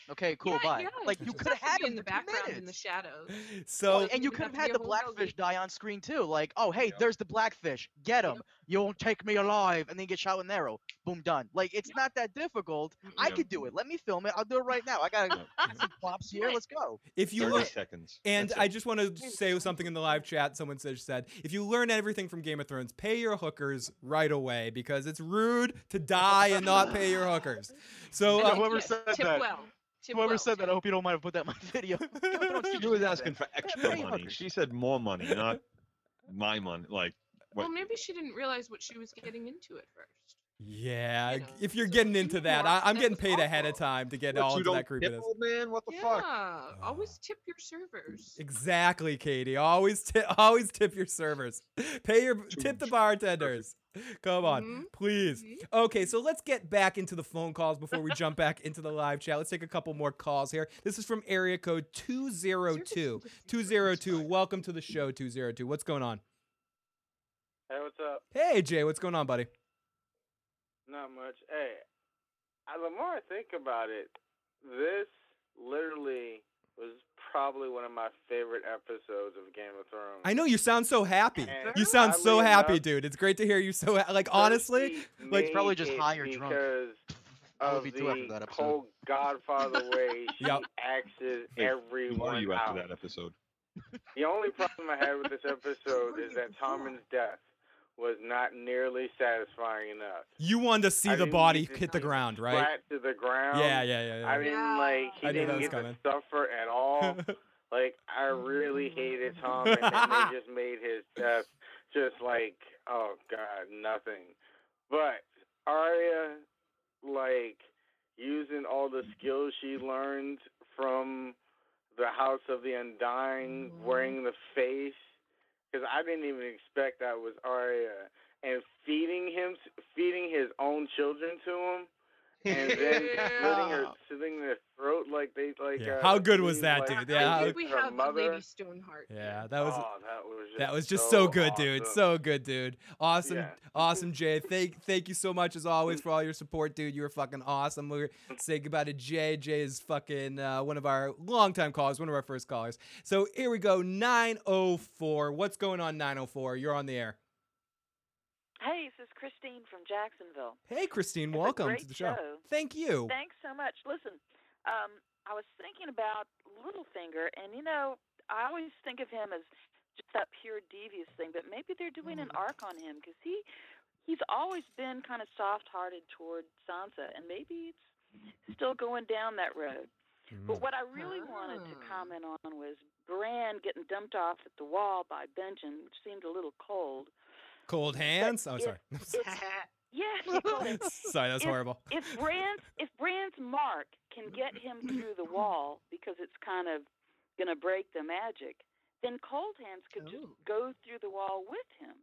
Roo. Okay, cool, yeah, bye. Yeah, like you could have had to him in the for two background in the minutes. shadows. So and you could have have had the blackfish die on screen too. Like, oh hey, there's the blackfish. Get him. You won't take me alive, and then get shot with an arrow. Boom, done. Like it's not that difficult. I could do it. Let me film it. I'll do it right now. I got some props here. Let's go. if you 30 look, seconds. and That's I it. just want to say something in the live chat. Someone said, said, if you learn everything from Game of Thrones, pay your hookers right away because it's rude to die and not pay your hookers. So uh, whoever said tip that, well. Tip whoever well, said that, I hope you don't mind if I put that in my video. She was asking for extra money. She said more money, not my money. Like, what? Well, maybe she didn't realize what she was getting into at first. yeah, you know, if you're so getting into that, I, I'm that getting was paid ahead of awful. time to get What, all you into that don't tip, creepiness. old man? What the Yeah, fuck? always tip your servers. Exactly, Katie. Always tip, always tip your servers. Pay your tip the bartenders. Come on, Mhm. please. See? Okay, so let's get back into the phone calls before we jump back into the live chat. Let's take a couple more calls here. This is from area code 202. 202. Welcome to the show 202. What's going on? Hey, what's up? Hey, Jay, what's going on, buddy? Not much. Hey, I, the more I think about it, this literally was probably one of my favorite episodes of Game of Thrones. I know you sound so happy. And You sound so happy, enough, dude. It's great to hear you so ha- like honestly, like made probably just it high or drunk. because of be too after the that episode. whole Godfather way she Yep. axes Hey, Who everyone are you out. after that episode? The only problem I had with this episode is that Tommen's death was not nearly satisfying enough. you wanted to see I the didn't body hit the ground, right? Flat to the ground. Yeah, yeah, yeah, yeah. I didn't like he I knew that didn't was get coming. to suffer at all. like I really hated Tom, and then they just made his death just like oh god, nothing. But Arya, like using all the skills she learned from the House of the Undying, wearing the face, because I didn't even expect that was Arya, and feeding him, feeding his own children to him. And then slitting her, slitting their throat like they like. Yeah. Uh, How good was that, like, dude? Yeah, I think we her have mother. Lady Stoneheart. Yeah, that was oh, that was just that was just so, so, good, dude. So good, dude. Awesome, Yeah. awesome, Jay. Thank thank you so much as always for all your support, dude. You were fucking awesome. We're say goodbye to Jay. Jay is fucking uh, one of our longtime callers, one of our first callers. So here we go, 904. What's going on, 904? You're on the air. Hey, this is Christine from Jacksonville. Hey, Christine, It's welcome to the show. show. Thank you. Thanks so much. Listen, um, I was thinking about Littlefinger, and you know, I always think of him as just that pure devious thing, but maybe they're doing an arc on him because he he's always been kind of soft-hearted toward Sansa, and maybe it's still going down that road. But what I really wanted to comment on was Bran getting dumped off at the wall by Benjen, which seemed a little cold. Cold hands. Oh, sorry. It's, Yes, he called him. Sorry, that's if, horrible. If Bran's if Bran's mark can get him through the wall because it's kind of going to break the magic, then Cold Hands could just go through the wall with him.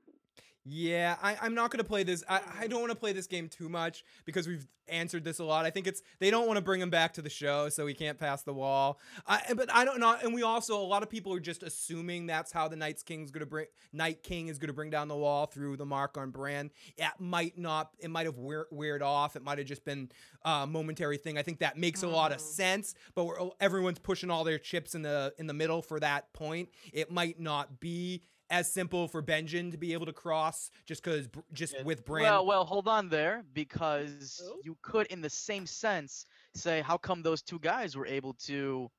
Yeah, I, I'm not gonna play this. I, I don't want to play this game too much because we've answered this a lot. I think it's they don't want to bring him back to the show, so he can't pass the wall. I, but I don't know. And we also a lot of people are just assuming that's how the Night's King's gonna bring Night King is gonna bring down the wall through the mark on Bran. It might not. It might have weir- weird off. It might have just been a momentary thing. I think that makes a lot of mm-hmm. sense. But we're, everyone's pushing all their chips in the in the middle for that point. It might not be as simple for Benjen to be able to cross just because just with Bran. Well, well, hold on there because you could, in the same sense, say how come those two guys were able to,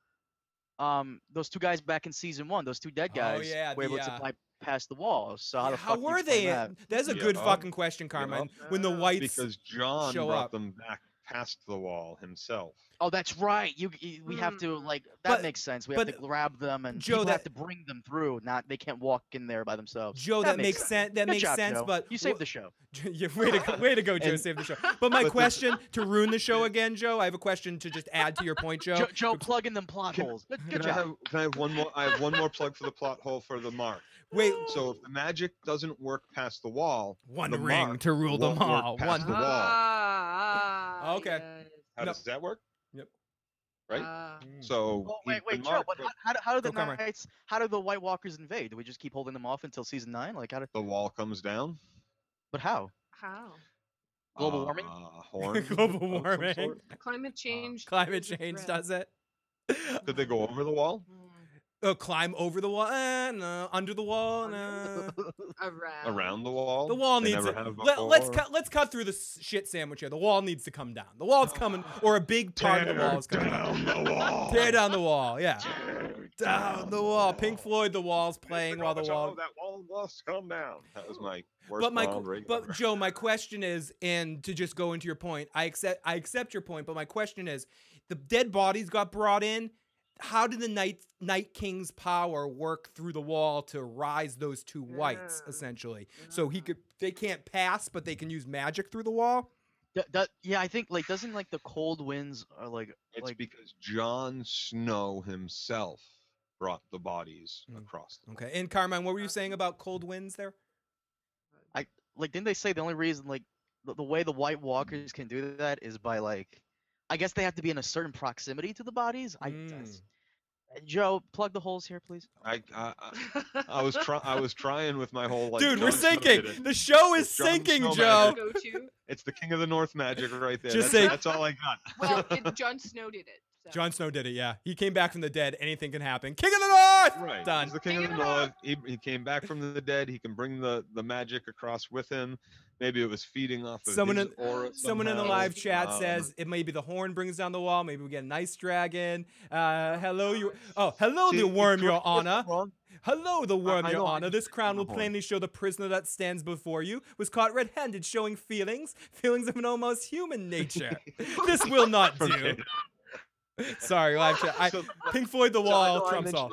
um, those two guys back in season one, those two dead Oh, guys yeah, were able the, to uh, bypass the wall. So how, the How fuck do you were they? That? That's a Yeah. good fucking question, Carmine. When the whites because Jon Snow brought up. them back past the wall himself. Oh, that's right. You, you we have to like that But- makes sense. We have to grab them and Joe, people have that- to bring them through. Not they can't walk in there by themselves. Joe, that, makes sense. That Good makes job, sense. Joe. But you saved the show. yeah, way to go, way to go, Joe. And- save the show. But my question to ruin the show again, Joe. I have a question to just add to your point, Joe. Joe, Joe plug in them plot holes. Good, good Can I, job. have, can I have one more? I have one more plug for the plot hole for the mark. Wait. So if the magic doesn't work past the wall, One the ring mark to rule them won't work all. Past One- the wall. Ah, Okay. How No. does that work? Yep. Right. Ah. so Oh, wait, wait, Joe. But how, how, how do the Go, Knights? How do the White Walkers invade? Do we just keep holding them off until season nine? Like how? Do, the wall comes down. but how? How? Global warming. Uh, horn. Global warming. Climate change. Climate change does it. Did they go over the wall? Oh, climb over the wall? Eh, no. Under the wall? Oh, no. Around. Around the wall? The wall They needs never to. have Let, let's cut. Let's cut through the shit sandwich here. The wall needs to come down. The wall's coming, or a big part of the wall is coming down the wall. Tear down the wall. Yeah. Down the wall. Pink Floyd. The wall's playing while the Gorbachev, wall. Oh, that wall must come down. That was my worst But my, but ever. Joe, my question is, and to just go into your point, I accept, I accept your point, but my question is, the dead bodies got brought in. How did the night Night King's power work through the wall to rise those two whites, essentially? So he could, they can't pass, but they can use magic through the wall. D- d- yeah, I think like doesn't like the cold winds are like It's like because Jon Snow himself brought the bodies Hmm. across. The Okay, and Carmine, what were you saying about cold winds there? I like didn't they say the only reason like the, the way the White Walkers can do that is by like I guess they have to be in a certain proximity to the bodies. I Hmm. that's- Joe, plug the holes here, please. I, I, I, I was try, I was trying with my whole like. Dude, we're sinking. The show is It's sinking, Joe. magic. Go to. It's the King of the North magic right there. Just that's, say- that's all I got. Well, it, Jon Snow did it. So. Jon Snow did it. Yeah, he came back from the dead. Anything can happen. King of the North. Right. Done. He's the King of the North. He, he came back from the dead. He can bring the, the magic across with him. Maybe it was feeding off of Someone in, aura someone in the live chat Um, says it maybe the horn brings down the wall. Maybe we get an ice dragon. Uh, hello, you. Oh, hello, See, the worm, your me if I'm honor. Hello, the worm, I your honor. This crown will plainly show the prisoner that stands before you was caught red-handed, showing feelings, feelings of an almost human nature. this will not do. Sorry, live chat. I, So- Pink Floyd, the So wall, know trumps all.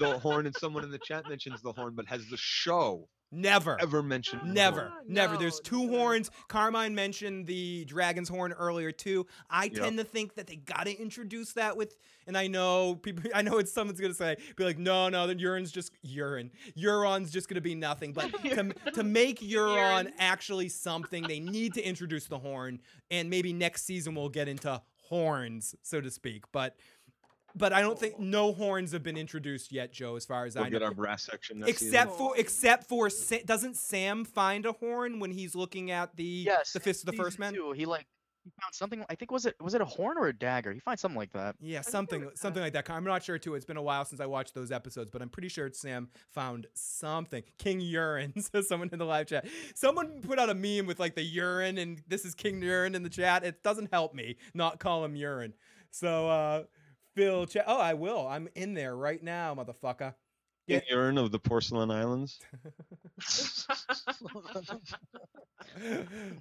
The horn, and someone in the chat mentions the horn, but has the show Never. ever mentioned? Never, horn? never. There's two horns. Carmine mentioned the dragon's horn earlier too. I Yep. tend to think that they gotta introduce that with. And I know people. I know it's someone's gonna say, be like, no, no, the urine's just urine. Euron's just gonna be nothing. But to, to make Euron actually something, they need to introduce the horn. And maybe next season we'll get into horns, so to speak. But. But I don't think no horns have been introduced yet, Joe. As far as We'll I get know, our brass section next except season. for except for doesn't Sam find a horn when he's looking at the Yes, the fist of the first man? two, he like he found something. I think was it was it a horn or a dagger? He finds something like that. Yeah, something something like that. I'm not sure too. It's been a while since I watched those episodes, but I'm pretty sure Sam found something. King Urine says someone in the live chat. Someone put out a meme with like the urine and this is King Urine in the chat. It doesn't help me not call him urine. So uh Oh, I will. I'm in there right now, motherfucker. King Urine of the Porcelain Islands.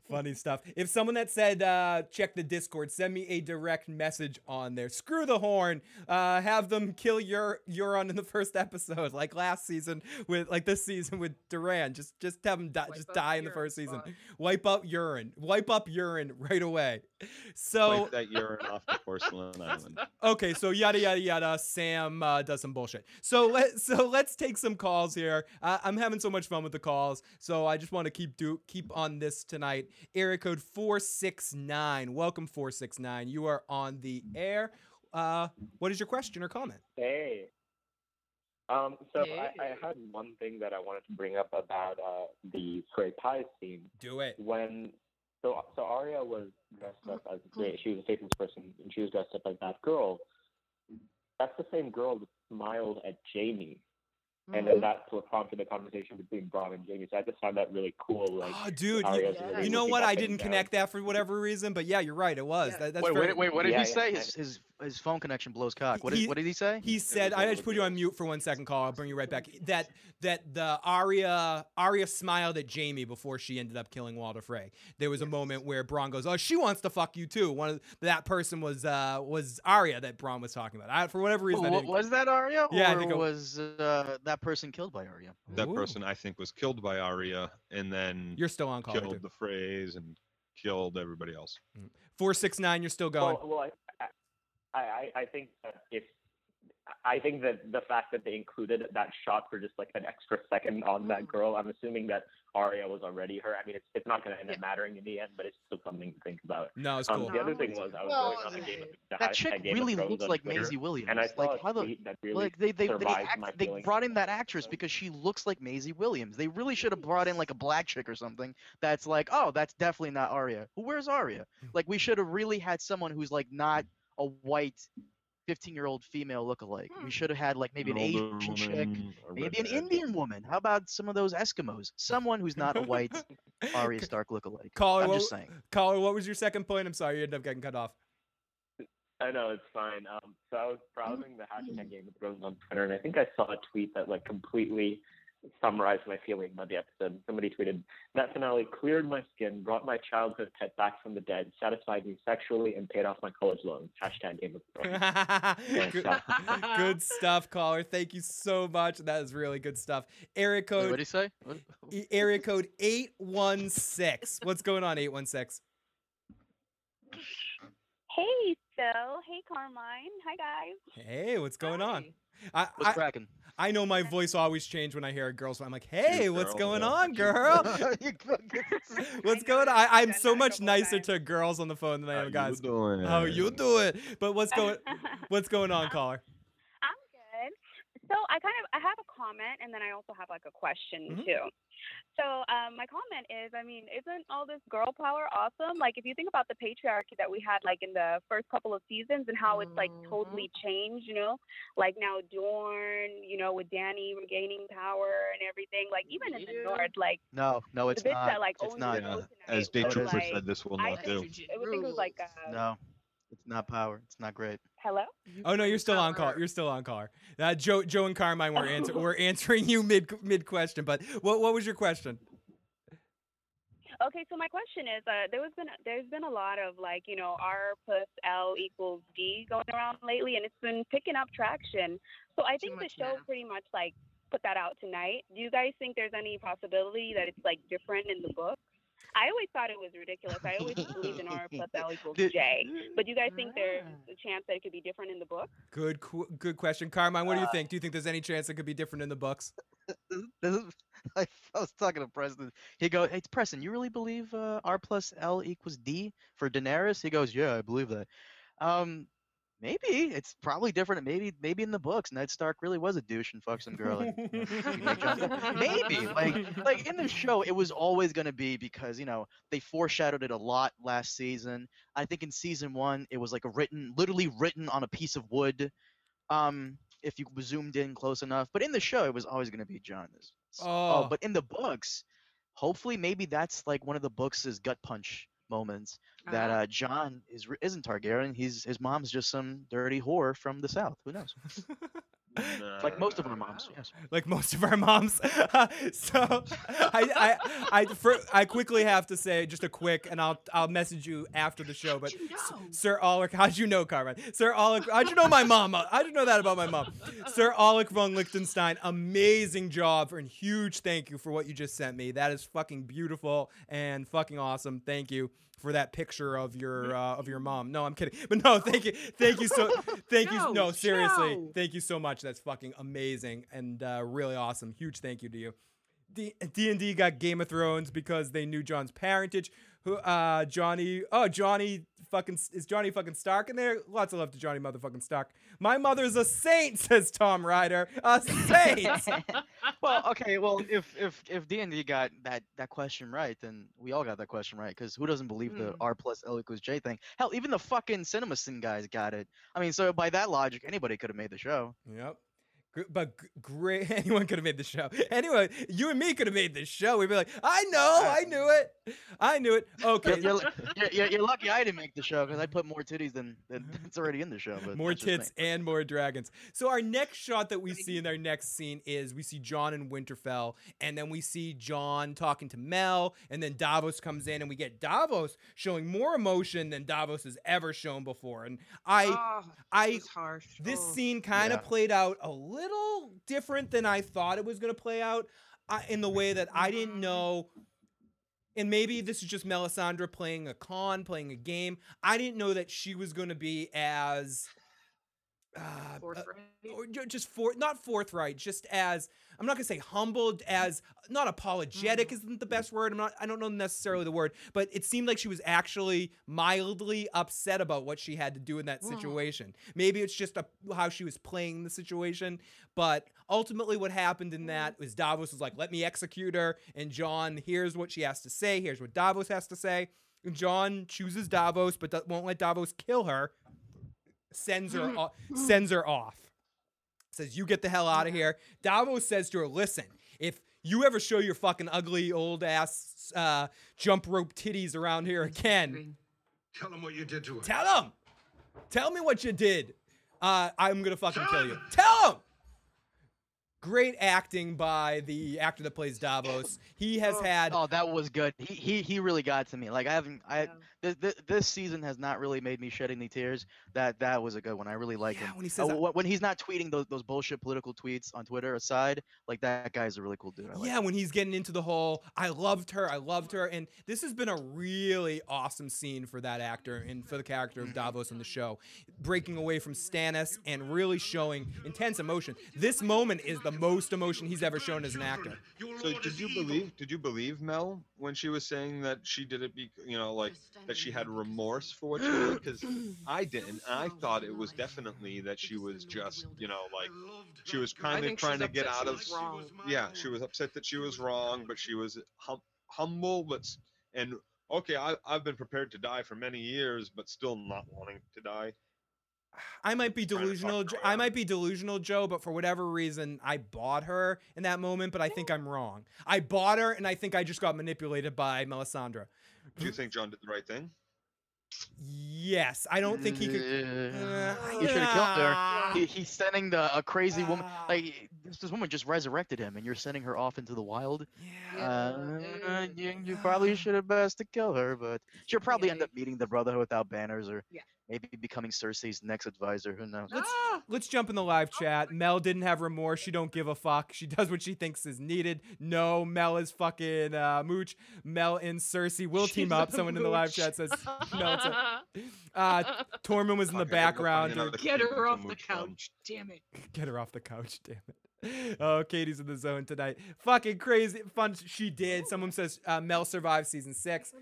Funny stuff. If someone that said uh, check the Discord, send me a direct message on there. Screw the horn. Uh, have them kill your Euron in the first episode, like last season with like this season with Doran. Just just have them die, just die in the first season. Wipe up urine. Wipe up urine right away. So Wipe that urine off the porcelain island. okay, so yada yada yada. Sam uh, does some bullshit. So let so let's take some calls here. Uh, I'm having so much fun with the calls, so I just want to keep do keep on this tonight. Area code four six nine. Welcome four six nine. You are on the air. Uh, what is your question or comment? Hey. Um, so I, I had one thing that I wanted to bring up about uh, the Frey Pie scene. Do it. When so so Arya was dressed up as she was a faceless person and she was dressed up as that girl. That's the same girl that smiled at Jamie. And then that's what prompted the conversation between Bronn and Jamie. So I just found that really cool. Like, Oh, dude, you, Arya's really you know what? I didn't down. connect that for whatever reason, but yeah, you're right. It was. That, that's wait, very- wait, wait, what did Yeah, he yeah, say? and- His, his his phone connection blows cock. What He- did, what did he say? He said, "I just put you on mute for one second, call. I'll bring you right back." That that the Arya Arya smiled at Jamie before she ended up killing Walder Frey. There was a moment where Bronn goes, "Oh, she wants to fuck you too." One of that person was uh was Arya that Bronn was talking about. I, for whatever reason, I didn't- was that Arya? Yeah, I think it- was uh, that person killed by Arya? That person, I think, was killed by Arya, and then You're still on call, Killed dude. the phrase and killed everybody else. Mm. four six nine. You're still going. Well, well I, I, I, I think that if I think that the fact that they included that shot for just like an extra second on that mm. girl, I'm assuming that Arya was already her. I mean, it's it's not going to end up mattering in the end, but it's still something to think about. No, it's um, cool. The other thing was I was Well, going on a game of that hashtag chick Game really Thrones looks like Twitter, Maisie Williams. and I saw like a how the tweet that really like they they they, survived act, my they brought in that actress because she looks like Maisie Williams. They really should have brought in like a black chick or something that's like, oh, that's definitely not Arya. Who where's Arya? Like we should have really had someone who's like not a white 15 year old female lookalike. We should have had like maybe an An Asian chick, woman, a maybe an. Indian woman. How about some of those Eskimos? Someone who's not a white Arya Stark lookalike. Caller, I'm what, just saying. caller, what was your second point? I'm sorry, you ended up getting cut off. I know it's fine. Um, so I was browsing the hashtag Game of Thrones on Twitter, and I think I saw a tweet that like completely summarized my feeling about the episode. Somebody tweeted, "That finale cleared my skin, brought my childhood pet back from the dead, satisfied me sexually, and paid off my college loans." Hashtag Game of Thrones. Good, Sal. good stuff, caller. Thank you so much. That is really good stuff. Area Wait, code. what'd he say? What? Area code eight one six. What's going on? Eight one six. Hey, Phil. Hey, Carmine. Hi, guys. Hey, what's going on? I, What's I, cracking? I know my voice always changes when I hear a girl, so I'm like, "Hey, what's girl, going yeah. on, girl? what's going on?" I, I'm so much nicer to girls on the phone than I am guys. How you guys. doing? How you doing? But what's going What's going on, caller? I'm good. So I kind of I have a comment and then I also have like a question Mhm. too. So um, my comment is, I mean, isn't all this girl power awesome? Like if you think about the patriarchy that we had like in the first couple of seasons and how it's like totally changed, you know, like now Dorne, you know, with Danny regaining power and everything. Like even in the North, like No, no, it's not. that like it's not. Yeah, as tonight Day Trooper like, said, this will I not think, do. I would think it was like uh, No, it's not power. It's not great. Hello. Oh no, you're still on call. You're still on call. Uh, Joe, Joe, and Carmine were answer, were answering you mid mid question. But what what was your question? Okay, so my question is, uh, there was been there's been a lot of like you know R plus L equals D going around lately, and it's been picking up traction. So I think the show pretty much like put that out tonight. Do you guys think there's any possibility that it's like different in the book? I always thought it was ridiculous. I always believed in R plus L equals Did- J. But do you guys think there's a chance that it could be different in the book? Good qu- good question, Carmine. What do you think? Do you think there's any chance it could be different in the books? This is, I, I was talking to Preston. He goes, "Hey, Preston, you really believe uh, R plus L equals D for Daenerys?" He goes, "Yeah, I believe that." Um, maybe it's probably different. Maybe maybe in the books, Ned Stark really was a douche and fucked some girl. and, you know, he made Jon Snow- maybe like like in the show, it was always gonna be because you know they foreshadowed it a lot last season. I think in season one, it was like a written, literally written on a piece of wood. Um, if you zoomed in close enough, but in the show, it was always gonna be Jon. Oh. Oh, but in the books, hopefully, maybe that's like one of the books' gut punch moments that Uh-huh. uh, Jon is isn't Targaryen. He's his mom's just some dirty whore from the south. Who knows? Like most of uh, our moms, yes. like most of our moms. so I I I, for, I quickly have to say just a quick, and I'll I'll message you after the show. But S- Sir Ulrich, how'd you know, Carmen? Sir Alec, how'd you know my mom? How'd you know that about my mom? Sir Alec von Liechtenstein, amazing job and huge thank you for what you just sent me. That is fucking beautiful and fucking awesome. Thank you for that picture of your uh, of your mom. No, I'm kidding. But no, thank you, thank you so, thank you. No, No, seriously, no. thank you so much. That's fucking amazing and uh, really awesome. Huge thank you to you. D and D got Game of Thrones because they knew Jon's parentage. Who uh Johnny? Oh, Johnny fucking is Johnny fucking Stark in there? Lots of love to Johnny motherfucking Stark. My mother's a saint, says Tom Ryder. A saint. well, okay, well, if if if D and D got that that question right, then we all got that question right. Because who doesn't believe the Hmm. R plus L equals J thing? Hell, even the fucking CinemaSin guys got it. I mean, so by that logic, anybody could have made the show. Yep. Gr- But great, anyone could have made the show. Anyway, you and me could have made this show. We'd be like, I know, I knew it, I knew it. Okay, You're, you're, you're, you're lucky I didn't make the show because I put more titties than, that's uh-huh. already in the show. But more that's just me. tits and more dragons. So our next shot that we see in our next scene is we see Jon in Winterfell, and then we see Jon talking to Mel, and then Davos comes in, and we get Davos showing more emotion than Davos has ever shown before. And I, Oh, I, harsh. this Oh. scene kind of Yeah. played out a little different than I thought it was going to play out, uh, in the way that I didn't know. And maybe this is just Melisandre playing a con, playing a game. I didn't know that she was going to be as uh, uh, or just for not forthright, just as I'm not gonna say humbled, as not apologetic mm. isn't the best word. I'm not. I don't know necessarily the word, but it seemed like she was actually mildly upset about what she had to do in that situation. Maybe it's just a, how she was playing the situation, but ultimately what happened in that mm. was Davos was like, "Let me execute her," and Jon, here's what she has to say. Here's what Davos has to say. And Jon chooses Davos, but won't let Davos kill her sends her mm. off, sends her off. Says you get the hell out of here. Davos says to her, "Listen, if you ever show your fucking ugly old ass uh, jump rope titties around here again, Tell him what you did to her. tell him. Tell me what you did. Uh, I'm gonna fucking kill you. Tell him." Great acting by the actor that plays Davos. He has had Oh, that was good. He he he really got to me. Like I haven't I th- th- this season has not really made me shed any tears. That that was a good one. I really like him. when he says Uh, that- wh- when he's not tweeting those those bullshit political tweets on Twitter aside, like that guy's a really cool dude. I like yeah, when he's getting into the whole, I loved her, I loved her, and this has been a really awesome scene for that actor and for the character of Davos in the show, breaking away from Stannis and really showing intense emotion. This moment is the most emotion he's ever shown as an actor. So did you believe? Did you believe Mel when she was saying that she did it? Be, you know, like that she had remorse for what she did? Because I didn't. I thought it was definitely that she was just, you know, like she was kind of trying to get out of. wrong. Yeah, she was upset that she was wrong, but she was hum- humble, but s- and okay, I, I've been prepared to die for many years, but still not wanting to die. I might be delusional. I might be delusional, Joe, but for whatever reason, I bought her in that moment. But I think I'm wrong. I bought her, and I think I just got manipulated by Melisandre. Do you think Jon did the right thing? Yes, I don't think he could. Uh, He should have killed her. He, he's sending the a crazy woman. Like this, this woman just resurrected him, and you're sending her off into the wild. Uh, you, you probably should have best to kill her, but she'll probably end up meeting the Brotherhood without banners, or maybe becoming Cersei's next advisor. Who knows? Let's let's jump in the live chat. Mel didn't have remorse. She don't give a fuck. She does what she thinks is needed. No, Mel is fucking uh, mooch. Mel and Cersei will team up. a Someone in the live chat says no. It's a, uh, Tormund was in the background. another Get her off the couch. Damn it. Get her off the couch, damn it. Oh, Katie's in the zone tonight. Fucking crazy fun. She did. Someone says uh, Mel survived season six.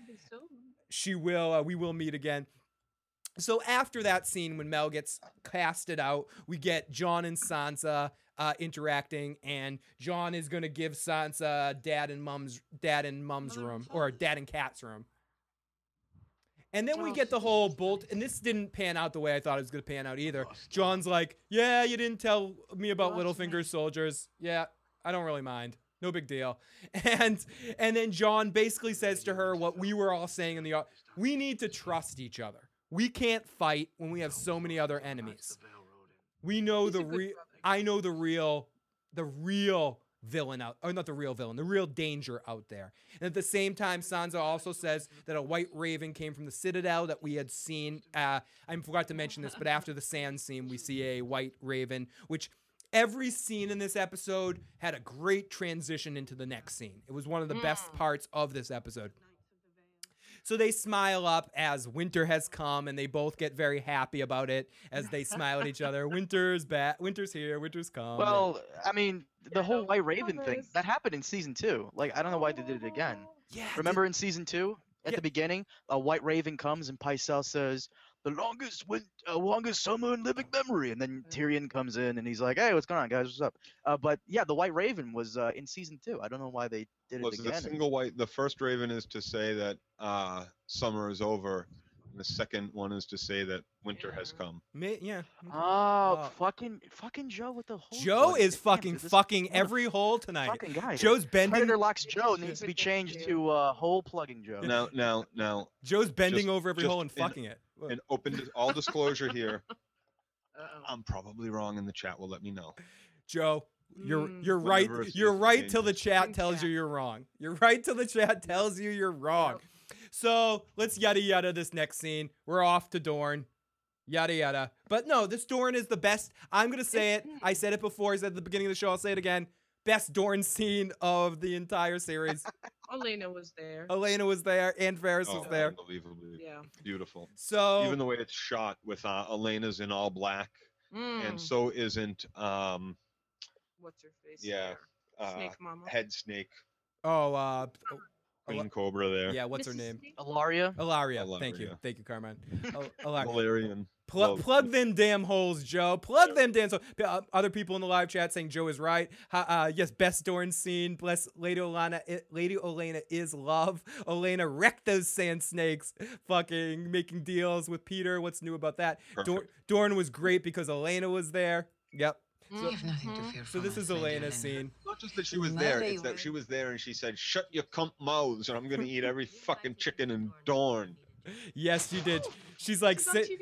She will. Uh, we will meet again. So after that scene, when Mel gets casted out, we get Jon and Sansa uh, interacting, and Jon is gonna give Sansa dad and mom's dad and mom's room, or dad and cat's room. And then we get the whole bolt, and this didn't pan out the way I thought it was gonna pan out either. Jon's like, "Yeah, you didn't tell me about Littlefinger's soldiers. Yeah, I don't really mind. No big deal." And and then Jon basically says to her what we were all saying in the we need to trust each other. We can't fight when we have so many other enemies. We know the real. I know the real, the real villain out, or not the real villain, the real danger out there. And at the same time, Sansa also says that a white raven came from the Citadel that we had seen. Uh, I forgot to mention this, but after the sand scene, we see a white raven, which every scene in this episode had a great transition into the next scene. It was one of the best parts of this episode. So they smile up as winter has come, and they both get very happy about it as they smile at each other. Winter's back. Winter's here. Winter's come. Well, I mean, the whole White Raven thing that happened in season two. Like, I don't know why they did it again. Yeah. Remember in season two, at the beginning, a White Raven comes and Pycelle says, "The longest win- uh, longest summer in living memory," and then Tyrion comes in and he's like, "Hey, what's going on, guys? What's up?" Uh, but yeah, the White Raven was uh, in season two. I don't know why they did it Was the single white? The first raven is to say that uh, summer is over, and the second one is to say that winter has come. Ma- yeah. Oh, fucking, fucking Joe with the whole. Joe is fucking fucking every hole tonight. Fucking guy. Joe's bending. Predator locks Joe needs to be changed to uh, hole plugging Joe. Now, now, now. Joe's bending just- over every hole and in- fucking it. And open all disclosure here. I'm probably wrong, and the chat will let me know. Joe, you're Mm. you're right. It's You're used right till the chat tells you you're wrong. You're right till the chat tells you you're wrong. So let's yada yada this next scene. We're off to Dorne. Yada yada. But no, this Dorne is the best. I'm gonna say it. I said it before. I said at the beginning of the show. I'll say it again. Best Dorne scene of the entire series. Olenna was there. Olenna was there, and Varys Oh, was there. unbelievably Yeah. beautiful. So even the way it's shot with uh, Olenna's in all black, Mm. and so isn't um What's her face? yeah there? uh, Snake Mama. head snake Oh, uh, Queen Cobra there. yeah. What's her name? Ellaria. Ellaria. Thank you. Thank you, Carmine. Oh, Ellaria. Valerian. Plug, Love- plug them damn holes, Joe. Plug them damn. So, uh, other people in the live chat saying Joe is right. Ha- uh, yes, best Dorne scene. Bless Lady Olenna. i- Lady Olenna is love. Olenna wrecked those sand snakes. Fucking making deals with Peter. What's new about that? Dor- Dorne was great because Olenna was there. Yep. So, You've nothing to fear so from this is Lady Olenna's scene. Not just that she was there; it's that she was there and she said, "Shut your cunt mouths, or I'm gonna eat every fucking chicken in Dorne." Yes, she did. She's like, She's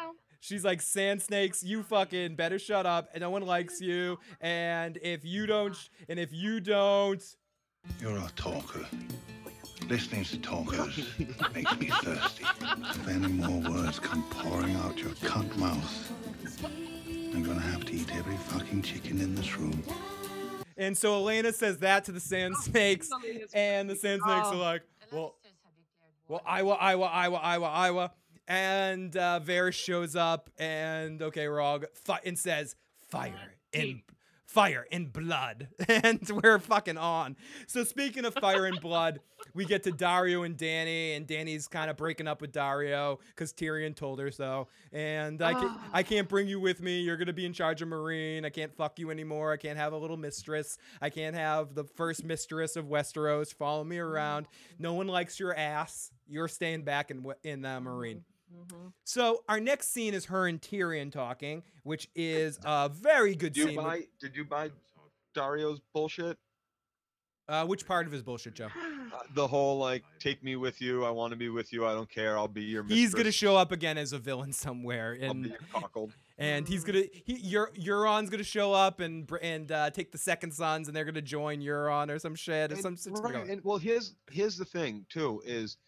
on "Sa- TV right now. She's like, sand snakes, you fucking better shut up, and no one likes you. And if you don't, and if you don't, You're a talker. Listening to talkers makes me thirsty. If any more words come pouring out your cunt mouth, I'm gonna have to eat every fucking chicken in this room. and so Olenna says that to the sand snakes, Olenna's and the sand snakes are Oh. like, well, well, Iowa, Iowa, Iowa, Iowa, Iowa, and uh, Varys shows up, and okay, go- fi- and says fire in fire and blood, and we're fucking on. So speaking of fire and blood, we get to Daario and Danny, and Danny's kind of breaking up with Daario because Tyrion told her so. And I can't, I can't bring you with me. You're gonna be in charge of Meereen. I can't fuck you anymore. I can't have a little mistress. I can't have the first mistress of Westeros follow me around. No one likes your ass. You're staying back in in uh, Meereen. So our next scene is her and Tyrion talking, which is a very good Did you scene. with- buy? Did you buy Daario's bullshit? Uh, which part of his bullshit, Joe? Uh, the whole like, take me with you. I want to be with you. I don't care. I'll be your. Mistress. He's gonna show up again as a villain somewhere, I'll and be cockled. and he's gonna he Eur- Euron's gonna show up and and uh, take the second sons, and they're gonna join Euron or some shit or And- some. shit's right, and well, here's here's the thing too is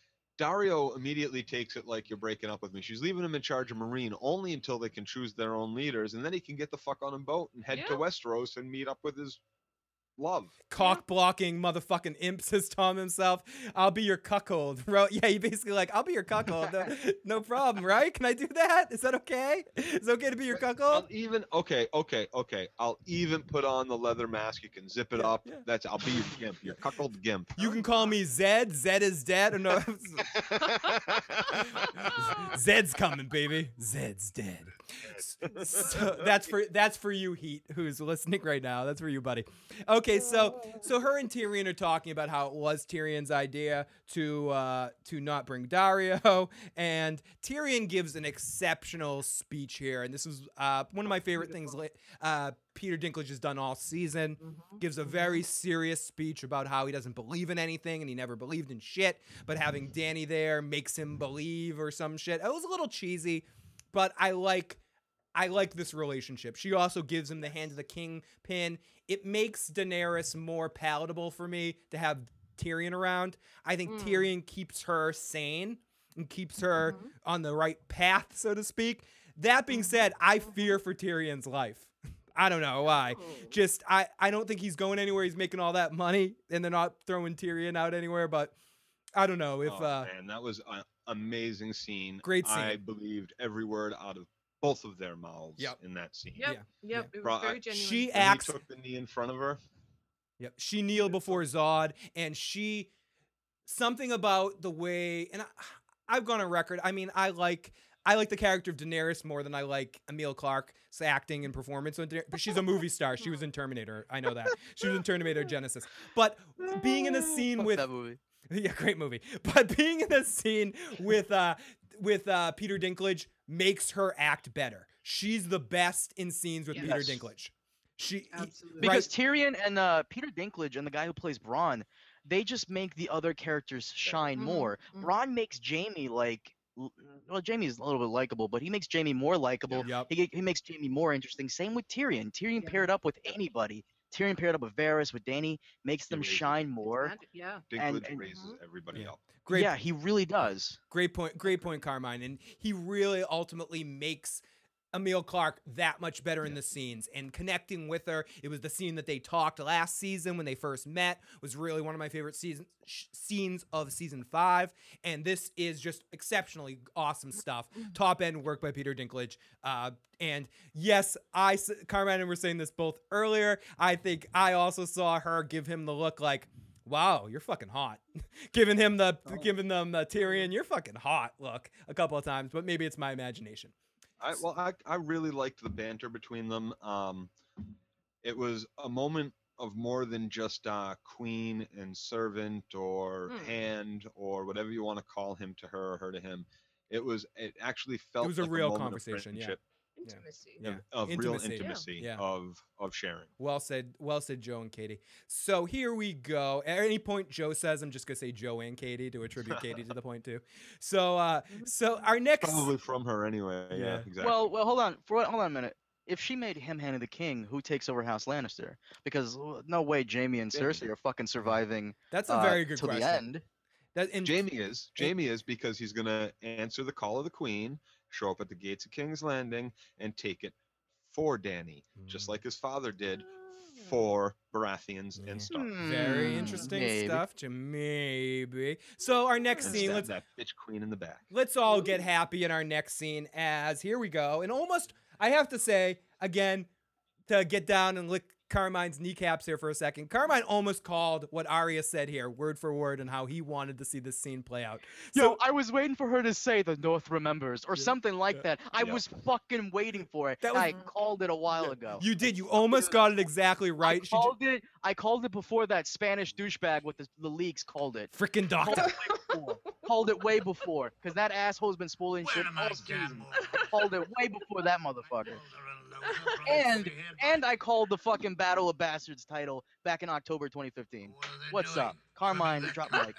Daario immediately takes it like you're breaking up with me. She's leaving him in charge of Meereen only until they can choose their own leaders, and then he can get the fuck on a boat and head to Yeah. Westeros and meet up with his love. Cock blocking motherfucking imp, says Tom himself. I'll be your cuckold. Ro- Yeah, he basically like, I'll be your cuckold. No, no problem, right? Can I do that? Is that okay? Is it okay to be your cuckold? I'll cuckold? even okay, okay, okay. I'll even put on the leather mask. You can zip it up. That's I'll be your gimp, your cuckold gimp. You can call me Zed. Zed is dead. Or no, Zed's coming, baby. Zed's dead. So that's for that's for you, Heat, who's listening right now. That's for you, buddy. Okay, so so her and Tyrion are talking about how it was Tyrion's idea to uh, to not bring Daario, and Tyrion gives an exceptional speech here, and this is uh, one of my favorite things. li- Uh, Peter Dinklage has done all season. Gives a very serious speech about how he doesn't believe in anything and he never believed in shit, but having Danny there makes him believe or some shit. It was a little cheesy, but I like I like this relationship. She also gives him the hand of the king pin. It makes Daenerys more palatable for me to have Tyrion around. I think Mm. Tyrion keeps her sane and keeps her on the right path, so to speak. That being said, I fear for Tyrion's life. I don't know why. Just I I don't think he's going anywhere. He's making all that money and they're not throwing Tyrion out anywhere, but I don't know if oh, uh man, that was an amazing scene. Great scene. I believed every word out of both of their mouths Yep. in that scene. Yep. Yep. It was Bro, very genuine. she When he acts took the knee in front of her. Yep. She kneeled before Zod, and she something about the way, and I, I've gone on record. I mean, I like I like the character of Daenerys more than I like Emilia Clarke's acting and performance. But she's a movie star. She was in Terminator. I know that. She was in Terminator Genisys. But being in a scene Fuck with that movie. yeah, great movie. But being in a scene with uh with uh Peter Dinklage makes her act better. She's the best in scenes with Peter Dinklage. She Absolutely. Because Tyrion and uh, Peter Dinklage and the guy who plays Bronn, they just make the other characters shine Mhm, more. mhm. Bronn makes Jamie like, l- well, Jamie's a little bit likable, but he makes Jamie more likable. Yep. He, he makes Jamie more interesting. Same with Tyrion. Tyrion paired up with anybody. Tyrion paired up with Varys, with Danny, makes them raises shine more. Yeah. Dinklage And- and- raises everybody up. Great yeah, he really does. Great point. Great point, Carmine. And he really ultimately makes Emilia Clarke that much better in the scenes and connecting with her. It was the scene that they talked last season when they first met was really one of my favorite season sh- scenes of season five. And this is just exceptionally awesome stuff. Top end work by Peter Dinklage. Uh, and yes, I Carmine and were saying this both earlier. I think I also saw her give him the look like. Wow, you're fucking hot. giving him the giving them the Tyrion, you're fucking hot look a couple of times, but maybe it's my imagination. I well, I I really liked the banter between them. Um, it was a moment of more than just uh, queen and servant or Hmm. hand or whatever you want to call him to her or her to him. It was it actually felt it was a like real of conversation, yeah. Friendship, Intimacy. Yeah. of Intimacy. real intimacy Yeah. of of sharing. Well said, well said, Joe and Katie. So here we go. At any point Joe says, I'm just gonna say Joe and Katie to attribute Katie to the point too. So, uh, so our next Probably from her anyway. Yeah, Yeah. exactly. Well, well, hold on. For hold on a minute. If she made him hand of the king, who takes over House Lannister? Because no way Jamie and Cersei are fucking surviving. That's a uh, very good till question. the end. That and Jamie is. Jamie is because he's gonna answer the call of the queen, show up at the gates of King's Landing, and take it for Danny, just Mm. like his father did for Baratheons and Stark. Very interesting maybe. stuff. J- Maybe. So our next And scene, stab let's that bitch queen in the back. let's all get happy in our next scene as here we go. And almost I have to say again to get down and lick Carmine's kneecaps here for a second. Carmine almost called what Arya said here, word for word, and how he wanted to see this scene play out. Yo, I was waiting for her to say the North remembers or something like that. I Yeah. was fucking waiting for it. That I called it a while ago. You did. You almost got it exactly right. I She called it. I called it before that Spanish douchebag with the, the leaks called it. freaking doctor. called it way before, because that asshole's been spoiling shit all season. I called it way before that motherfucker. And and I called the fucking Battle of Bastards title back in October 2015. What's up, Carmine? Drop mic.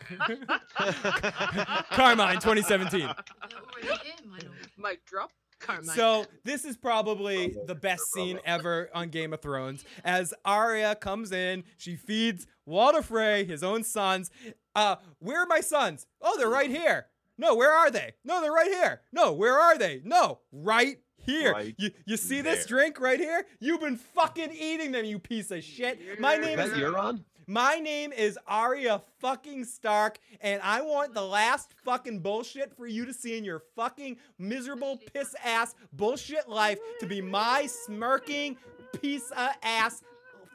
Carmine 2017. Mic drop. Carmine. So this is probably the best scene ever on Game of Thrones. As Arya comes in, she feeds Walder Frey, his own sons. Uh, where are my sons? Oh, they're right here. No, where are they? No, they're right here. No, where are they? No, right here. Right you you see this drink right here? You've been fucking eating them, you piece of shit. My name Is is Euron? my name is Arya fucking Stark, and I want the last fucking bullshit for you to see in your fucking miserable piss ass bullshit life to be my smirking piece of ass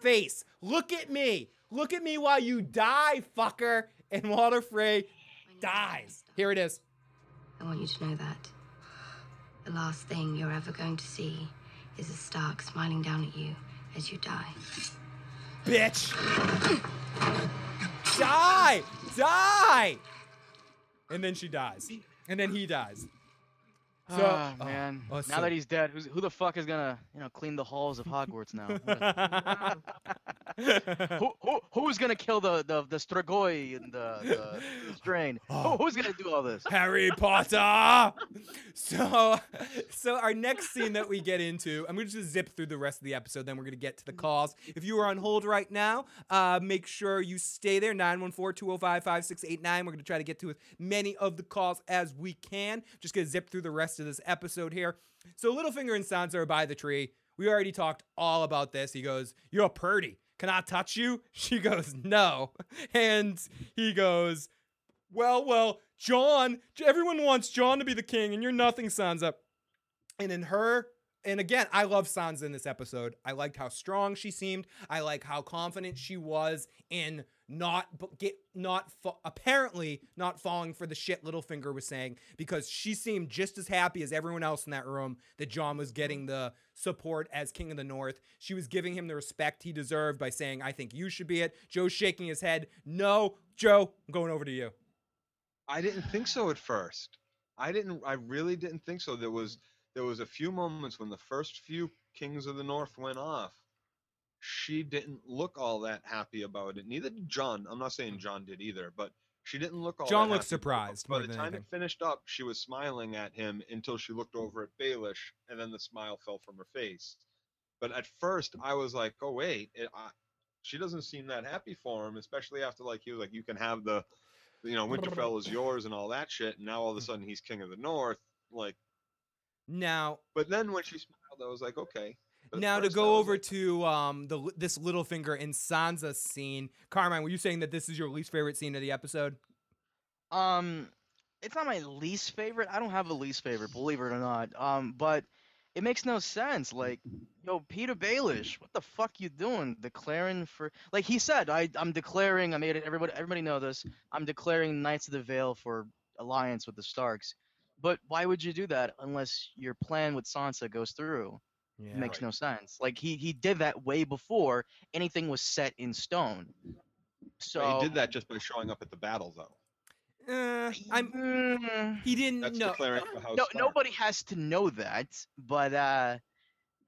face. Look at me. Look at me while you die, fucker. And Walder Frey dies. Here it is. I want you to know that the last thing you're ever going to see is a Stark smiling down at you as you die. Bitch. Die! Die! And then she dies. And then he dies. So- ah, oh, man. oh, now so- that he's dead, who's, who the fuck is gonna, you know, clean the halls of Hogwarts now? Who, who, who's gonna kill the the the Strigoi and the, the, the strain? Oh. Who, who's gonna do all this? Harry Potter. So, so our next scene that we get into, I'm gonna just zip through the rest of the episode. Then we're gonna get to the calls. If you are on hold right now, uh, make sure you stay there. 914-205-5689. We're gonna try to get to as many of the calls as we can. Just gonna zip through the rest of this episode here. So Littlefinger and Sansa are by the tree. We already talked all about this. He goes, "You're pretty. Can I touch you?" She goes, "No," and he goes. Well, well, Jon, everyone wants Jon to be the king, and you're nothing, Sansa. And in her, and again, I love Sansa in this episode. I liked how strong she seemed. I like how confident she was in not get not apparently not falling for the shit Littlefinger was saying because she seemed just as happy as everyone else in that room that Jon was getting the support as King of the North. She was giving him the respect he deserved by saying, "I think you should be it." Joe's shaking his head. No, Joe, I'm going over to you. I didn't think so at first. I didn't. I really didn't think so. There was there was a few moments when the first few Kings of the North went off. She didn't look all that happy about it. Neither did Jon. I'm not saying Jon did either, but she didn't look all. Jon that looked surprised By the time anything. it finished up, she was smiling at him until she looked over at Baelish, and then the smile fell from her face. But at first, I was like, "Oh wait, it, I, she doesn't seem that happy for him." Especially after like he was like, "You can have the, you know, Winterfell is yours and all that shit." And now all of a sudden he's king of the North. Like, Now, but then when she smiled, I was like, "Okay." Now to go over to um the this Littlefinger and Sansa scene. Carmine, were you saying that this is your least favorite scene of the episode? Um, it's not my least favorite. I don't have a least favorite, believe it or not. Um, but it makes no sense. Like, yo, Peter Baelish, what the fuck you doing? Declaring for like he said, I I'm declaring. I made it. Everybody everybody know this. I'm declaring Knights of the Vale for alliance with the Starks. But why would you do that unless your plan with Sansa goes through? Yeah. it makes no sense. Like he he did that way before anything was set in stone. So But he did that just by showing up at the battle, though. Uh, I'm. He didn't That's know. declaring for House no, nobody has to know that, but uh,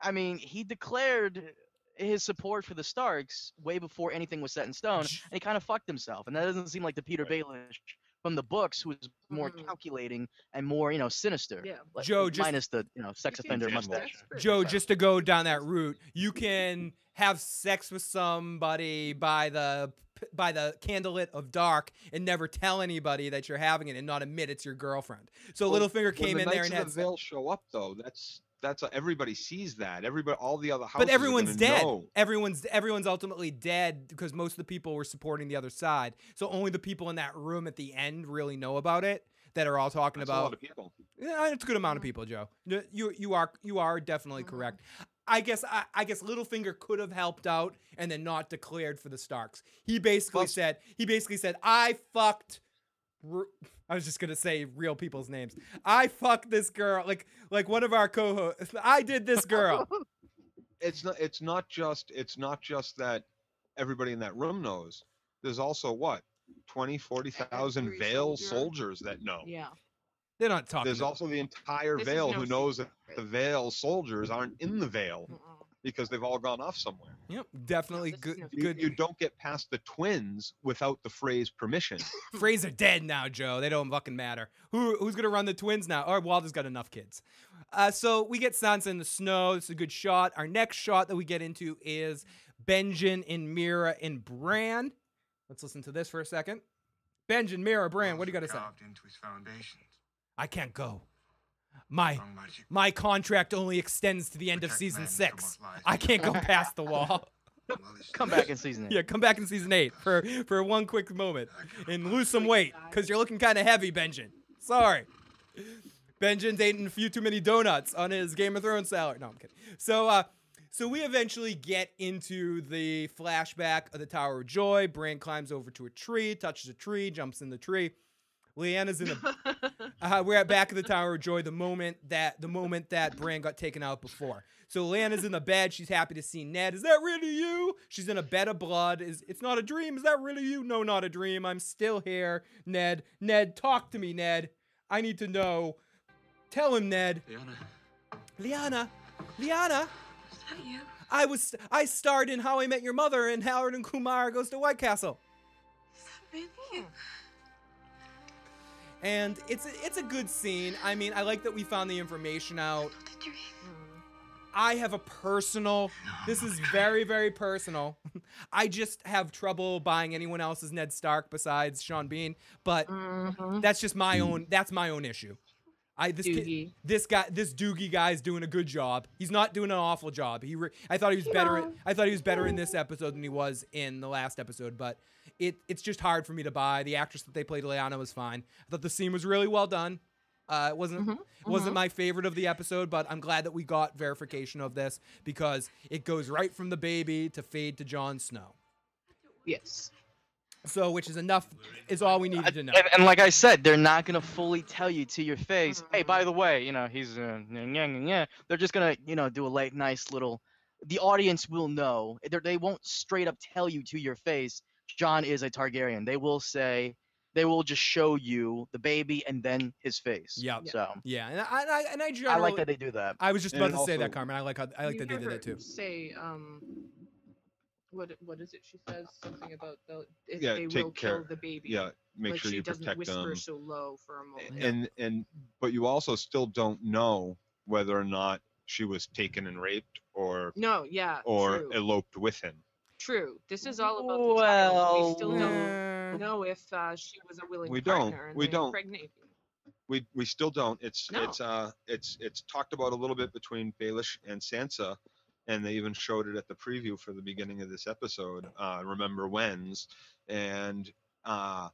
I mean, he declared his support for the Starks way before anything was set in stone, and he kind of fucked himself. And that doesn't seem like the Peter Baelish from the books, who was more mm. calculating and more, you know, sinister. Yeah. Like, Joe, just- minus the you know sex offender mustache. Joe, just to go down that route, you can have sex with somebody by the by the candlelit of dark and never tell anybody that you're having it and not admit it's your girlfriend. So Well, Littlefinger when came the in there Knights and of had the Vale show up though. That's that's a, everybody sees that. Everybody, all the other houses. but everyone's gonna dead. know. Everyone's everyone's ultimately dead because most of the people were supporting the other side. So only the people in that room at the end really know about it. That are all talking That's a about. lot of people. Yeah, it's a good amount of mm-hmm. people, Joe. You you are you are definitely mm-hmm. correct. I guess I, I guess Littlefinger could have helped out and then not declared for the Starks. He basically said he basically said I fucked. r- I was just gonna say real people's names. I fucked this girl, like like one of our co-hosts. I did this girl. It's not. It's not just. It's not just that everybody in that room knows. There's also what 20, 40,000 Every Vale soldier. soldiers that know. Yeah. They're not talking. There's about- also the entire This Vale no who knows that the Vale soldiers aren't in the Vale because they've all gone off somewhere. Yep, definitely good. You, Good. you don't get past the twins without the phrase permission. Freys are dead now, Joe. They don't fucking matter. Who who's gonna run the twins now? Or Walder's got enough kids. Uh, so we get Sansa in the snow. It's a good shot. Our next shot that we get into is Benjen and Meera and Bran. Let's listen to this for a second. Benjen, Meera, Bran, what do you got to say? into its foundations. I can't go. My my contract only extends to the end of season six. I can't go past the wall. Come back in season eight. Yeah, come back in season eight for for one quick moment and lose some weight because you're looking kind of heavy, Benjen. Sorry. Benjen's eating a few too many donuts on his Game of Thrones salad. No, I'm kidding. So, uh, so we eventually get into the flashback of the Tower of Joy. Bran climbs over to a tree, touches a tree, jumps in the tree. Lyanna's in the. uh, we're at back of the Tower of Joy. The moment that the moment that Bran got taken out before. So Lyanna's in the bed. She's happy to see Ned. Is that really you? She's in a bed of blood. Is it's not a dream? Is that really you? No, not a dream. I'm still here, Ned. Ned, talk to me, Ned. I need to know Tell him, Ned. Lyanna. Lyanna, Lyanna. Is that you? I was I starred in How I Met Your Mother and Harold and Kumar Goes to White Castle. Is that Really you? And it's a, it's a good scene. I mean, I like that we found the information out. I have a personal. This is very very personal. I just have trouble buying anyone else's Ned Stark besides Sean Bean, but mm-hmm. that's just my hmm. own. That's my own issue. I this kid, this guy this Doogie guy's doing a good job. He's not doing an awful job. He re- I thought he was better. No. I thought he was better in this episode than he was in the last episode, but it it's just hard for me to buy. The actress that they played Lyanna was fine. I thought the scene was really well done. Uh, it wasn't it wasn't mhm. my favorite of the episode, but I'm glad that we got verification of this because it goes right from the baby to fade to Jon Snow. Yes. So, which is enough is all we needed to know. And, and like I said, they're not gonna fully tell you to your face. Hey, by the way, you know he's uh, yeah, yeah, yeah. They're just gonna you know do a late, nice little. The audience will know. They're, they won't straight up tell you to your face. Jon is a Targaryen. They will say. They will just show you the baby and then his face. Yeah. So Yeah, and I and I, and I I like that they do that. I was just And about to say that, Carmine. I like how I like that they did that too. Say um. What what is it? She says something about the if Yeah, they take will care- kill the baby. yeah, make like sure she you doesn't protect whisper them. so low for a moment. and and but you also still don't know whether or not she was taken and raped or No, yeah, or true. eloped with him. True. This is all about the child. We still don't know if uh, she was a willing We don't. partner. and We they don't. impregnated him. We we still don't. It's No. it's uh it's it's talked about a little bit between Baelish and Sansa, and they even showed it at the preview for the beginning of this episode. Uh, remember when's and uh.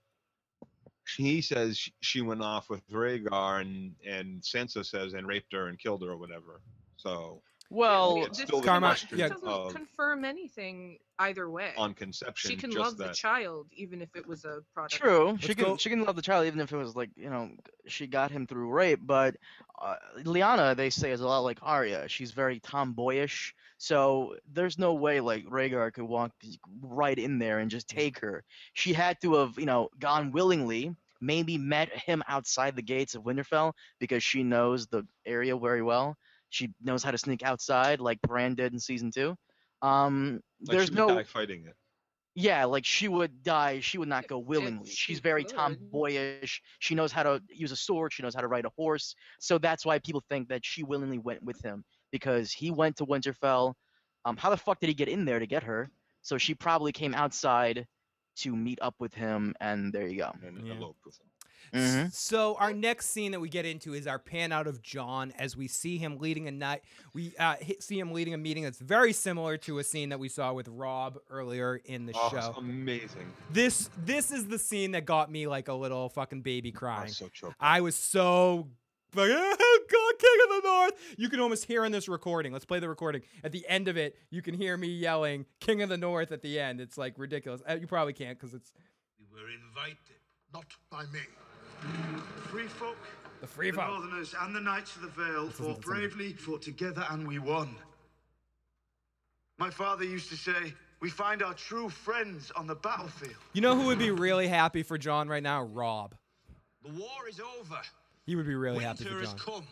Says she went off with Rhaegar, and and Sansa says and raped her and killed her or whatever. So Well, it's This Karma- question yeah. doesn't of confirm anything either way. on conception. she can just love that. the child even if it was a product. True. She Let's can go- she can love the child even if it was like you know she got him through rape. But uh, Lyanna, they say, is a lot like Arya. She's very tomboyish. So there's no way like Rhaegar could walk right in there and just take her. She had to have you know gone willingly. Maybe met him outside the gates of Winterfell because she knows the area very well. She knows how to sneak outside, like Bran did in season two. Um, Like there's she would no die fighting it. yeah, like she would die. She would not go willingly. she She's very could. tomboyish. She knows how to use a sword. She knows how to ride a horse. So that's why people think that she willingly went with him because he went to Winterfell. Um, how the fuck did he get in there to get her? So she probably came outside to meet up with him, and there you go. and Yeah. eloped with him. Mhm. So our next scene that we get into is our pan out of Jon as we see him leading a night. We uh, see him leading a meeting that's very similar to a scene that we saw with Robb earlier in the Oh, show. amazing. This this is the scene that got me like a little fucking baby I crying. so. I was so like, oh God, King of the North. You can almost hear in this recording. Let's play the recording. At the end of it, you can hear me yelling King of the North at the end. It's like ridiculous. Uh, you probably can't because it's We were invited, not by me. The free folk, the free the folk. Northerners, and the Knights of the Vale fought to some of it. bravely, fought together, and we won. My father used to say, "We find our true friends on the battlefield." You know who would be really happy for Jon right now? Robb. The war is over. He would be really happy Winter has come.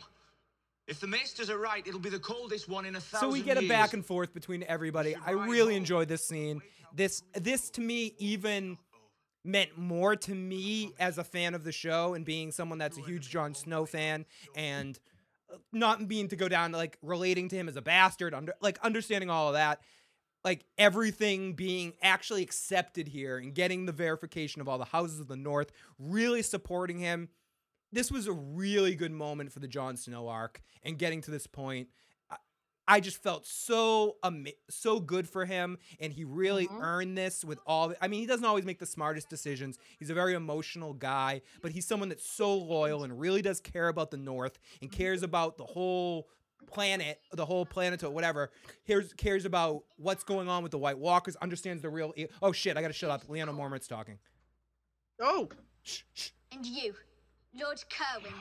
If the maesters are right, it'll be the coldest one in a thousand So we get a back and forth between everybody. I really enjoyed this scene. This this to me even meant more to me as a fan of the show and being someone that's a huge Jon Snow fan and uh, not being to go down to like relating to him as a bastard, under like understanding all of that. Like everything being actually accepted here and getting the verification of all the houses of the North, really supporting him this was a really good moment for the Jon Snow arc and getting to this point. I, I just felt so ama- so good for him, and he really mm-hmm. earned this with all. The, I mean, he doesn't always make the smartest decisions. He's a very emotional guy, but he's someone that's so loyal and really does care about the North and mm-hmm. cares about the whole planet, the whole planet or whatever. Cares cares about what's going on with the White Walkers. Understands the real. e- Oh shit! I gotta shut up. Lyanna Mormont's talking. Oh. shh. And you, Lord Cerwyn,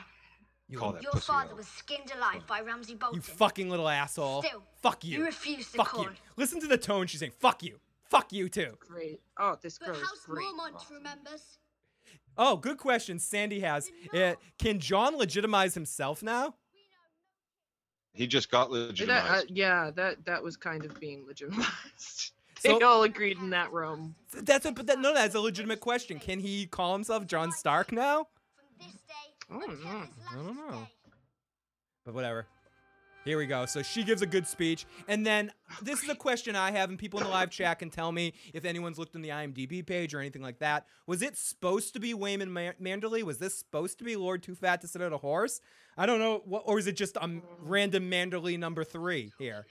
You, Call that your pussy father out. was skinned alive by Ramsay Bolton. you fucking little asshole. Still, Fuck you. you refuse to Fuck call. you. Listen to the tone she's saying. Fuck you. Fuck you too. Great. Oh, this But girl is House great. Mormont remembers. Oh, good question. Sandy has. Uh, can Jon legitimize himself now? He just got That, uh, legitimized. yeah, that that was kind of being legitimized. So- they all agreed in that room. That's a but that, no, that's a legitimate question. Can he call himself Jon Stark now? I don't know. I don't know. But whatever. Here we go. So she gives a good speech. And then this is a question I have, and people in the live chat can tell me if anyone's looked on the IMDb page or anything like that. Was it supposed to be Wyman Ma- Manderly? Was this supposed to be Lord Too Fat to Sit on a Horse? I don't know. What, or is it just a random Manderly number three here?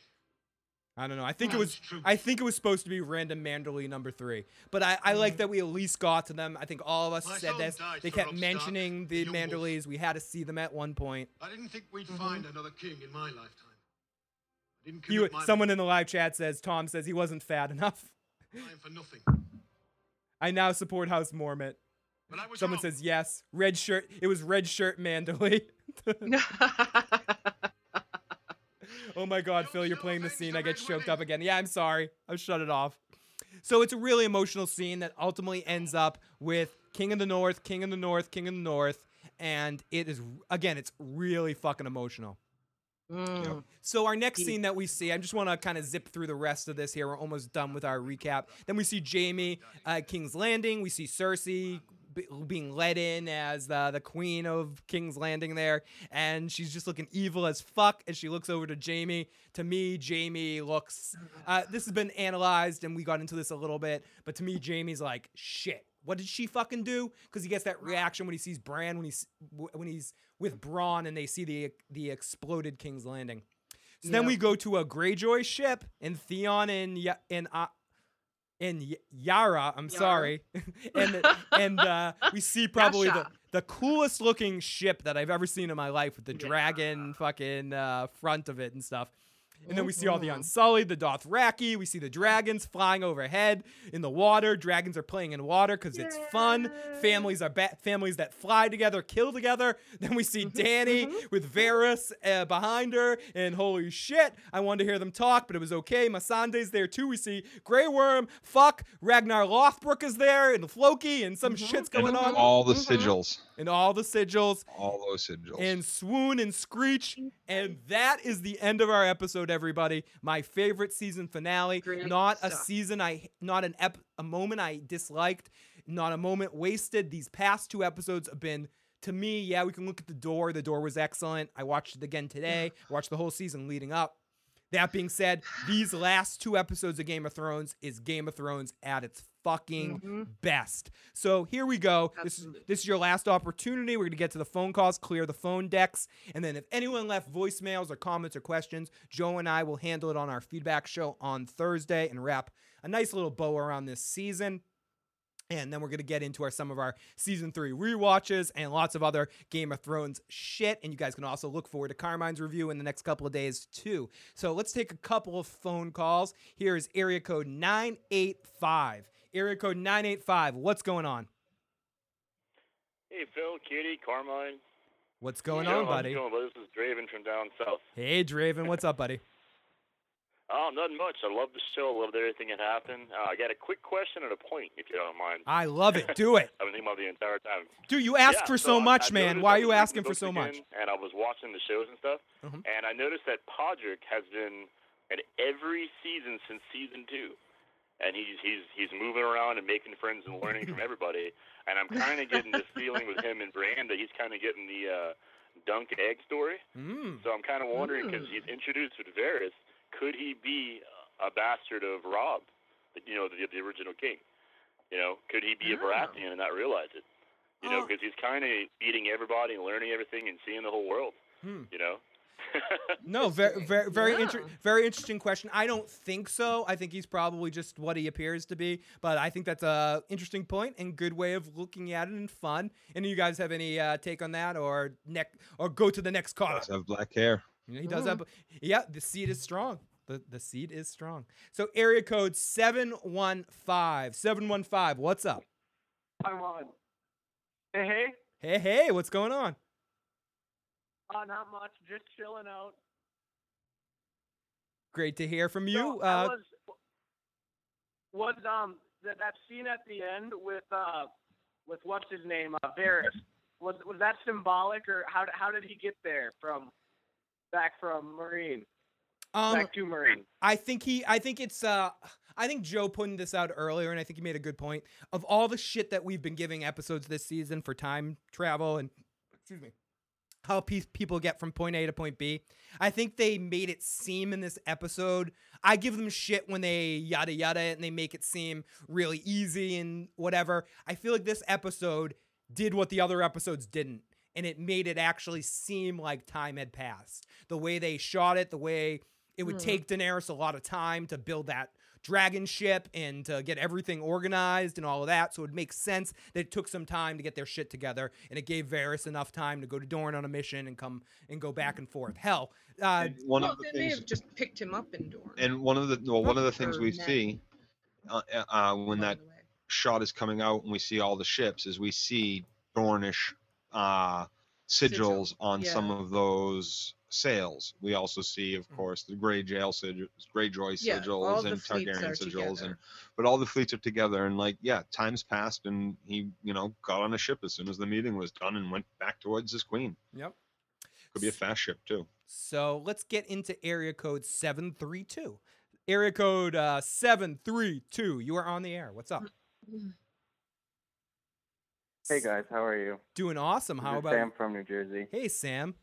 I don't know. I think it was. I think it was supposed to be random Manderly number three. But I, I like mm. that we at least got to them. I think all of us My said this. died They kept Robb Stark, mentioning the Manderlys. We had to see them at one point. I didn't think we'd mm-hmm. find another king in my lifetime. I didn't He, commit my someone in the live chat says Tom says he wasn't fat enough. time for nothing. I now support House Mormont. But I was Someone wrong. says yes. Red shirt. It was red shirt Manderly. oh my God, Phil, you're playing the scene. I get choked up again. Yeah, I'm sorry. I'll shut it off. So it's a really emotional scene that ultimately ends up with King of the North, King of the North, King of the North, and it is again, it's really fucking emotional. Mm. So our next scene that we see, I just want to kind of zip through the rest of this here. We're almost done with our recap. Then we see Jamie at King's Landing. We see Cersei be- being led in as the, the queen of King's Landing there, and she's just looking evil as fuck as she looks over to Jamie. To me, Jamie looks. Uh, this has been analyzed, and we got into this a little bit, but to me, Jamie's like shit. What did she fucking do? Because he gets that reaction when he sees Bran when he's when he's with Bronn and they see the the exploded King's Landing. So then we go to a Greyjoy ship, and Theon and and uh, and Yara. I'm Yara. sorry, and and uh, we see probably the, Yasha. the coolest looking ship that I've ever seen in my life with the dragon fucking uh, front of it and stuff. And then we see all the Mhm. Unsullied, the Dothraki. We see the dragons flying overhead in the water. Dragons are playing in water because it's fun. Families are ba- families that fly together, kill together. Then we see Danny with Varys uh, behind her, and holy shit, I wanted to hear them talk, but it was okay. Missandei's there too. We see Grey Worm, fuck, Ragnar Lothbrok is there, and Floki, and some shit's going and on. all the sigils. And all the sigils All those sigils. and swoon and screech. And that is the end of our episode, everybody. My favorite season finale. not a season I, not an ep, a moment I disliked, not a moment wasted. These past two episodes have been. To me, yeah, we can look at the door. The door was excellent. I watched it again today. I watched the whole season leading up. That being said, these last two episodes of Game of Thrones is Game of Thrones at its fucking Mhm. best. So here we go. This is this is your last opportunity. We're gonna get to the phone calls, clear the phone decks, and then if anyone left voicemails or comments or questions, Joe and I will handle it on our feedback show on Thursday and wrap a nice little bow around this season. And then we're gonna get into our some of our season three rewatches and lots of other Game of Thrones shit. And you guys can also look forward to Carmine's review in the next couple of days too. So let's take a couple of phone calls. Here is area code 985. Area code 985. What's going on? Hey, Phil, Kitty, Carmine. What's going Joe, on, buddy? This is Draven from down south. Hey, Draven, what's up, buddy? Oh, nothing much. I love the show. I loved everything that happened. Uh, I got a quick question and a point, if you don't mind. I love it. Do it. I've been thinking about the entire time. Dude, you asked Yeah, for so much, I man. Why are you asking for so books much? And I was watching the shows and stuff, Mhm. and I noticed that Podrick has been in every season since season two. And he's he's he's moving around and making friends and learning from everybody. And I'm kind of getting this feeling with him and Bran that he's kind of getting the uh, dunk egg story. Mm. So I'm kind of wondering because he's introduced with Varys, could he be a bastard of Rob, the- you know, the, the original king? You know, could he be a Oh. Baratheon and not realize it? You know, because he's kind of beating everybody and learning everything and seeing the whole world. Hmm. You know. No, very, very, very, Yeah. inter- very interesting question. I don't think so. I think he's probably just what he appears to be. But I think that's a interesting point and good way of looking at it and fun. And of you guys have any uh, take on that, or neck, or go to the next caller? Does have black hair. You know, he does have. Yeah, the seed is strong. The the seed is strong. So area code 715. 715. What's up? I'm on. Hey, hey. Hey, hey, what's going on? Uh, not much. Just chilling out. Great to hear from you. So, uh, was was um that, that scene at the end with uh with what's his name, uh, Varys. Was was that symbolic, or how how did he get there from back from Meereen? Um, back to Meereen. I think he. I think it's. Uh, I think Joe putting this out earlier, and I think he made a good point. Of all the shit that we've been giving episodes this season for time travel and excuse me, how pe- people get from point A to point B, I think they made it seem in this episode. I give them shit when they yada yada and they make it seem really easy and whatever. I feel like this episode did what the other episodes didn't. And it made it actually seem like time had passed. The way they shot it, the way it would Hmm. take Daenerys a lot of time to build that dragon ship and to get everything organized and all of that. So it makes sense that it took some time to get their shit together, and it gave Varys enough time to go to Dorne on a mission and come and go back and forth. Hell, uh, And one well, of the they may things have just picked him up in Dorne. And one of the well, one of the things we Ned. see uh, uh, when that shot is coming out and we see all the ships is we see Dornish uh, sigils on some of those sails. We also see, of course, the Greyjoy sigils, Greyjoy Yeah, sigils the and Targaryen are sigils, and but all the fleets are together. And like, yeah, time's passed, and he, you know, got on a ship as soon as the meeting was done and went back towards his queen. Yep. Could be a fast ship too. So let's get into area code 732. Area code uh, 732. You are on the air. What's up? Hey guys, how are you? Doing awesome. This How is about Sam from New Jersey? Hey, Sam.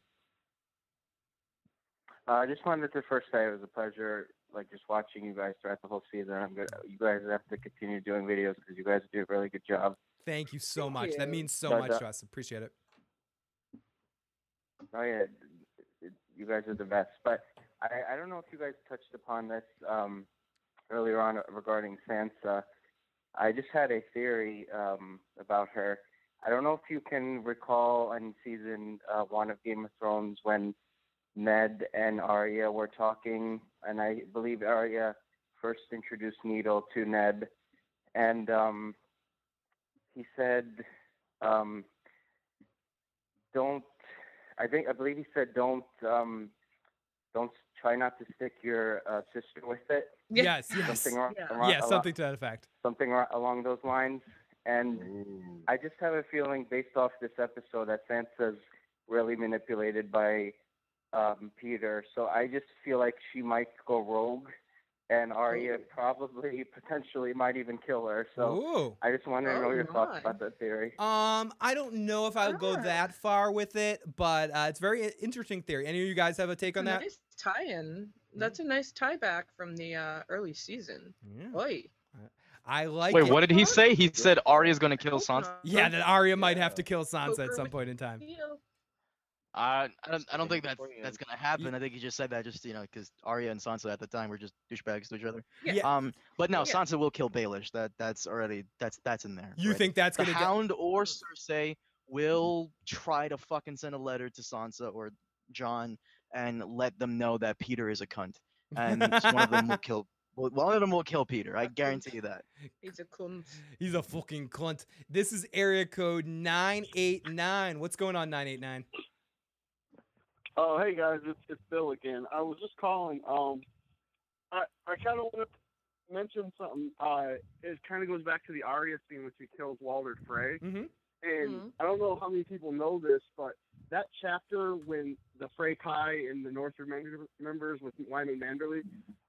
Uh, I just wanted to first say it was a pleasure, like just watching you guys throughout the whole season. I'm good. You guys have to continue doing videos because you guys do a really good job. Thank you so much. That means so But, much uh, to us. Appreciate it. Oh yeah, it- it- you guys are the best. But I, I don't know if you guys touched upon this um, earlier on regarding Sansa. I just had a theory um, about her. I don't know if you can recall in season uh, one of Game of Thrones when Ned and Arya were talking, and I believe Arya first introduced Needle to Ned, and um, he said, um, "Don't." I think I believe he said, "Don't, um, don't try not to stick your uh, sister with it." Yes, yes. Something ar- Yeah. ar- Yeah, alo- something to that effect. Something ar- along those lines, and I just have a feeling, based off this episode, that Sansa's really manipulated by um, Peter. So I just feel like she might go rogue, and Arya probably, potentially, might even kill her. So Ooh. I just wanted to know Oh your thoughts about that theory. Um, I don't know if I'll go that far with it, but uh, it's very interesting theory. Any of you guys have a take on that? nice tie-in. That's a nice tie back from the uh, early season. Yeah. Oi. I like. Wait, it. what did he say? He said Arya's gonna kill Sansa. Yeah, that Arya might have to kill Sansa at some point in time. I I don't I don't think that's that's gonna happen. I think he just said that just you know because Arya and Sansa at the time were just douchebags to each other. Yeah. Um, but no, Yeah. Sansa will kill Baelish. That that's already that's that's in there. You right? think that's the gonna get- Hound or Cersei will try to fucking send a letter to Sansa or Jon and let them know that Peter is a cunt, and one of them will kill. well, One of them will kill Peter. I guarantee you that. He's a cunt. He's a fucking cunt. This is area code 989. What's going on, 989? Oh, hey guys, it's, it's Bill again. I was just calling. Um, I I kind of want to mention something. Uh, it kind of goes back to the Arya scene when she kills Walder Frey. Mm-hmm. And I don't know how many people know this, but that chapter when the Frey Kai and the Northern mem- members with Wyman Manderly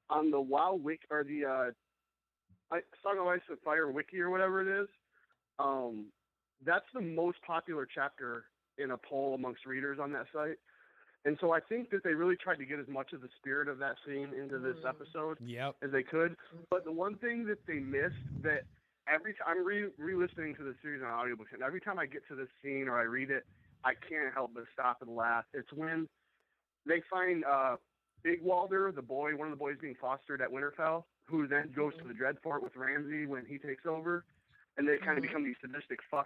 on the WoW wiki or the uh, I, Song of Ice and Fire wiki or whatever it is, um, that's the most popular chapter in a poll amongst readers on that site. And so I think that they really tried to get as much of the spirit of that scene into this mm. episode Yep. as they could. But the one thing that they missed that every time I'm re re-listening to the series on audiobooks, and every time I get to this scene or I read it, I can't help but stop and laugh. It's when they find uh, Big Walder, the boy, one of the boys being fostered at Winterfell, who then goes to mm-hmm. the Dreadfort with Ramsay when he takes over, and they kind of mm-hmm. become these sadistic fucks,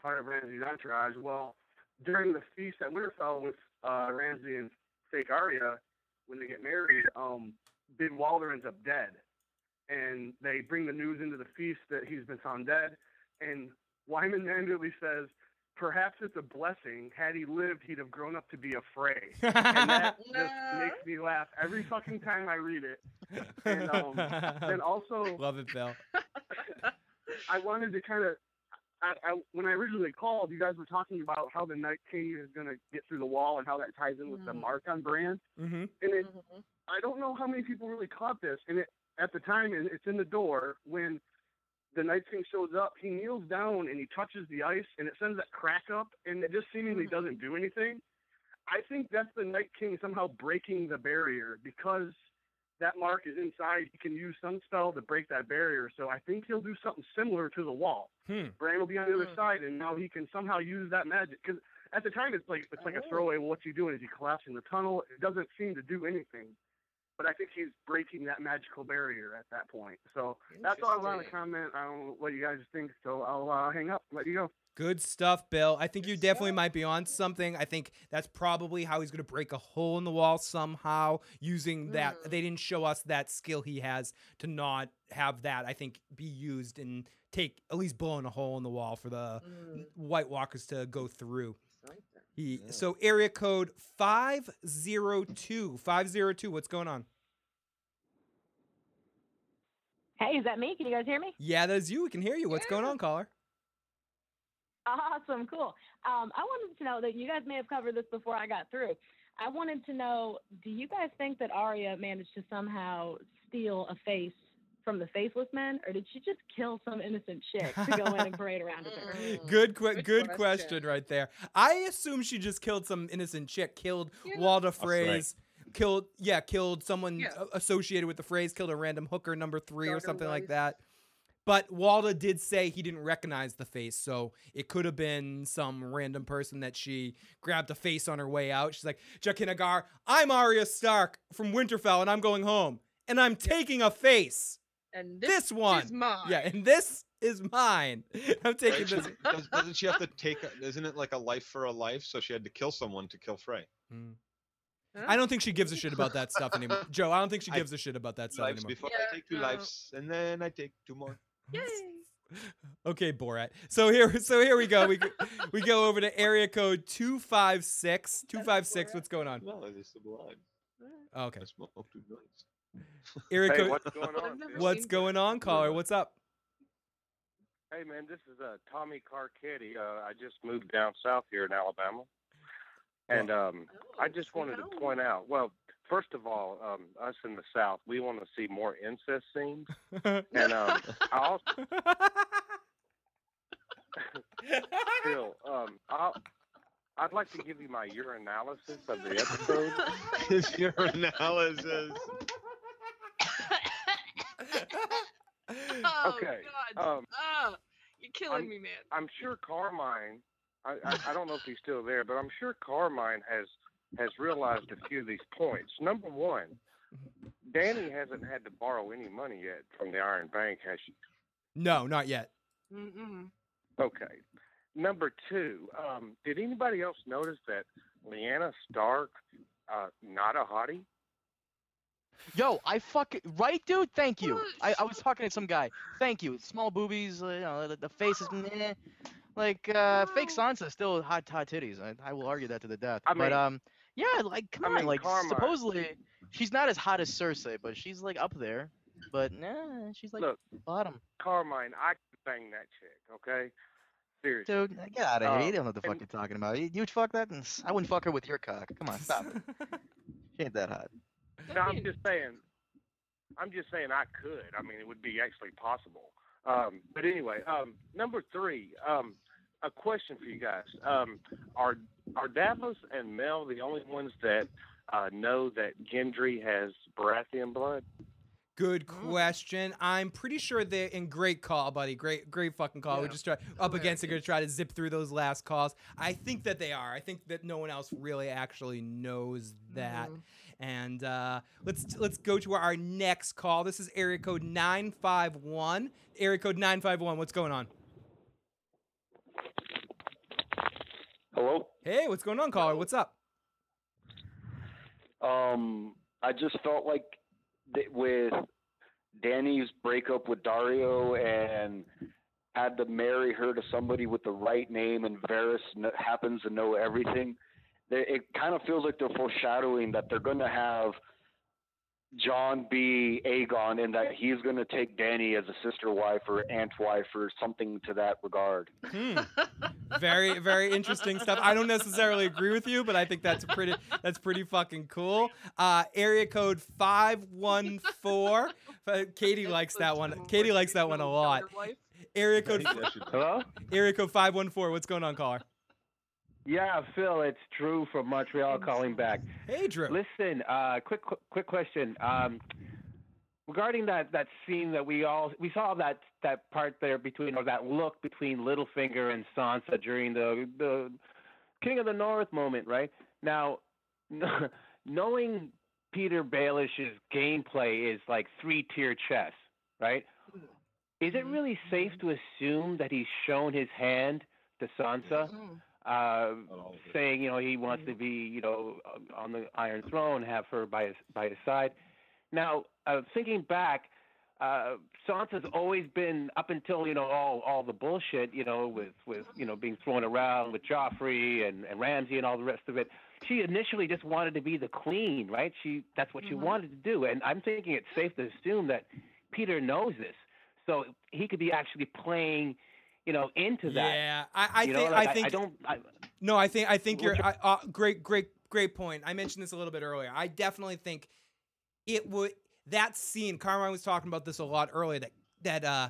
part of Ramsay's entourage. Well, during the feast at Winterfell with uh, Ramsay and fake Arya, when they get married, um, Walder ends up dead, and they bring the news into the feast that he's been found dead, and Wyman Manderly says. Perhaps it's a blessing. Had he lived, he'd have grown up to be a Frey. and that just makes me laugh every fucking time I read it. And um, then also, Love it, Bill. I wanted to kind of, I, I, when I originally called, you guys were talking about how the Night King is going to get through the wall and how that ties in with the mm-hmm. mark on Bran. Mm-hmm. And it, mm-hmm. I don't know how many people really caught this. And it, at the time, it- it's in the door when the Night King shows up. He kneels down and he touches the ice, and it sends that crack up, and it just seemingly mm-hmm. doesn't do anything. I think that's the Night King somehow breaking the barrier because that mark is inside. He can use some spell to break that barrier. So I think he'll do something similar to the wall. Hmm. Bran will be on the other side, and now he can somehow use that magic. Because at the time, it's like it's like a throwaway. Well, what's he doing? Is he collapsing the tunnel? It doesn't seem to do anything. But I think he's breaking that magical barrier at that point. So that's all I want to comment. on what you guys think. So I'll uh, hang up. Let you go. Good stuff, Bill. I think you definitely might be on something. I think that's probably how he's going to break a hole in the wall somehow using that. They didn't show us that skill he has to not have that, I think, be used and take at least blowing a hole in the wall for the White Walkers to go through. He, So, area code 502. 502, what's going on? Hey, is that me? Can you guys hear me? Yeah, that is you. We can hear you. What's going on, caller? Awesome, cool. Um, I wanted to know that you guys may have covered this before I got through. I wanted to know, do you guys think that Arya managed to somehow steal a face from the faceless men, or did she just kill some innocent chick to go in and parade around with her? Good, que- good, question. right there. I assume she just killed some innocent chick, killed Walda Frey's, killed yeah, killed someone a- associated with the phrase, killed a random hooker number three or Daughter something like that. But Walda did say he didn't recognize the face, so it could have been some random person that she grabbed a face on her way out. She's like, Jaqen H'ghar, I'm Arya Stark from Winterfell, and I'm going home, and I'm taking a face. And This, this one, is mine. yeah, and this is mine. I'm taking Right? this. She- does, doesn't she have to take? A, isn't it like a life for a life? So she had to kill someone to kill Frey. Hmm. I don't think she gives a shit about that stuff anymore. Joe, I don't think she gives a shit about that stuff lives anymore. before I take two lives, and then I take two more. Yay! okay, Borat. So here, so here we go. We go, we go over to area code two five six. Two five six. What's going on? No, it's sublime. Oh, okay. I smoke two joints. Area Hey, code. what's going on, dude? What's going on, caller? What's up? Hey man, this is uh, Tommy Carcetti. Uh, I just moved down south here in Alabama, and um, I just wanted to point out. Well, first of all, um, us in the South, we want to see more incest scenes, and um, I also Phil, um, I'll, I'd like to give you my urinalysis of the episode. His urinalysis. Oh, Okay, God. um, Ah, you're killing I'm- me, man. I'm sure Carmine. I, I, I don't know if he's still there, but I'm sure Carmine has has realized a few of these points. Number one, Danny hasn't had to borrow any money yet from the Iron Bank, has she? No, not yet. Mm-mm. Okay. Number two, um, did anybody else notice that Lyanna Stark, uh, not a hottie? Yo, I fucking right, dude. Thank you. I, I was talking to some guy. Thank you. Small boobies, uh, you know, the, the face is meh. Like uh, fake Sansa still hot hot titties. I, I will argue that to the death. I but mean- um, yeah, like come I on, mean, like Carmine. supposedly she's not as hot as Cersei, but she's like up there. But nah, she's like Look, bottom. Carmine, I can bang that chick, okay? Seriously. Dude, get out of here. You Um, don't know what the fuck and- you're talking about. You, you'd fuck that? I wouldn't fuck her with your cock. Come on, stop it. She ain't that hot. No, I'm just saying. I'm just saying I could. I mean, it would be actually possible. Um, but anyway, um, number three, um, a question for you guys: um, Are are Davos and Mel the only ones that uh, know that Gendry has Baratheon blood? Good question. I'm pretty sure they're in great call, buddy. Great, great fucking call. We just try up against it, gonna try to zip through those last calls. I think that they are. I think that no one else really actually knows that. And uh, let's let's go to our next call. This is area code nine five one. Area code nine five one. What's going on? Hello. Hey, what's going on, caller? What's up? Um, I just felt like th- with Danny's breakup with Daario and had to marry her to somebody with the right name, and Varys kn- happens to know everything. They, it kind of feels like they're foreshadowing that they're going to have Jon B. Aegon in that he's going to take Danny as a sister wife or aunt wife or something to that regard. Hmm. Very, very interesting stuff. I don't necessarily agree with you, but I think that's pretty. That's pretty fucking cool. Uh, area code five one four. Katie likes that one. Katie likes that one a lot. Area code. Hello. Area code five one four. What's going on, caller? Yeah, Phil, it's Drew from Montreal calling back. Hey, Drew. Listen, uh, quick, quick, quick question. Um, regarding that that scene that we all we saw that that part there between or that look between Littlefinger and Sansa during the the King of the North moment, right? Now, knowing Peter Baelish's gameplay is like three tier chess, right? Is it really safe to assume that he's shown his hand to Sansa? Uh, saying you know he wants to be you know on the Iron Throne, have her by his by his side. Now, uh, thinking back, uh, Sansa's always been up until you know all all the bullshit you know with with you know being thrown around with Joffrey and and Ramsay and all the rest of it. She initially just wanted to be the queen, right? She that's what she wanted to do, and I'm thinking it's safe to assume that Peter knows this, so he could be actually playing you know, into that. Yeah, I, I you know, think like, I think I don't. I, no, I think I think you're I, uh, great, great, great point. I mentioned this a little bit earlier. I definitely think it would that scene. Carmine was talking about this a lot earlier. That that uh,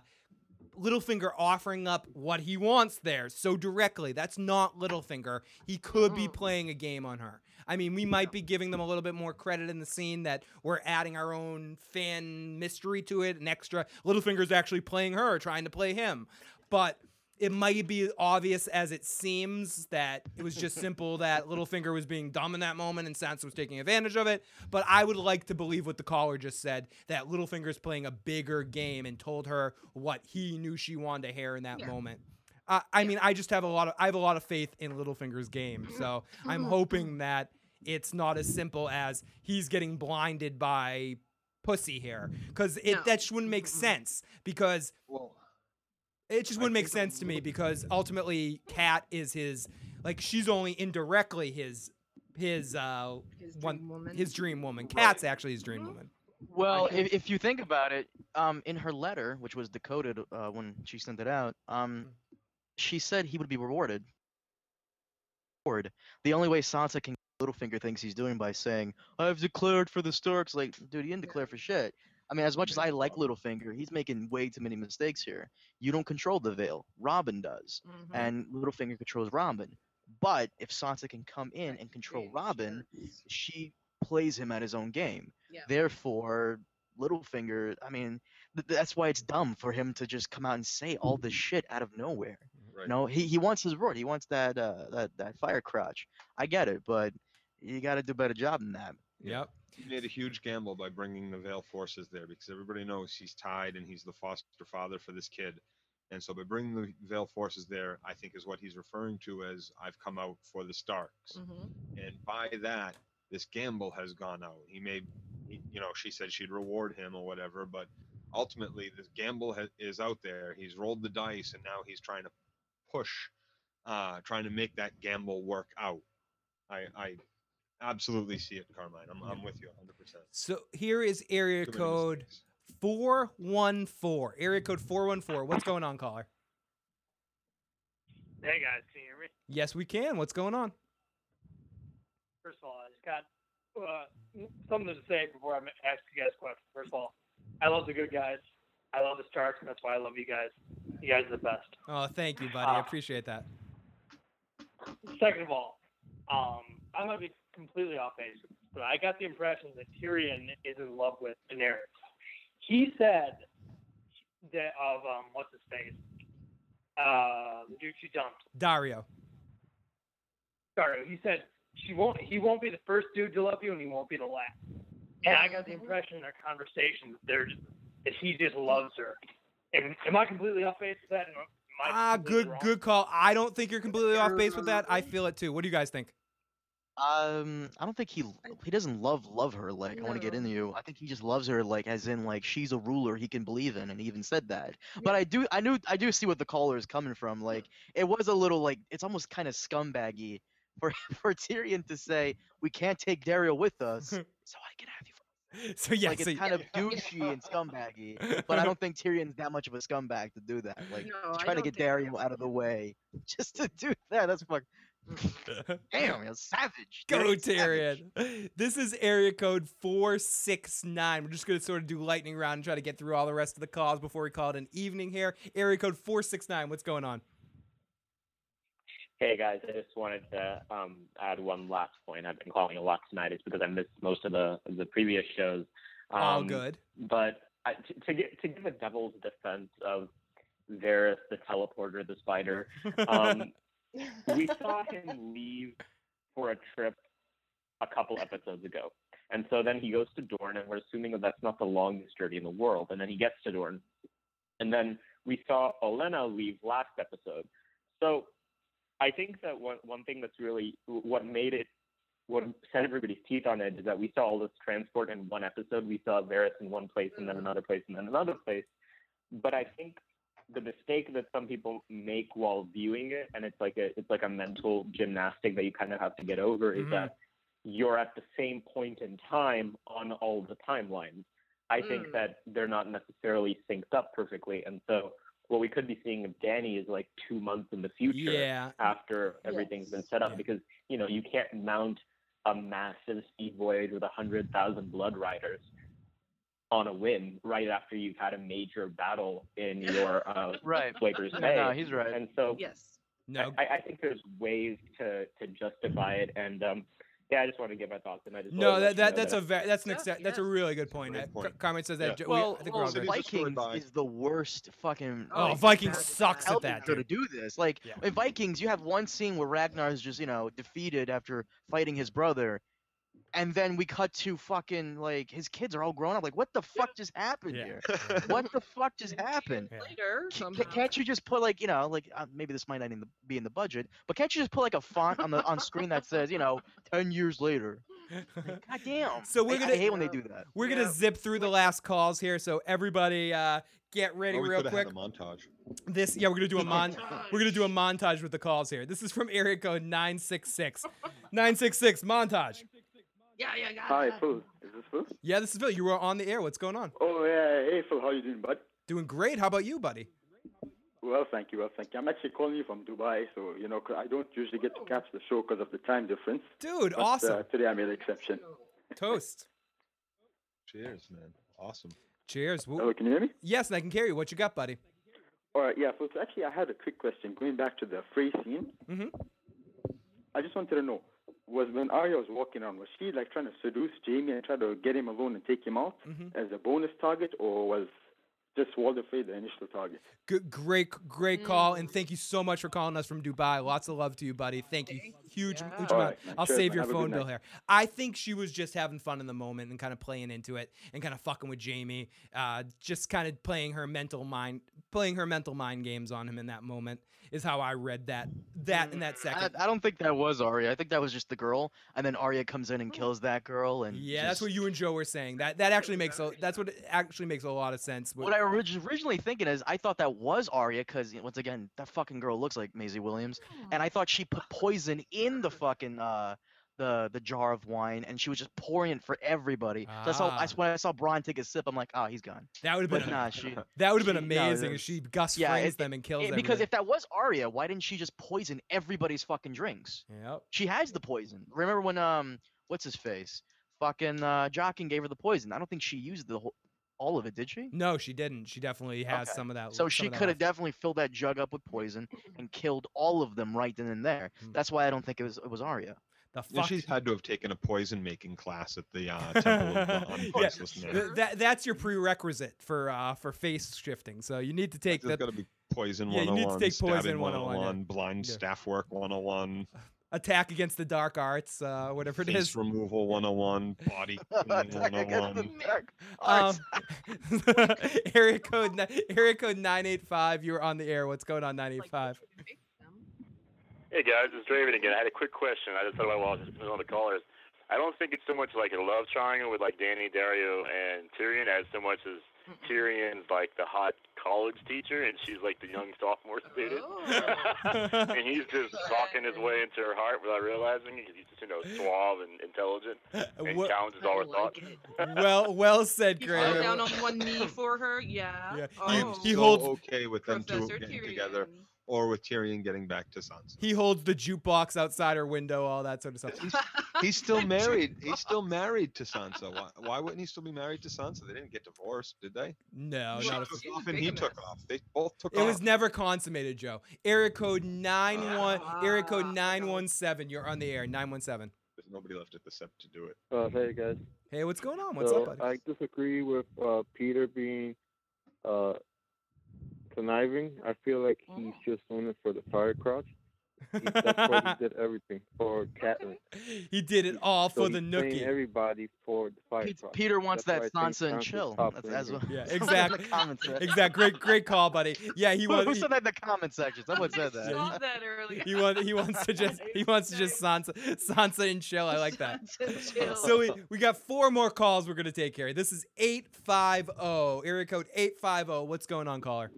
Littlefinger offering up what he wants there so directly. That's not Littlefinger. He could be playing a game on her. I mean, we might be giving them a little bit more credit in the scene that we're adding our own fan mystery to it, an extra. Littlefinger's actually playing her, trying to play him. But it might be obvious as it seems that it was just simple that Littlefinger was being dumb in that moment and Sansa was taking advantage of it. But I would like to believe what the caller just said that Littlefinger's playing a bigger game and told her what he knew she wanted to hear in that moment. Uh, I mean, I just have a lot of I have a lot of faith in Littlefinger's game, so I'm hoping that it's not as simple as he's getting blinded by pussy here, because it No. that just wouldn't make sense. Because it just wouldn't make sense to me because ultimately Kat is his like she's only indirectly his his uh His one dream woman. his dream woman. Kat's actually his dream woman. Well, if, if you think about it, um, in her letter, which was decoded uh, when she sent it out, um, she said he would be rewarded. Reward. The only way Sansa can Littlefinger thinks he's doing by saying, "I've declared for the Starks." Like, dude, he didn't declare for shit. I mean, as much as I like Littlefinger, he's making way too many mistakes here. You don't control the Vale. Robin does, and Littlefinger controls Robin. But if Sansa can come in and control Robin, she plays him at his own game. Yeah. Therefore, Littlefinger, I mean, th- that's why it's dumb for him to just come out and say all this shit out of nowhere. Right. No, he, he wants his reward. He wants that uh that that fire crotch. I get it, but you got to do a better job than that. Yep. He made a huge gamble by bringing the Vale forces there because everybody knows he's tied and he's the foster father for this kid. And so by bringing the Vale forces there, I think is what he's referring to as I've come out for the Starks. And by that, this gamble has gone out. He may, you know, she said she'd reward him or whatever, but ultimately this gamble ha- is out there. He's rolled the dice and now he's trying to push, uh, trying to make that gamble work out. I, I absolutely see it, Carmine. I'm, I'm with you 100%. So here is area Too code four one four. Area code four one four. What's going on, caller? Hey guys, can you hear me? Yes, we can. What's going on? First of all, I just got uh, something to say before I ask you guys questions. First of all, I love the good guys. I love the Starks, and that's why I love you guys. You guys are the best. Oh, thank you, buddy. I appreciate that. Second of all, um, I'm gonna be completely off base, but I got the impression that Tyrion is in love with Daenerys. He said that of um, what's his face, uh, dude she dumped. Daario. Sorry, he said she won't. He won't be the first dude to love you, and he won't be the last. And I got the impression in their conversation that they're just, that he just loves her. And am I completely off base with that? Ah, good, wrong? good call. I don't think you're completely off base with that. I feel it too. What do you guys think? Um, I don't think he he doesn't love love her like I want to get into you. I think he just loves her like as in like she's a ruler he can believe in, and he even said that. But I do I knew I do see what the caller is coming from. Like it was a little like it's almost kind of scumbaggy for for Tyrion to say we can't take Daario with us, so I can have you. So yeah, like so it's kind of douchey and scumbaggy, but I don't think Tyrion's that much of a scumbag to do that. Like No, trying to get Daario out of the way just to do that. That's fuck. Damn, you're savage. Go dude, savage. Tyrion. This is area code 469. We're just going to sort of do lightning round and try to get through all the rest of the calls before we call it an evening here. Area code 469. What's going on? Hey guys, I just wanted to um, add one last point. I've been calling a lot tonight. It's because I missed most of the the previous shows. Um, All good. But I, to, to, give, to give a devil's defense of Varys, the teleporter, the spider, um, we saw him leave for a trip a couple episodes ago. And so then he goes to Dorne, and we're assuming that that's not the longest journey in the world. And then he gets to Dorne. And then we saw Olenna leave last episode. So I think that one, one thing that's really what made it, what set everybody's teeth on edge is that we saw all this transport in one episode. We saw Varys in one place, and then mm. another place, and then another place. But I think the mistake that some people make while viewing it, and it's like a it's like a mental gymnastic that you kind of have to get over, is Mm-hmm. that you're at the same point in time on all the timelines. I think Mm. that they're not necessarily synced up perfectly, and so what we could be seeing of Danny is like two months in the future Yeah. after everything's been set up, because you know you can't mount a massive sea voyage with a hundred thousand blood riders on a whim right after you've had a major battle in your uh, Right. Quakers No, Bay. no, he's right. And so Yes. No. I, I think there's ways to to justify it, and um, yeah, I just want to get my thoughts, and I just No, wanted to that, let that you that's a ve- that's an exa- that's a really good point. Great point. Car- Carmen says that. Yeah. Jo- we- Well, I think well we're all Cities good. are scored Vikings by- is the worst fucking. Oh, like, Vikings bad- sucks at that, show to do this. Like Yeah. in Vikings, you have one scene where Ragnar's just you know defeated after fighting his brother, and then we cut to fucking like his kids are all grown up. Like what the fuck just happened Yeah. here? what the fuck just happened? Later, Ca- somehow. Can't you just put like you know like uh, maybe this might not even be in the budget, but can't you just put like a font on the on screen that says you know ten years later? Like, God damn. So we're I- gonna I hate when they do that. We're gonna zip through the last calls here, so everybody uh, get ready Or we real could quick. have had a montage. This yeah, we're gonna do a mon we're gonna do a montage with the calls here. This is from area code 966. 966 montage. Yeah, yeah, got Hi, it. Phil. Is this Phil? Yeah, this is Phil. You were on the air. What's going on? Oh, yeah. Hey, Phil. How you doing, bud? Doing great. How about you, buddy? Well, thank you. Well, thank you. I'm actually calling you from Dubai, so you know 'cause I don't usually get to catch the show because of the time difference. Dude, But, awesome. Uh, today I made an exception. Toast. Cheers, man. Awesome. Cheers. Hello, can you hear me? Yes, and I can carry you. What you got, buddy? All right. Yeah. So actually, I had a quick question. Going back to the free scene, Mm-hmm. I just wanted to know: was when Arya was walking around, was she like trying to seduce Jamie and try to get him alone and take him out Mhm. as a bonus target, or was just Walder Frey the initial target? Good, great, great call, and thank you so much for calling us from Dubai. Lots of love to you, buddy. Thank you. Huge, huge amount. right. I'll Cheers, save man. your Have phone bill night. here. I think she was just having fun in the moment and kind of playing into it and kind of fucking with Jamie. Uh, just kind of playing her mental mind, playing her mental mind games on him in that moment is how I read that. That in that I, second. I don't think that was Arya. I think that was just the girl, and then Arya comes in and kills that girl. And Yeah, that's what you and Joe were saying. That that actually makes a that's what actually makes a lot of sense. What I orig- originally thinking is, I thought that was Arya because once again, that fucking girl looks like Maisie Williams, and I thought she put poison in the fucking uh the the jar of wine, and she was just pouring it for everybody. So I saw I, Ah. when I saw Bronn take a sip, I'm like, oh, he's gone. That would have But been nah, she. that would have been amazing no. if she Gus Yeah, frames it- them and kills it- them. because if that was Arya, why didn't she just poison everybody's fucking drinks? Yep. She has the poison. Remember when um what's his face? Fucking uh Jaqen gave her the poison. I don't think she used the whole all of it, did she? No, she didn't. She definitely has Okay. some of that. So she could have definitely filled that jug up with poison and killed all of them right then and there. Hmm. That's why I don't think it was it was Arya. The Yeah, fuck. she's had to have taken a poison making class at the uh, Temple of the Yeah, th- that that's your prerequisite for uh for face shifting. So you need to take There's that. got to be poison Yeah, you need to take poison stabbing 101, yeah. blind Yeah. staff work 101, attack against the dark arts, uh, whatever it face is. removal 101, body cleaning Attack against the 101. dark Um, arts. area code ni- area code nine eight five. You're on the air. What's going on nine eight five? Hey guys, it's Draven again. I had a quick question. I just thought about while I was listening to all the callers. I don't think it's so much like a love triangle with like Danny, Daario, and Tyrion as so much as Tyrion's like the hot college teacher, and she's like the young sophomore student. Oh. and he's just talking his way into her heart without realizing it. 'cause He's just, you know, suave and intelligent and What- challenges all her thoughts. well, well said, He falls Graham. down on one knee for her. Yeah. Yeah. Oh. He so holds- okay with them two Professor getting together, or with Tyrion getting back to Sansa. He holds the jukebox outside her window, all that sort of stuff. He's still married. He's still married to Sansa. Why, why wouldn't he still be married to Sansa? They didn't get divorced, did they? No, she not a- took off and he took off. They both took It off. was never consummated, Joe. Area code nine one. Area code nine one seven. You're on the air. Nine one seven. There's nobody left at the sept to do it. Uh, hey guys. Hey, what's going on? What's so up, buddy? I disagree with uh, Peter being uh, conniving. I feel like he's mm. just doing it for the fire crotch. He, that's why he did everything for Catelyn. He did it all So for he's the nookie. everybody for the fire Pete- Peter wants That's that why Sansa and Sansa's chill. That's, in that's here. what Yeah, someone in exactly. the comments said. exact. Great, great call, buddy. Yeah, he Who, wants. who he- said that in the comment section? Someone said that. saw that earlier. He wants. He wants to just. He wants to just Sansa, Sansa and chill. I like that. Sansa and chill. So we, we got four more calls we're gonna take here. This is eight five zero. Area code eight five zero. What's going on, caller?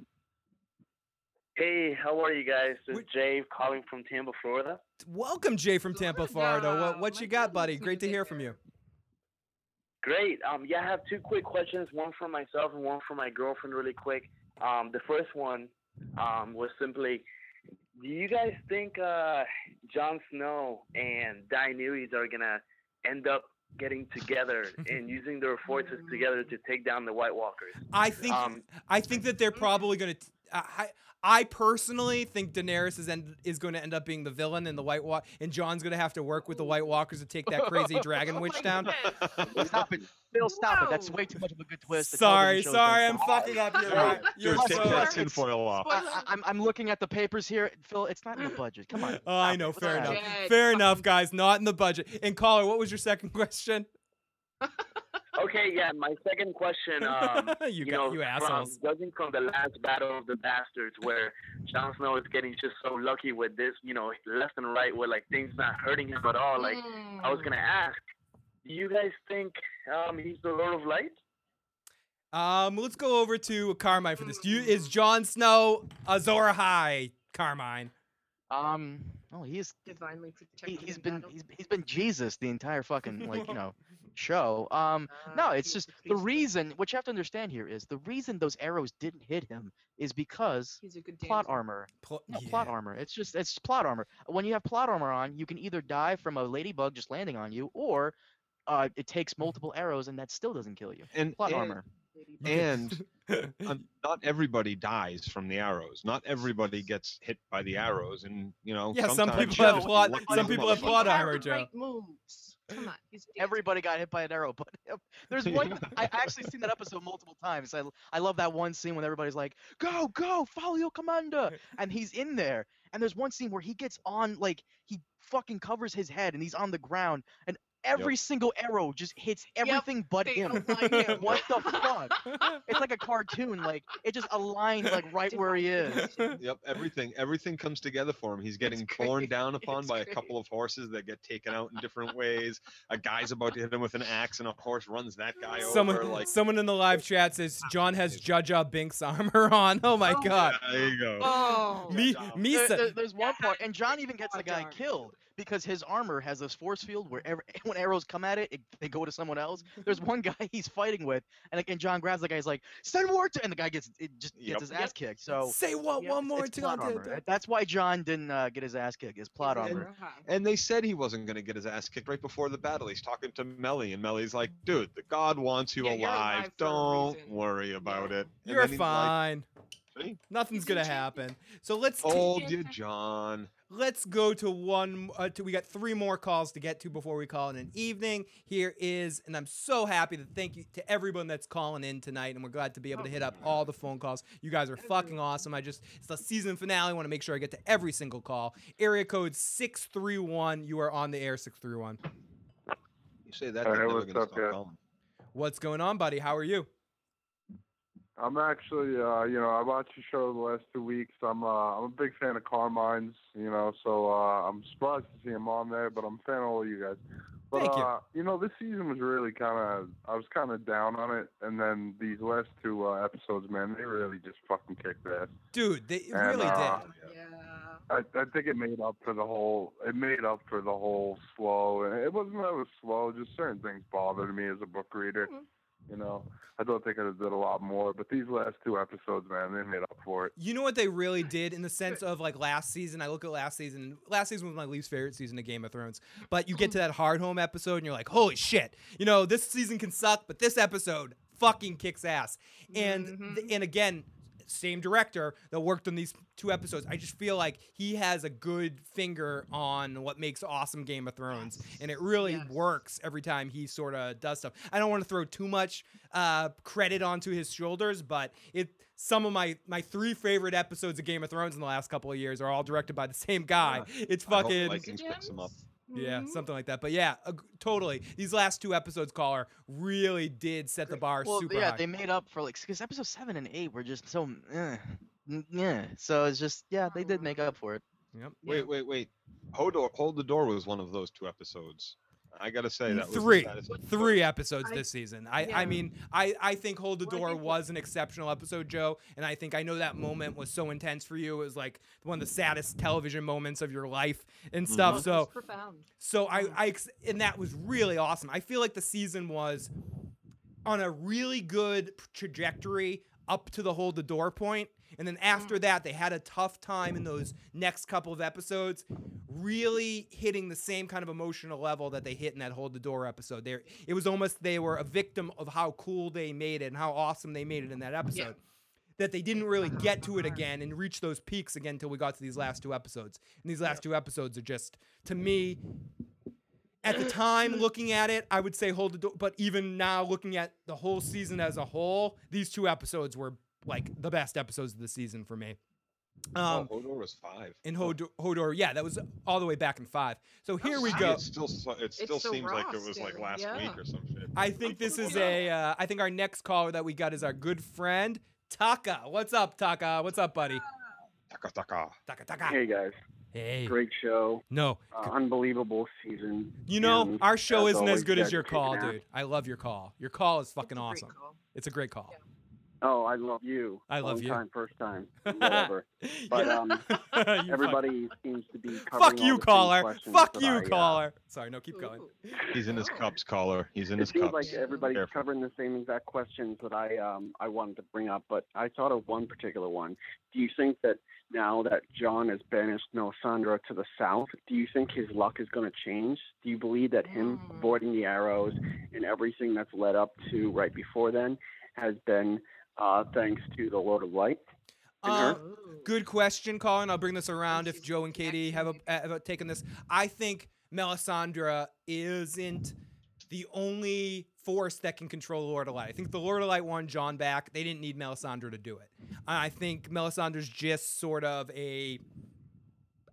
Hey, how are you guys? This is Jay calling from Tampa, Florida. Welcome, Jay from Tampa, Florida. What what you got, buddy? Great to hear from you. Great. Um, yeah, I have two quick questions. One for myself and one for my girlfriend, really quick. Um, the first one um, was simply, do you guys think uh, Jon Snow and Daenerys are gonna end up getting together and using their forces together to take down the White Walkers? I think Um, I think that they're probably going to. I I personally think Daenerys is end, is going to end up being the villain in the White Walk, and Jon's going to have to work with the White Walkers to take that crazy dragon witch down. Stop it. Phil, stop it. That's way too much of a good twist. Sorry, sorry, I'm fall. fucking up. You're right. You're Dude, so that tinfoil off. I, I- I'm, I'm looking at the papers here. Phil, it's not in the budget. Come on. Oh, I know. Fair enough. Fair enough, guys. Not in the budget. And caller, what was your second question? Okay, yeah. My second question, um, You you, got- know, you from, assholes. judging from the last battle of the bastards, where Jon Snow is getting just so lucky with this, you know, left and right, where like things not hurting him at all. Like, I was gonna ask, do you guys think um, he's the Lord of Light? Um, let's go over to Carmine for this. Do you, is Jon Snow Azor Ahai, Carmine? Um, oh, he's divinely he, protected. he's in been battle. he's, he's been Jesus the entire fucking like you know show. Um, no, it's just the reason. What you have to understand here is the reason those arrows didn't hit him is because He's a good plot dancer. armor. Pl- No, plot armor. It's just it's plot armor. When you have plot armor on, you can either die from a ladybug just landing on you, or uh, it takes multiple arrows and that still doesn't kill you. And plot and- armor. And um, not everybody dies from the arrows. Not everybody gets hit by the arrows, and you know. Yeah, some people have plot- some people have plot armor, Joe. Right moves. Come on. He's. Everybody got hit by an arrow, but there's one. I actually seen that episode multiple times. I I love that one scene when everybody's like, "Go, go, follow your commander," and he's in there. And there's one scene where he gets on, like he fucking covers his head, and he's on the ground, and every single arrow just hits everything but him. him. what the fuck? it's like a cartoon. Like it just aligns like right where he is. Yep, everything everything comes together for him. He's getting torn down upon by a couple of horses that get taken out in different ways. A guy's about to hit him with an axe, and a horse runs that guy Someone, over. Like, someone in the live chat says Jon has Jar Jar Binks armor on. Oh my god. Yeah, there you go. Oh. Me, There- there- there's one part, and Jon even gets the guy killed because his armor has this force field where ever, when arrows come at it, it, they go to someone else. There's one guy he's fighting with, and again, Jon grabs the guy. He's like, "Send more!" To, and the guy gets it just gets Yep. his ass kicked. So Say what one more it's plot time. armor. That's why Jon didn't uh, get his ass kicked. His plot armor. And they said he wasn't going to get his ass kicked right before the battle. He's talking to Melly, and Melly's like, "Dude, the God wants you Yeah, alive. alive Don't worry about it." And You're then he's like, fine. "See? Nothing's gonna happen. So let's Told you, Jon. Let's go to one. Uh, to, we got three more calls to get to before we call it an evening. Here is, and I'm so happy to thank you to everyone that's calling in tonight, and we're glad to be able to hit up all the phone calls. You guys are fucking awesome. I just it's the season finale. I want to make sure I get to every single call. Area code six three one. You are on the air. Six three one. You say that, Hey, what's up, stop guys? calling. What's going on, buddy? How are you? I'm actually, uh, you know, I watched the show the last two weeks. I'm, uh, I'm a big fan of Carmine's, you know, so uh, I'm surprised to see him on there, but I'm a fan of all you guys. But Thank you. uh, you know, this season was really kind of, I was kind of down on it, and then these last two uh, episodes, man, they really just fucking kicked ass. Dude, they And, really uh, did. Yeah. I, I think it made up for the whole. It made up for the whole slow. And it wasn't that it was slow. Just certain things bothered me as a book reader. You know, I don't think I did a lot more. But these last two episodes, man, they made up for it. You know what they really did in the sense of like last season. I look at last season. Last season was my least favorite season of Game of Thrones. But you get to that Hardhome episode and you're like, holy shit! You know this season can suck, but this episode fucking kicks ass. And mm-hmm. th- and again, same director that worked on these two episodes. I just feel like he has a good finger on what makes awesome Game of Thrones, and it really works every time he sort of does stuff. I don't want to throw too much uh, credit onto his shoulders, but it some of my my three favorite episodes of Game of Thrones in the last couple of years are all directed by the same guy. it's I hope fucking Vikings picks him yeah, something like that. But yeah, ag- totally. These last two episodes, caller, really did set the bar Well, super yeah, high. they made up for like because episode seven and eight were just so eh, n- yeah. So it's just yeah, they did make up for it. Yep. Wait, wait, wait. Hold, Hold the Door was one of those two episodes. I gotta say that was the three saddest- three episodes this season. I i mean i i think hold the door was an exceptional episode joe and i think i know that moment was so intense for you. It was like one of the saddest television moments of your life and mm-hmm. stuff Most so profound. so i i and that was really awesome. I feel like the season was on a really good trajectory up to the hold the door point and then mm-hmm. after that they had a tough time in those next couple of episodes really hitting the same kind of emotional level that they hit in that hold the door episode. There it was almost they were a victim of how cool they made it and how awesome they made it in that episode that they didn't really get to it mm-hmm. again and reach those peaks again until we got to these last two episodes. And these last two episodes are just to me at the time looking at it, I would say hold the door. But even now, looking at the whole season as a whole, these two episodes were like the best episodes of the season for me. Um, oh, Hodor was five. in Hodor, Hodor, yeah, that was all the way back in five. So here we go. It still, it still so seems like it was like last yeah. week or some shit. I think this is a. Uh, I think our next caller that we got is our good friend Taka. What's up, Taka? What's up, buddy? Taka taka. Taka taka. Hey guys. Hey. Great show. No. Uh, unbelievable season. You know, And our show as isn't always, as good as your call, dude. I love your call. Your call is fucking awesome. It's a great call. Oh, I love you. I love Long you. Time, first time, whatever. But um, You fuck- everybody seems to be Fuck covering you, the same caller. questions Fuck that you, I, uh, caller. Sorry, no, keep going. He's in his cups, caller. He's in It his seems cups. like everybody's Careful. covering the same exact questions that I um I wanted to bring up, but I thought of one particular one. Do you think that now that Jon has banished Melisandre to the south, do you think his luck is going to change? Do you believe that him avoiding the arrows and everything that's led up to right before then has been uh, thanks to the Lord of Light? and her? Um, good question, Colin. I'll bring this around if Joe and Katie have, a, have taken this. I think Melisandre isn't the only force that can control the Lord of Light. I think the Lord of Light won Jon back. They didn't need Melisandre to do it. I think Melisandre's just sort of a.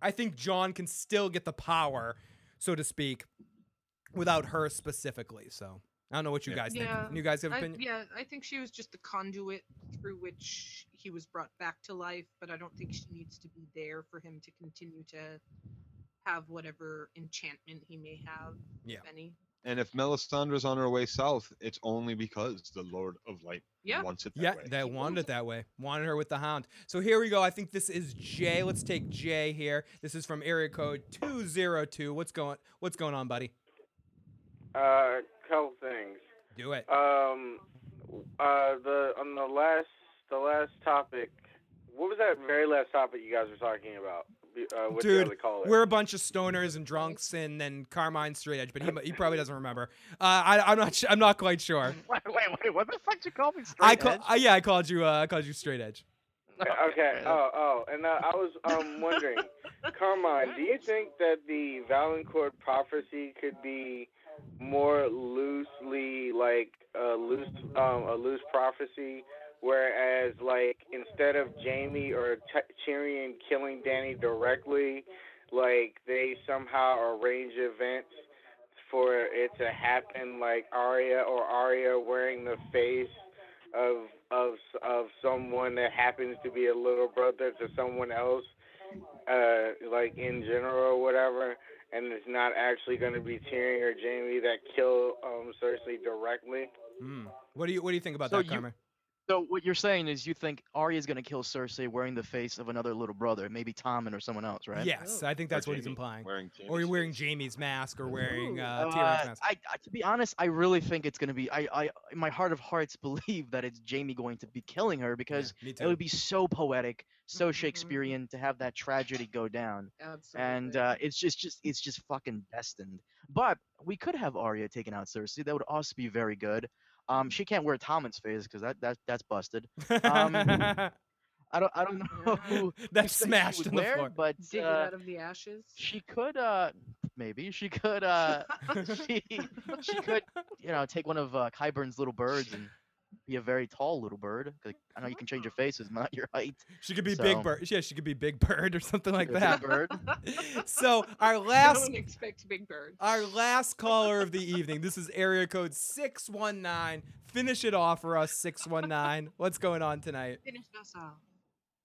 I think Jon can still get the power, so to speak, without her specifically. So I don't know what you guys think. You guys have I, opinion? yeah, I think she was just the conduit through which he was brought back to life, but I don't think she needs to be there for him to continue to have whatever enchantment he may have, Yeah. if any. And if Melisandre's on her way south, it's only because the Lord of Light Yeah. wants it that Yeah, way. they wanted it that way. Wanted her with the hound. So here we go. I think this is Jay. Let's take Jay here. This is from area code 202. What's going what's going on, buddy? Uh, couple things. Do it. Um, uh, the on the last the last topic, what was that very last topic you guys were talking about? Uh, with Dude, other caller. we're a bunch of stoners and drunks and then Carmine straight edge, but he, he probably doesn't remember. Uh, I, I'm not su- I'm not quite sure. Wait, wait, wait. What the fuck did you call me? I Straight call, edge? uh, yeah, I called you uh, I called you straight edge. Okay. Oh, oh, and uh, I was um wondering, Carmine, do you think that the valonqar prophecy could be more loosely like a loose um a loose prophecy, whereas like instead of Jamie or T- Tyrion killing Danny directly, like they somehow arrange events for it to happen, like Arya or Arya wearing the face of of of someone that happens to be a little brother to someone else, uh, like in general or whatever, and it's not actually going to be Tyrion or Jamie that kill um Cersei directly. Hmm. What do you What do you think about So that, you- Carmen? So what you're saying is you think Arya is gonna kill Cersei wearing the face of another little brother, maybe Tommen or someone else, right? Yes, I think that's what he's implying. or you're wearing Jamie's mask, or wearing uh, Uh, Tyrion's mask. I, I, to be honest, I really think it's gonna be. I, I, in my heart of hearts, believe that it's Jamie going to be killing her because me it too. would be so poetic, so Shakespearean to have that tragedy go down. Absolutely. And uh, it's just, just, it's just fucking destined. But we could have Arya taking out Cersei. That would also be very good. Um, she can't wear Tommen's face because that, that, that's busted. Um, I don't, I don't know who That's who said she smashed in the wear it, floor. but Dig it uh, out of the ashes. she could uh maybe she could uh she she could you know take one of uh Qyburn's little birds and be a very tall little bird. 'cause I know you can change your face, it's not your height. She could be So- Big Bird. Yeah, she could be Big Bird or something like Big that. Bird. so our last Don't expect big birds. our last caller of the evening. This is area code 619. Finish it off for us, 619. What's going on tonight? Finish us off.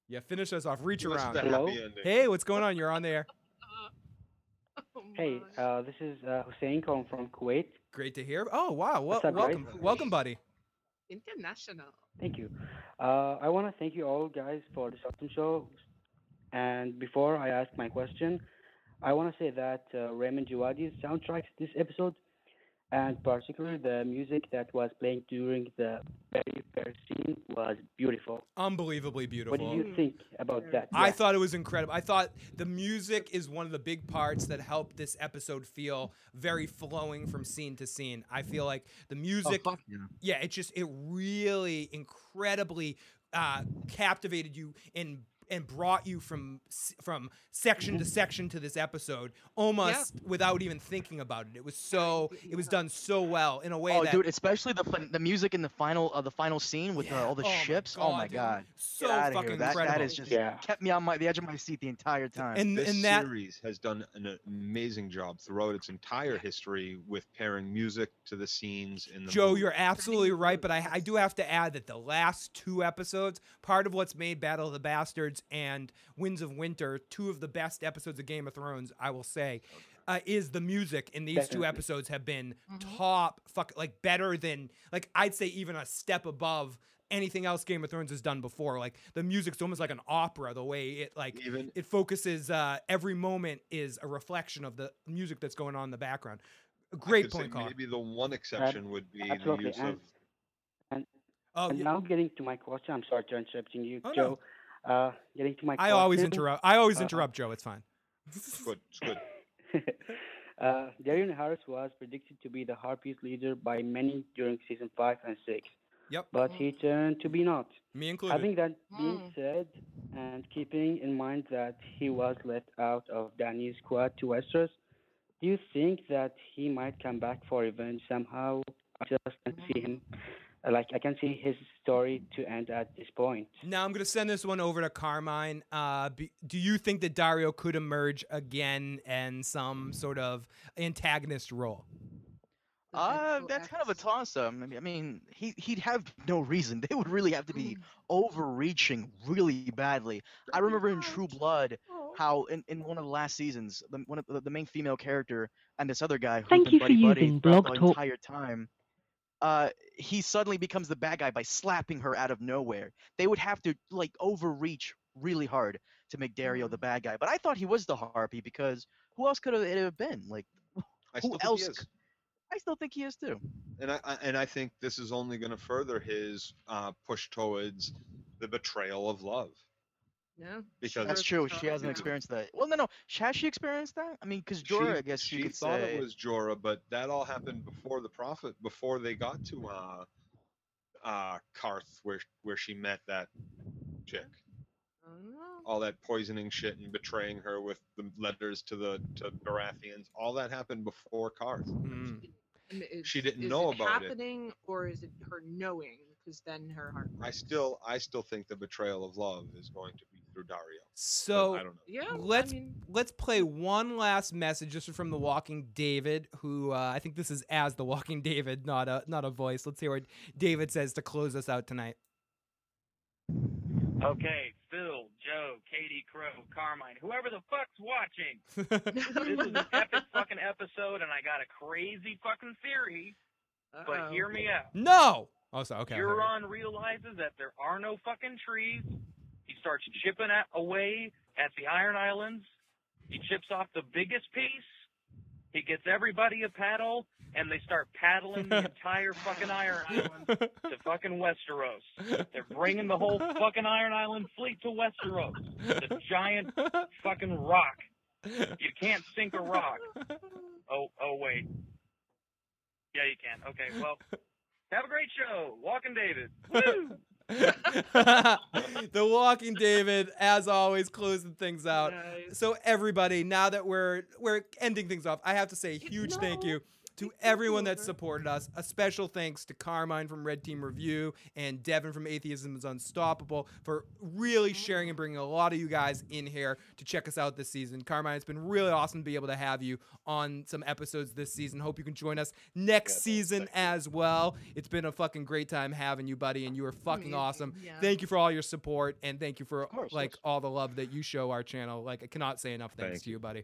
Yeah, finish us off. Reach Give around. Hello? Hey, what's going on? You're on the air. Hey, uh, this is uh, Hussein calling from Kuwait. Great to hear. Oh wow, well, What's up, guys? welcome, welcome, buddy. International. Thank you. Uh, I want to thank you all guys for this awesome show. And before I ask my question, I want to say that uh, Ramin Djawadi's soundtrack this episode, and particularly the music that was playing during the very first scene, was beautiful. Unbelievably beautiful. What do you think about that? I Yeah. thought it was incredible. I thought the music is one of the big parts that helped this episode feel very flowing from scene to scene. I feel like the music, fuck yeah. it just it really incredibly uh, captivated you and and brought you from from section to section to this episode almost without even thinking about it. It was so it was done so well in a way Oh, that dude, especially the fin- the music in the final uh, the final scene with uh, all the Oh my ships. oh my God, dude. god, So Get outta fucking here. That, that incredible. is just Yeah. kept me on my the edge of my seat the entire time. And- this and that- series has done an amazing job throughout its entire history with pairing music to the scenes in the Joe, movie. you're absolutely right, but I, I do have to add that the last two episodes, part of what's made Battle of the Bastards and Winds of Winter two of the best episodes of Game of Thrones, I will say, uh, is the music in these two episodes have been top, fuck, like better than, like I'd say even a step above anything else Game of Thrones has done before. Like the music's almost like an opera, the way it like Even- it focuses. Uh, every moment is a reflection of the music that's going on in the background. A I Great point, Colin. Maybe the one exception would be the Absolutely. use And, of and, Oh, and yeah. now getting to my question, I'm sorry to interrupting you, Oh, no. Joe. Uh, getting to my I question. always interrupt. I always uh, interrupt Joe. It's fine. it's good. It's good. uh, Daario Naharis was predicted to be the Harpies leader by many during season five and six. Yep. But he turned to be not. Me included. Having that being said, and keeping in mind that he was left out of Danny's squad to Westeros, do you think that he might come back for revenge somehow? I just can see him, like I can see his story to end at this point. Now I'm gonna send this one over to Carmine. Uh, be, do you think that Daario could emerge again in some sort of antagonist role? Uh, that's kind of a toss up. I mean, he he'd have no reason. They would really have to be overreaching really badly. I remember in True Blood how in, in one of the last seasons, the, one of the, the main female character and this other guy who's Thank been you for buddy buddy using throughout the entire time. Uh, he suddenly becomes the bad guy by slapping her out of nowhere. They would have to like overreach really hard to make Daario the bad guy. But I thought he was the Harpy because who else could it have been? Like, I who still think he else? I still think he is too. and I, I and I think this is only going to further his uh, push towards the betrayal of love. Yeah. Because That's true. She hasn't experienced that. Well, no, no. Has she experienced that? I mean, because Jorah, I guess she you could thought say. it was Jorah, but that all happened before the prophet, before they got to uh, uh, Qarth, where where she met that chick. All that poisoning shit and betraying her with the letters to the to Baratheons, all that happened before Qarth. And is- She didn't know it about it. happening, or is it her knowing? Because then her heart. I still I still think the betrayal of love is going to be through Daario. So I don't know. Yeah, let's mean- let's play one last message. This is from the Walking David, who uh, I think this is as the Walking David, not a not a voice. Let's hear what David says to close us out tonight. Okay, Phil, Joe, Katie, Crow, Carmine, whoever the fuck's watching. this is an epic fucking episode, and I got a crazy fucking theory. But Uh-oh. hear me out. No. Oh, so okay. okay. Euron realizes that there are no fucking trees. He starts chipping at, away at the Iron Islands. He chips off the biggest piece. He gets everybody a paddle, and they start paddling the entire fucking Iron Island to fucking Westeros. They're bringing the whole fucking Iron Island fleet to Westeros. The giant fucking rock. You can't sink a rock. Oh, oh wait. Yeah, you can. Okay, well, have a great show. Walking David. Woo! the Walking David, as always, closing things out. So everybody, now that we're we're ending things off, I have to say a huge thank you to everyone that supported us. A special thanks to Carmine from Red Team Review and Devin from Atheism is Unstoppable for really sharing and bringing a lot of you guys in here to check us out this season. Carmine, it's been really awesome to be able to have you on some episodes this season. Hope you can join us next season as well. It's been a fucking great time having you, buddy, and you are fucking awesome. yeah. Thank you for all your support and thank you for like all the love that you show our channel. Like I cannot say enough thanks Thank to you, buddy.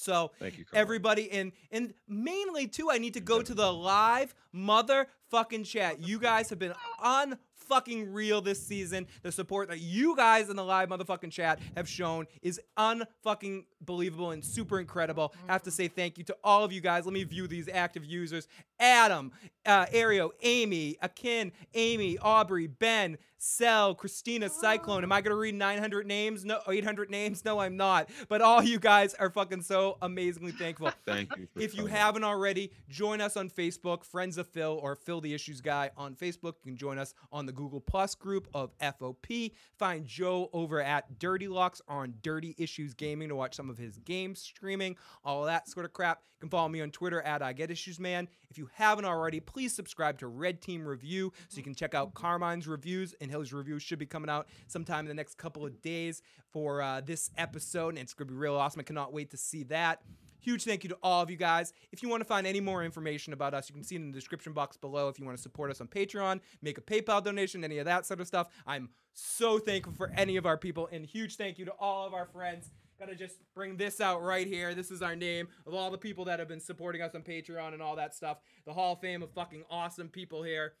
So Thank you, Carmine. everybody and and mainly too, I need to go to the live motherfucking chat. You guys have been unfucking real this season. The support that you guys in the live motherfucking chat have shown is unfucking believable and super incredible. I have to say thank you to all of you guys. Let me view these active users: Adam, uh, Ario, Amy, Akin, Amy, Aubrey, Ben. Cell, Christina, Cyclone. Am I gonna read 900 names? No, 800 names? No, I'm not. But all you guys are fucking so amazingly thankful. Thank you. If you haven't already, join us on Facebook, Friends of Phil or Phil the Issues Guy on Facebook. You can join us on the Google Plus group of FOP. Find Joe over at Dirty Locks on Dirty Issues Gaming to watch some of his game streaming, all that sort of crap. You can follow me on Twitter at I Get Issues Man. If you haven't already, please subscribe to Red Team Review so you can check out Carmine's reviews, and his reviews should be coming out sometime in the next couple of days for uh, this episode, and it's going to be real awesome. I cannot wait to see that. Huge thank you to all of you guys. If you want to find any more information about us, you can see it in the description box below. If you want to support us on Patreon, make a PayPal donation, any of that sort of stuff. I'm so thankful for any of our people, and huge thank you to all of our friends. Gotta just bring this out right here. This is our name of all the people that have been supporting us on Patreon and all that stuff. The Hall of Fame of fucking awesome people here.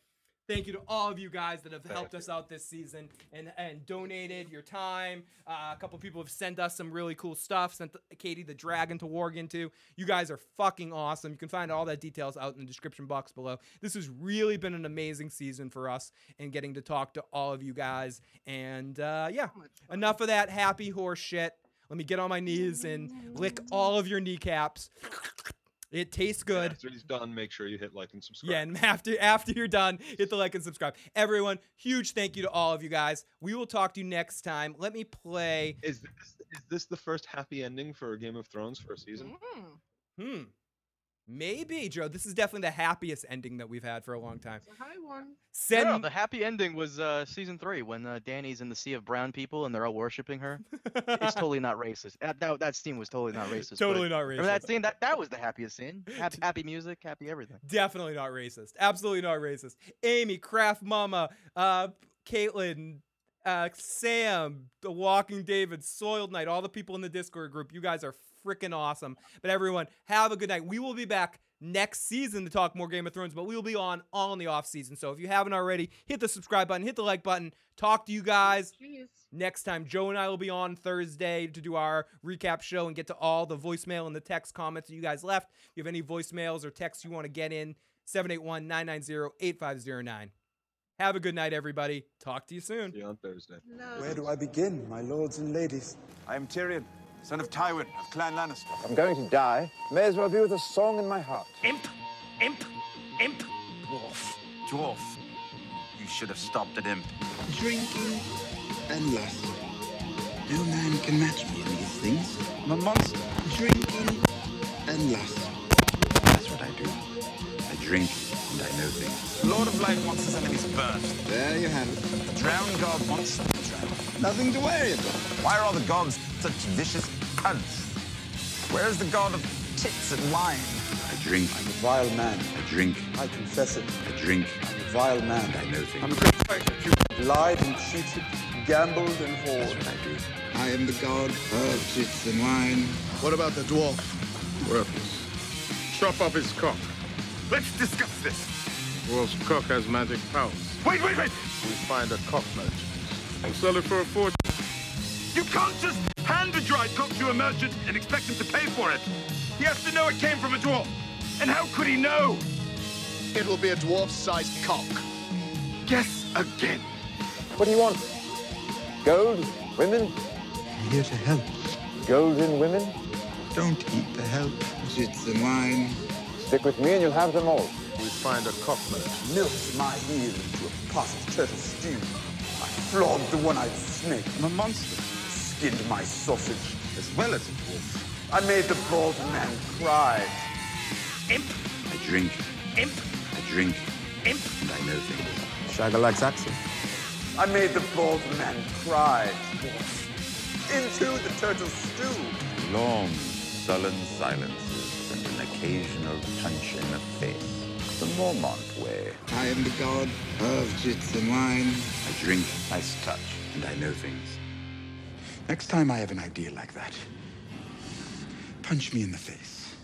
Thank you to all of you guys that have helped us out this season and and donated your time. Uh, a couple people have sent us some really cool stuff. Sent Katie the Dragon to Warg into. You guys are fucking awesome. You can find all that details out in the description box below. This has really been an amazing season for us and getting to talk to all of you guys. And uh, yeah, enough of that happy horse shit. Let me get on my knees and lick all of your kneecaps. It tastes good. After he's done, make sure you hit like and subscribe. Yeah, and after after you're done, hit the like and subscribe. Everyone, huge thank you to all of you guys. We will talk to you next time. Let me play. Is this is this the first happy ending for Game of Thrones for a season? Hmm. Maybe, Joe. This is definitely the happiest ending that we've had for a long time. Hi, one. Send No, the happy ending was uh, season three when uh, Danny's in the sea of brown people and they're all worshiping her. it's totally not racist. That, that, that scene was totally not racist. but- Totally not Remember that scene? That that was the happiest scene. Happy, happy music, happy everything. Definitely not racist. Absolutely not racist. Amy, Craft Mama, uh, Caitlin, uh, Sam, The Walking David, Soiled Knight, all the people in the Discord group. You guys are freaking awesome. But everyone, have a good night. We will be back next season to talk more Game of Thrones, but we will be on all in the off season. So if you haven't already, hit the subscribe button, hit the like button. Talk to you guys next time. Joe and I will be on Thursday to do our recap show and get to all the voicemail and the text comments that you guys left. If you have any voicemails or texts you want to get in, 781 990 8509. Have a good night, everybody. Talk to you soon. See you on Thursday. Where do I begin, my lords and ladies? I am Tyrion, son of Tywin of Clan Lannister. I'm going to die. May as well be with a song in my heart. Imp! Imp! Imp! Dwarf! Dwarf! You should have stopped at imp. Drinking and lust. No man can match me in these things. I'm a monster. Drinking and lust. That's what I do. I drink and I know things. Lord of Light wants his enemies burnt. There you have it. Drown God wants them drown. Nothing to worry about. Why are all the gods such vicious cunts? Where's the god of tits and wine? I drink. I'm a vile man. I drink. I confess it. I drink. I'm a vile man. I know things. I'm a great fighter too. Lied and cheated, gambled and whored. That's what I do. I am the god of tits and wine. What about the dwarf? Worthless. Chop off his cock. Let's discuss this. Dwarf's cock has magic powers. Wait, wait, wait! We find a cock merchant. We'll sell it for a fortune. You can't just hand a dried cock to a merchant and expect him to pay for it. He has to know it came from a dwarf. And how could he know? It will be a dwarf-sized cock. Guess again. What do you want? Gold? Women? I'm here to help. Gold and women? Don't eat the help. It's and wine. Stick with me and you'll have them all. We find a cock merchant. Milked my heel into a pot of turtle stew. I flogged the one-eyed snake. I'm a monster. Skinned my sausage as well as a wolf. I made the bald man cry. Imp. I drink. Imp. I drink. Imp. And I know things. Shagger likes accent. I made the bald man cry. Into the turtle stew. Long, sullen silences and an occasional punch in the face. The Mormont way. I am the god of tits and wine. I drink. Nice touch. And I know things. Next time I have an idea like that, punch me in the face.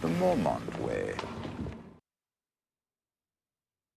The Mormont way.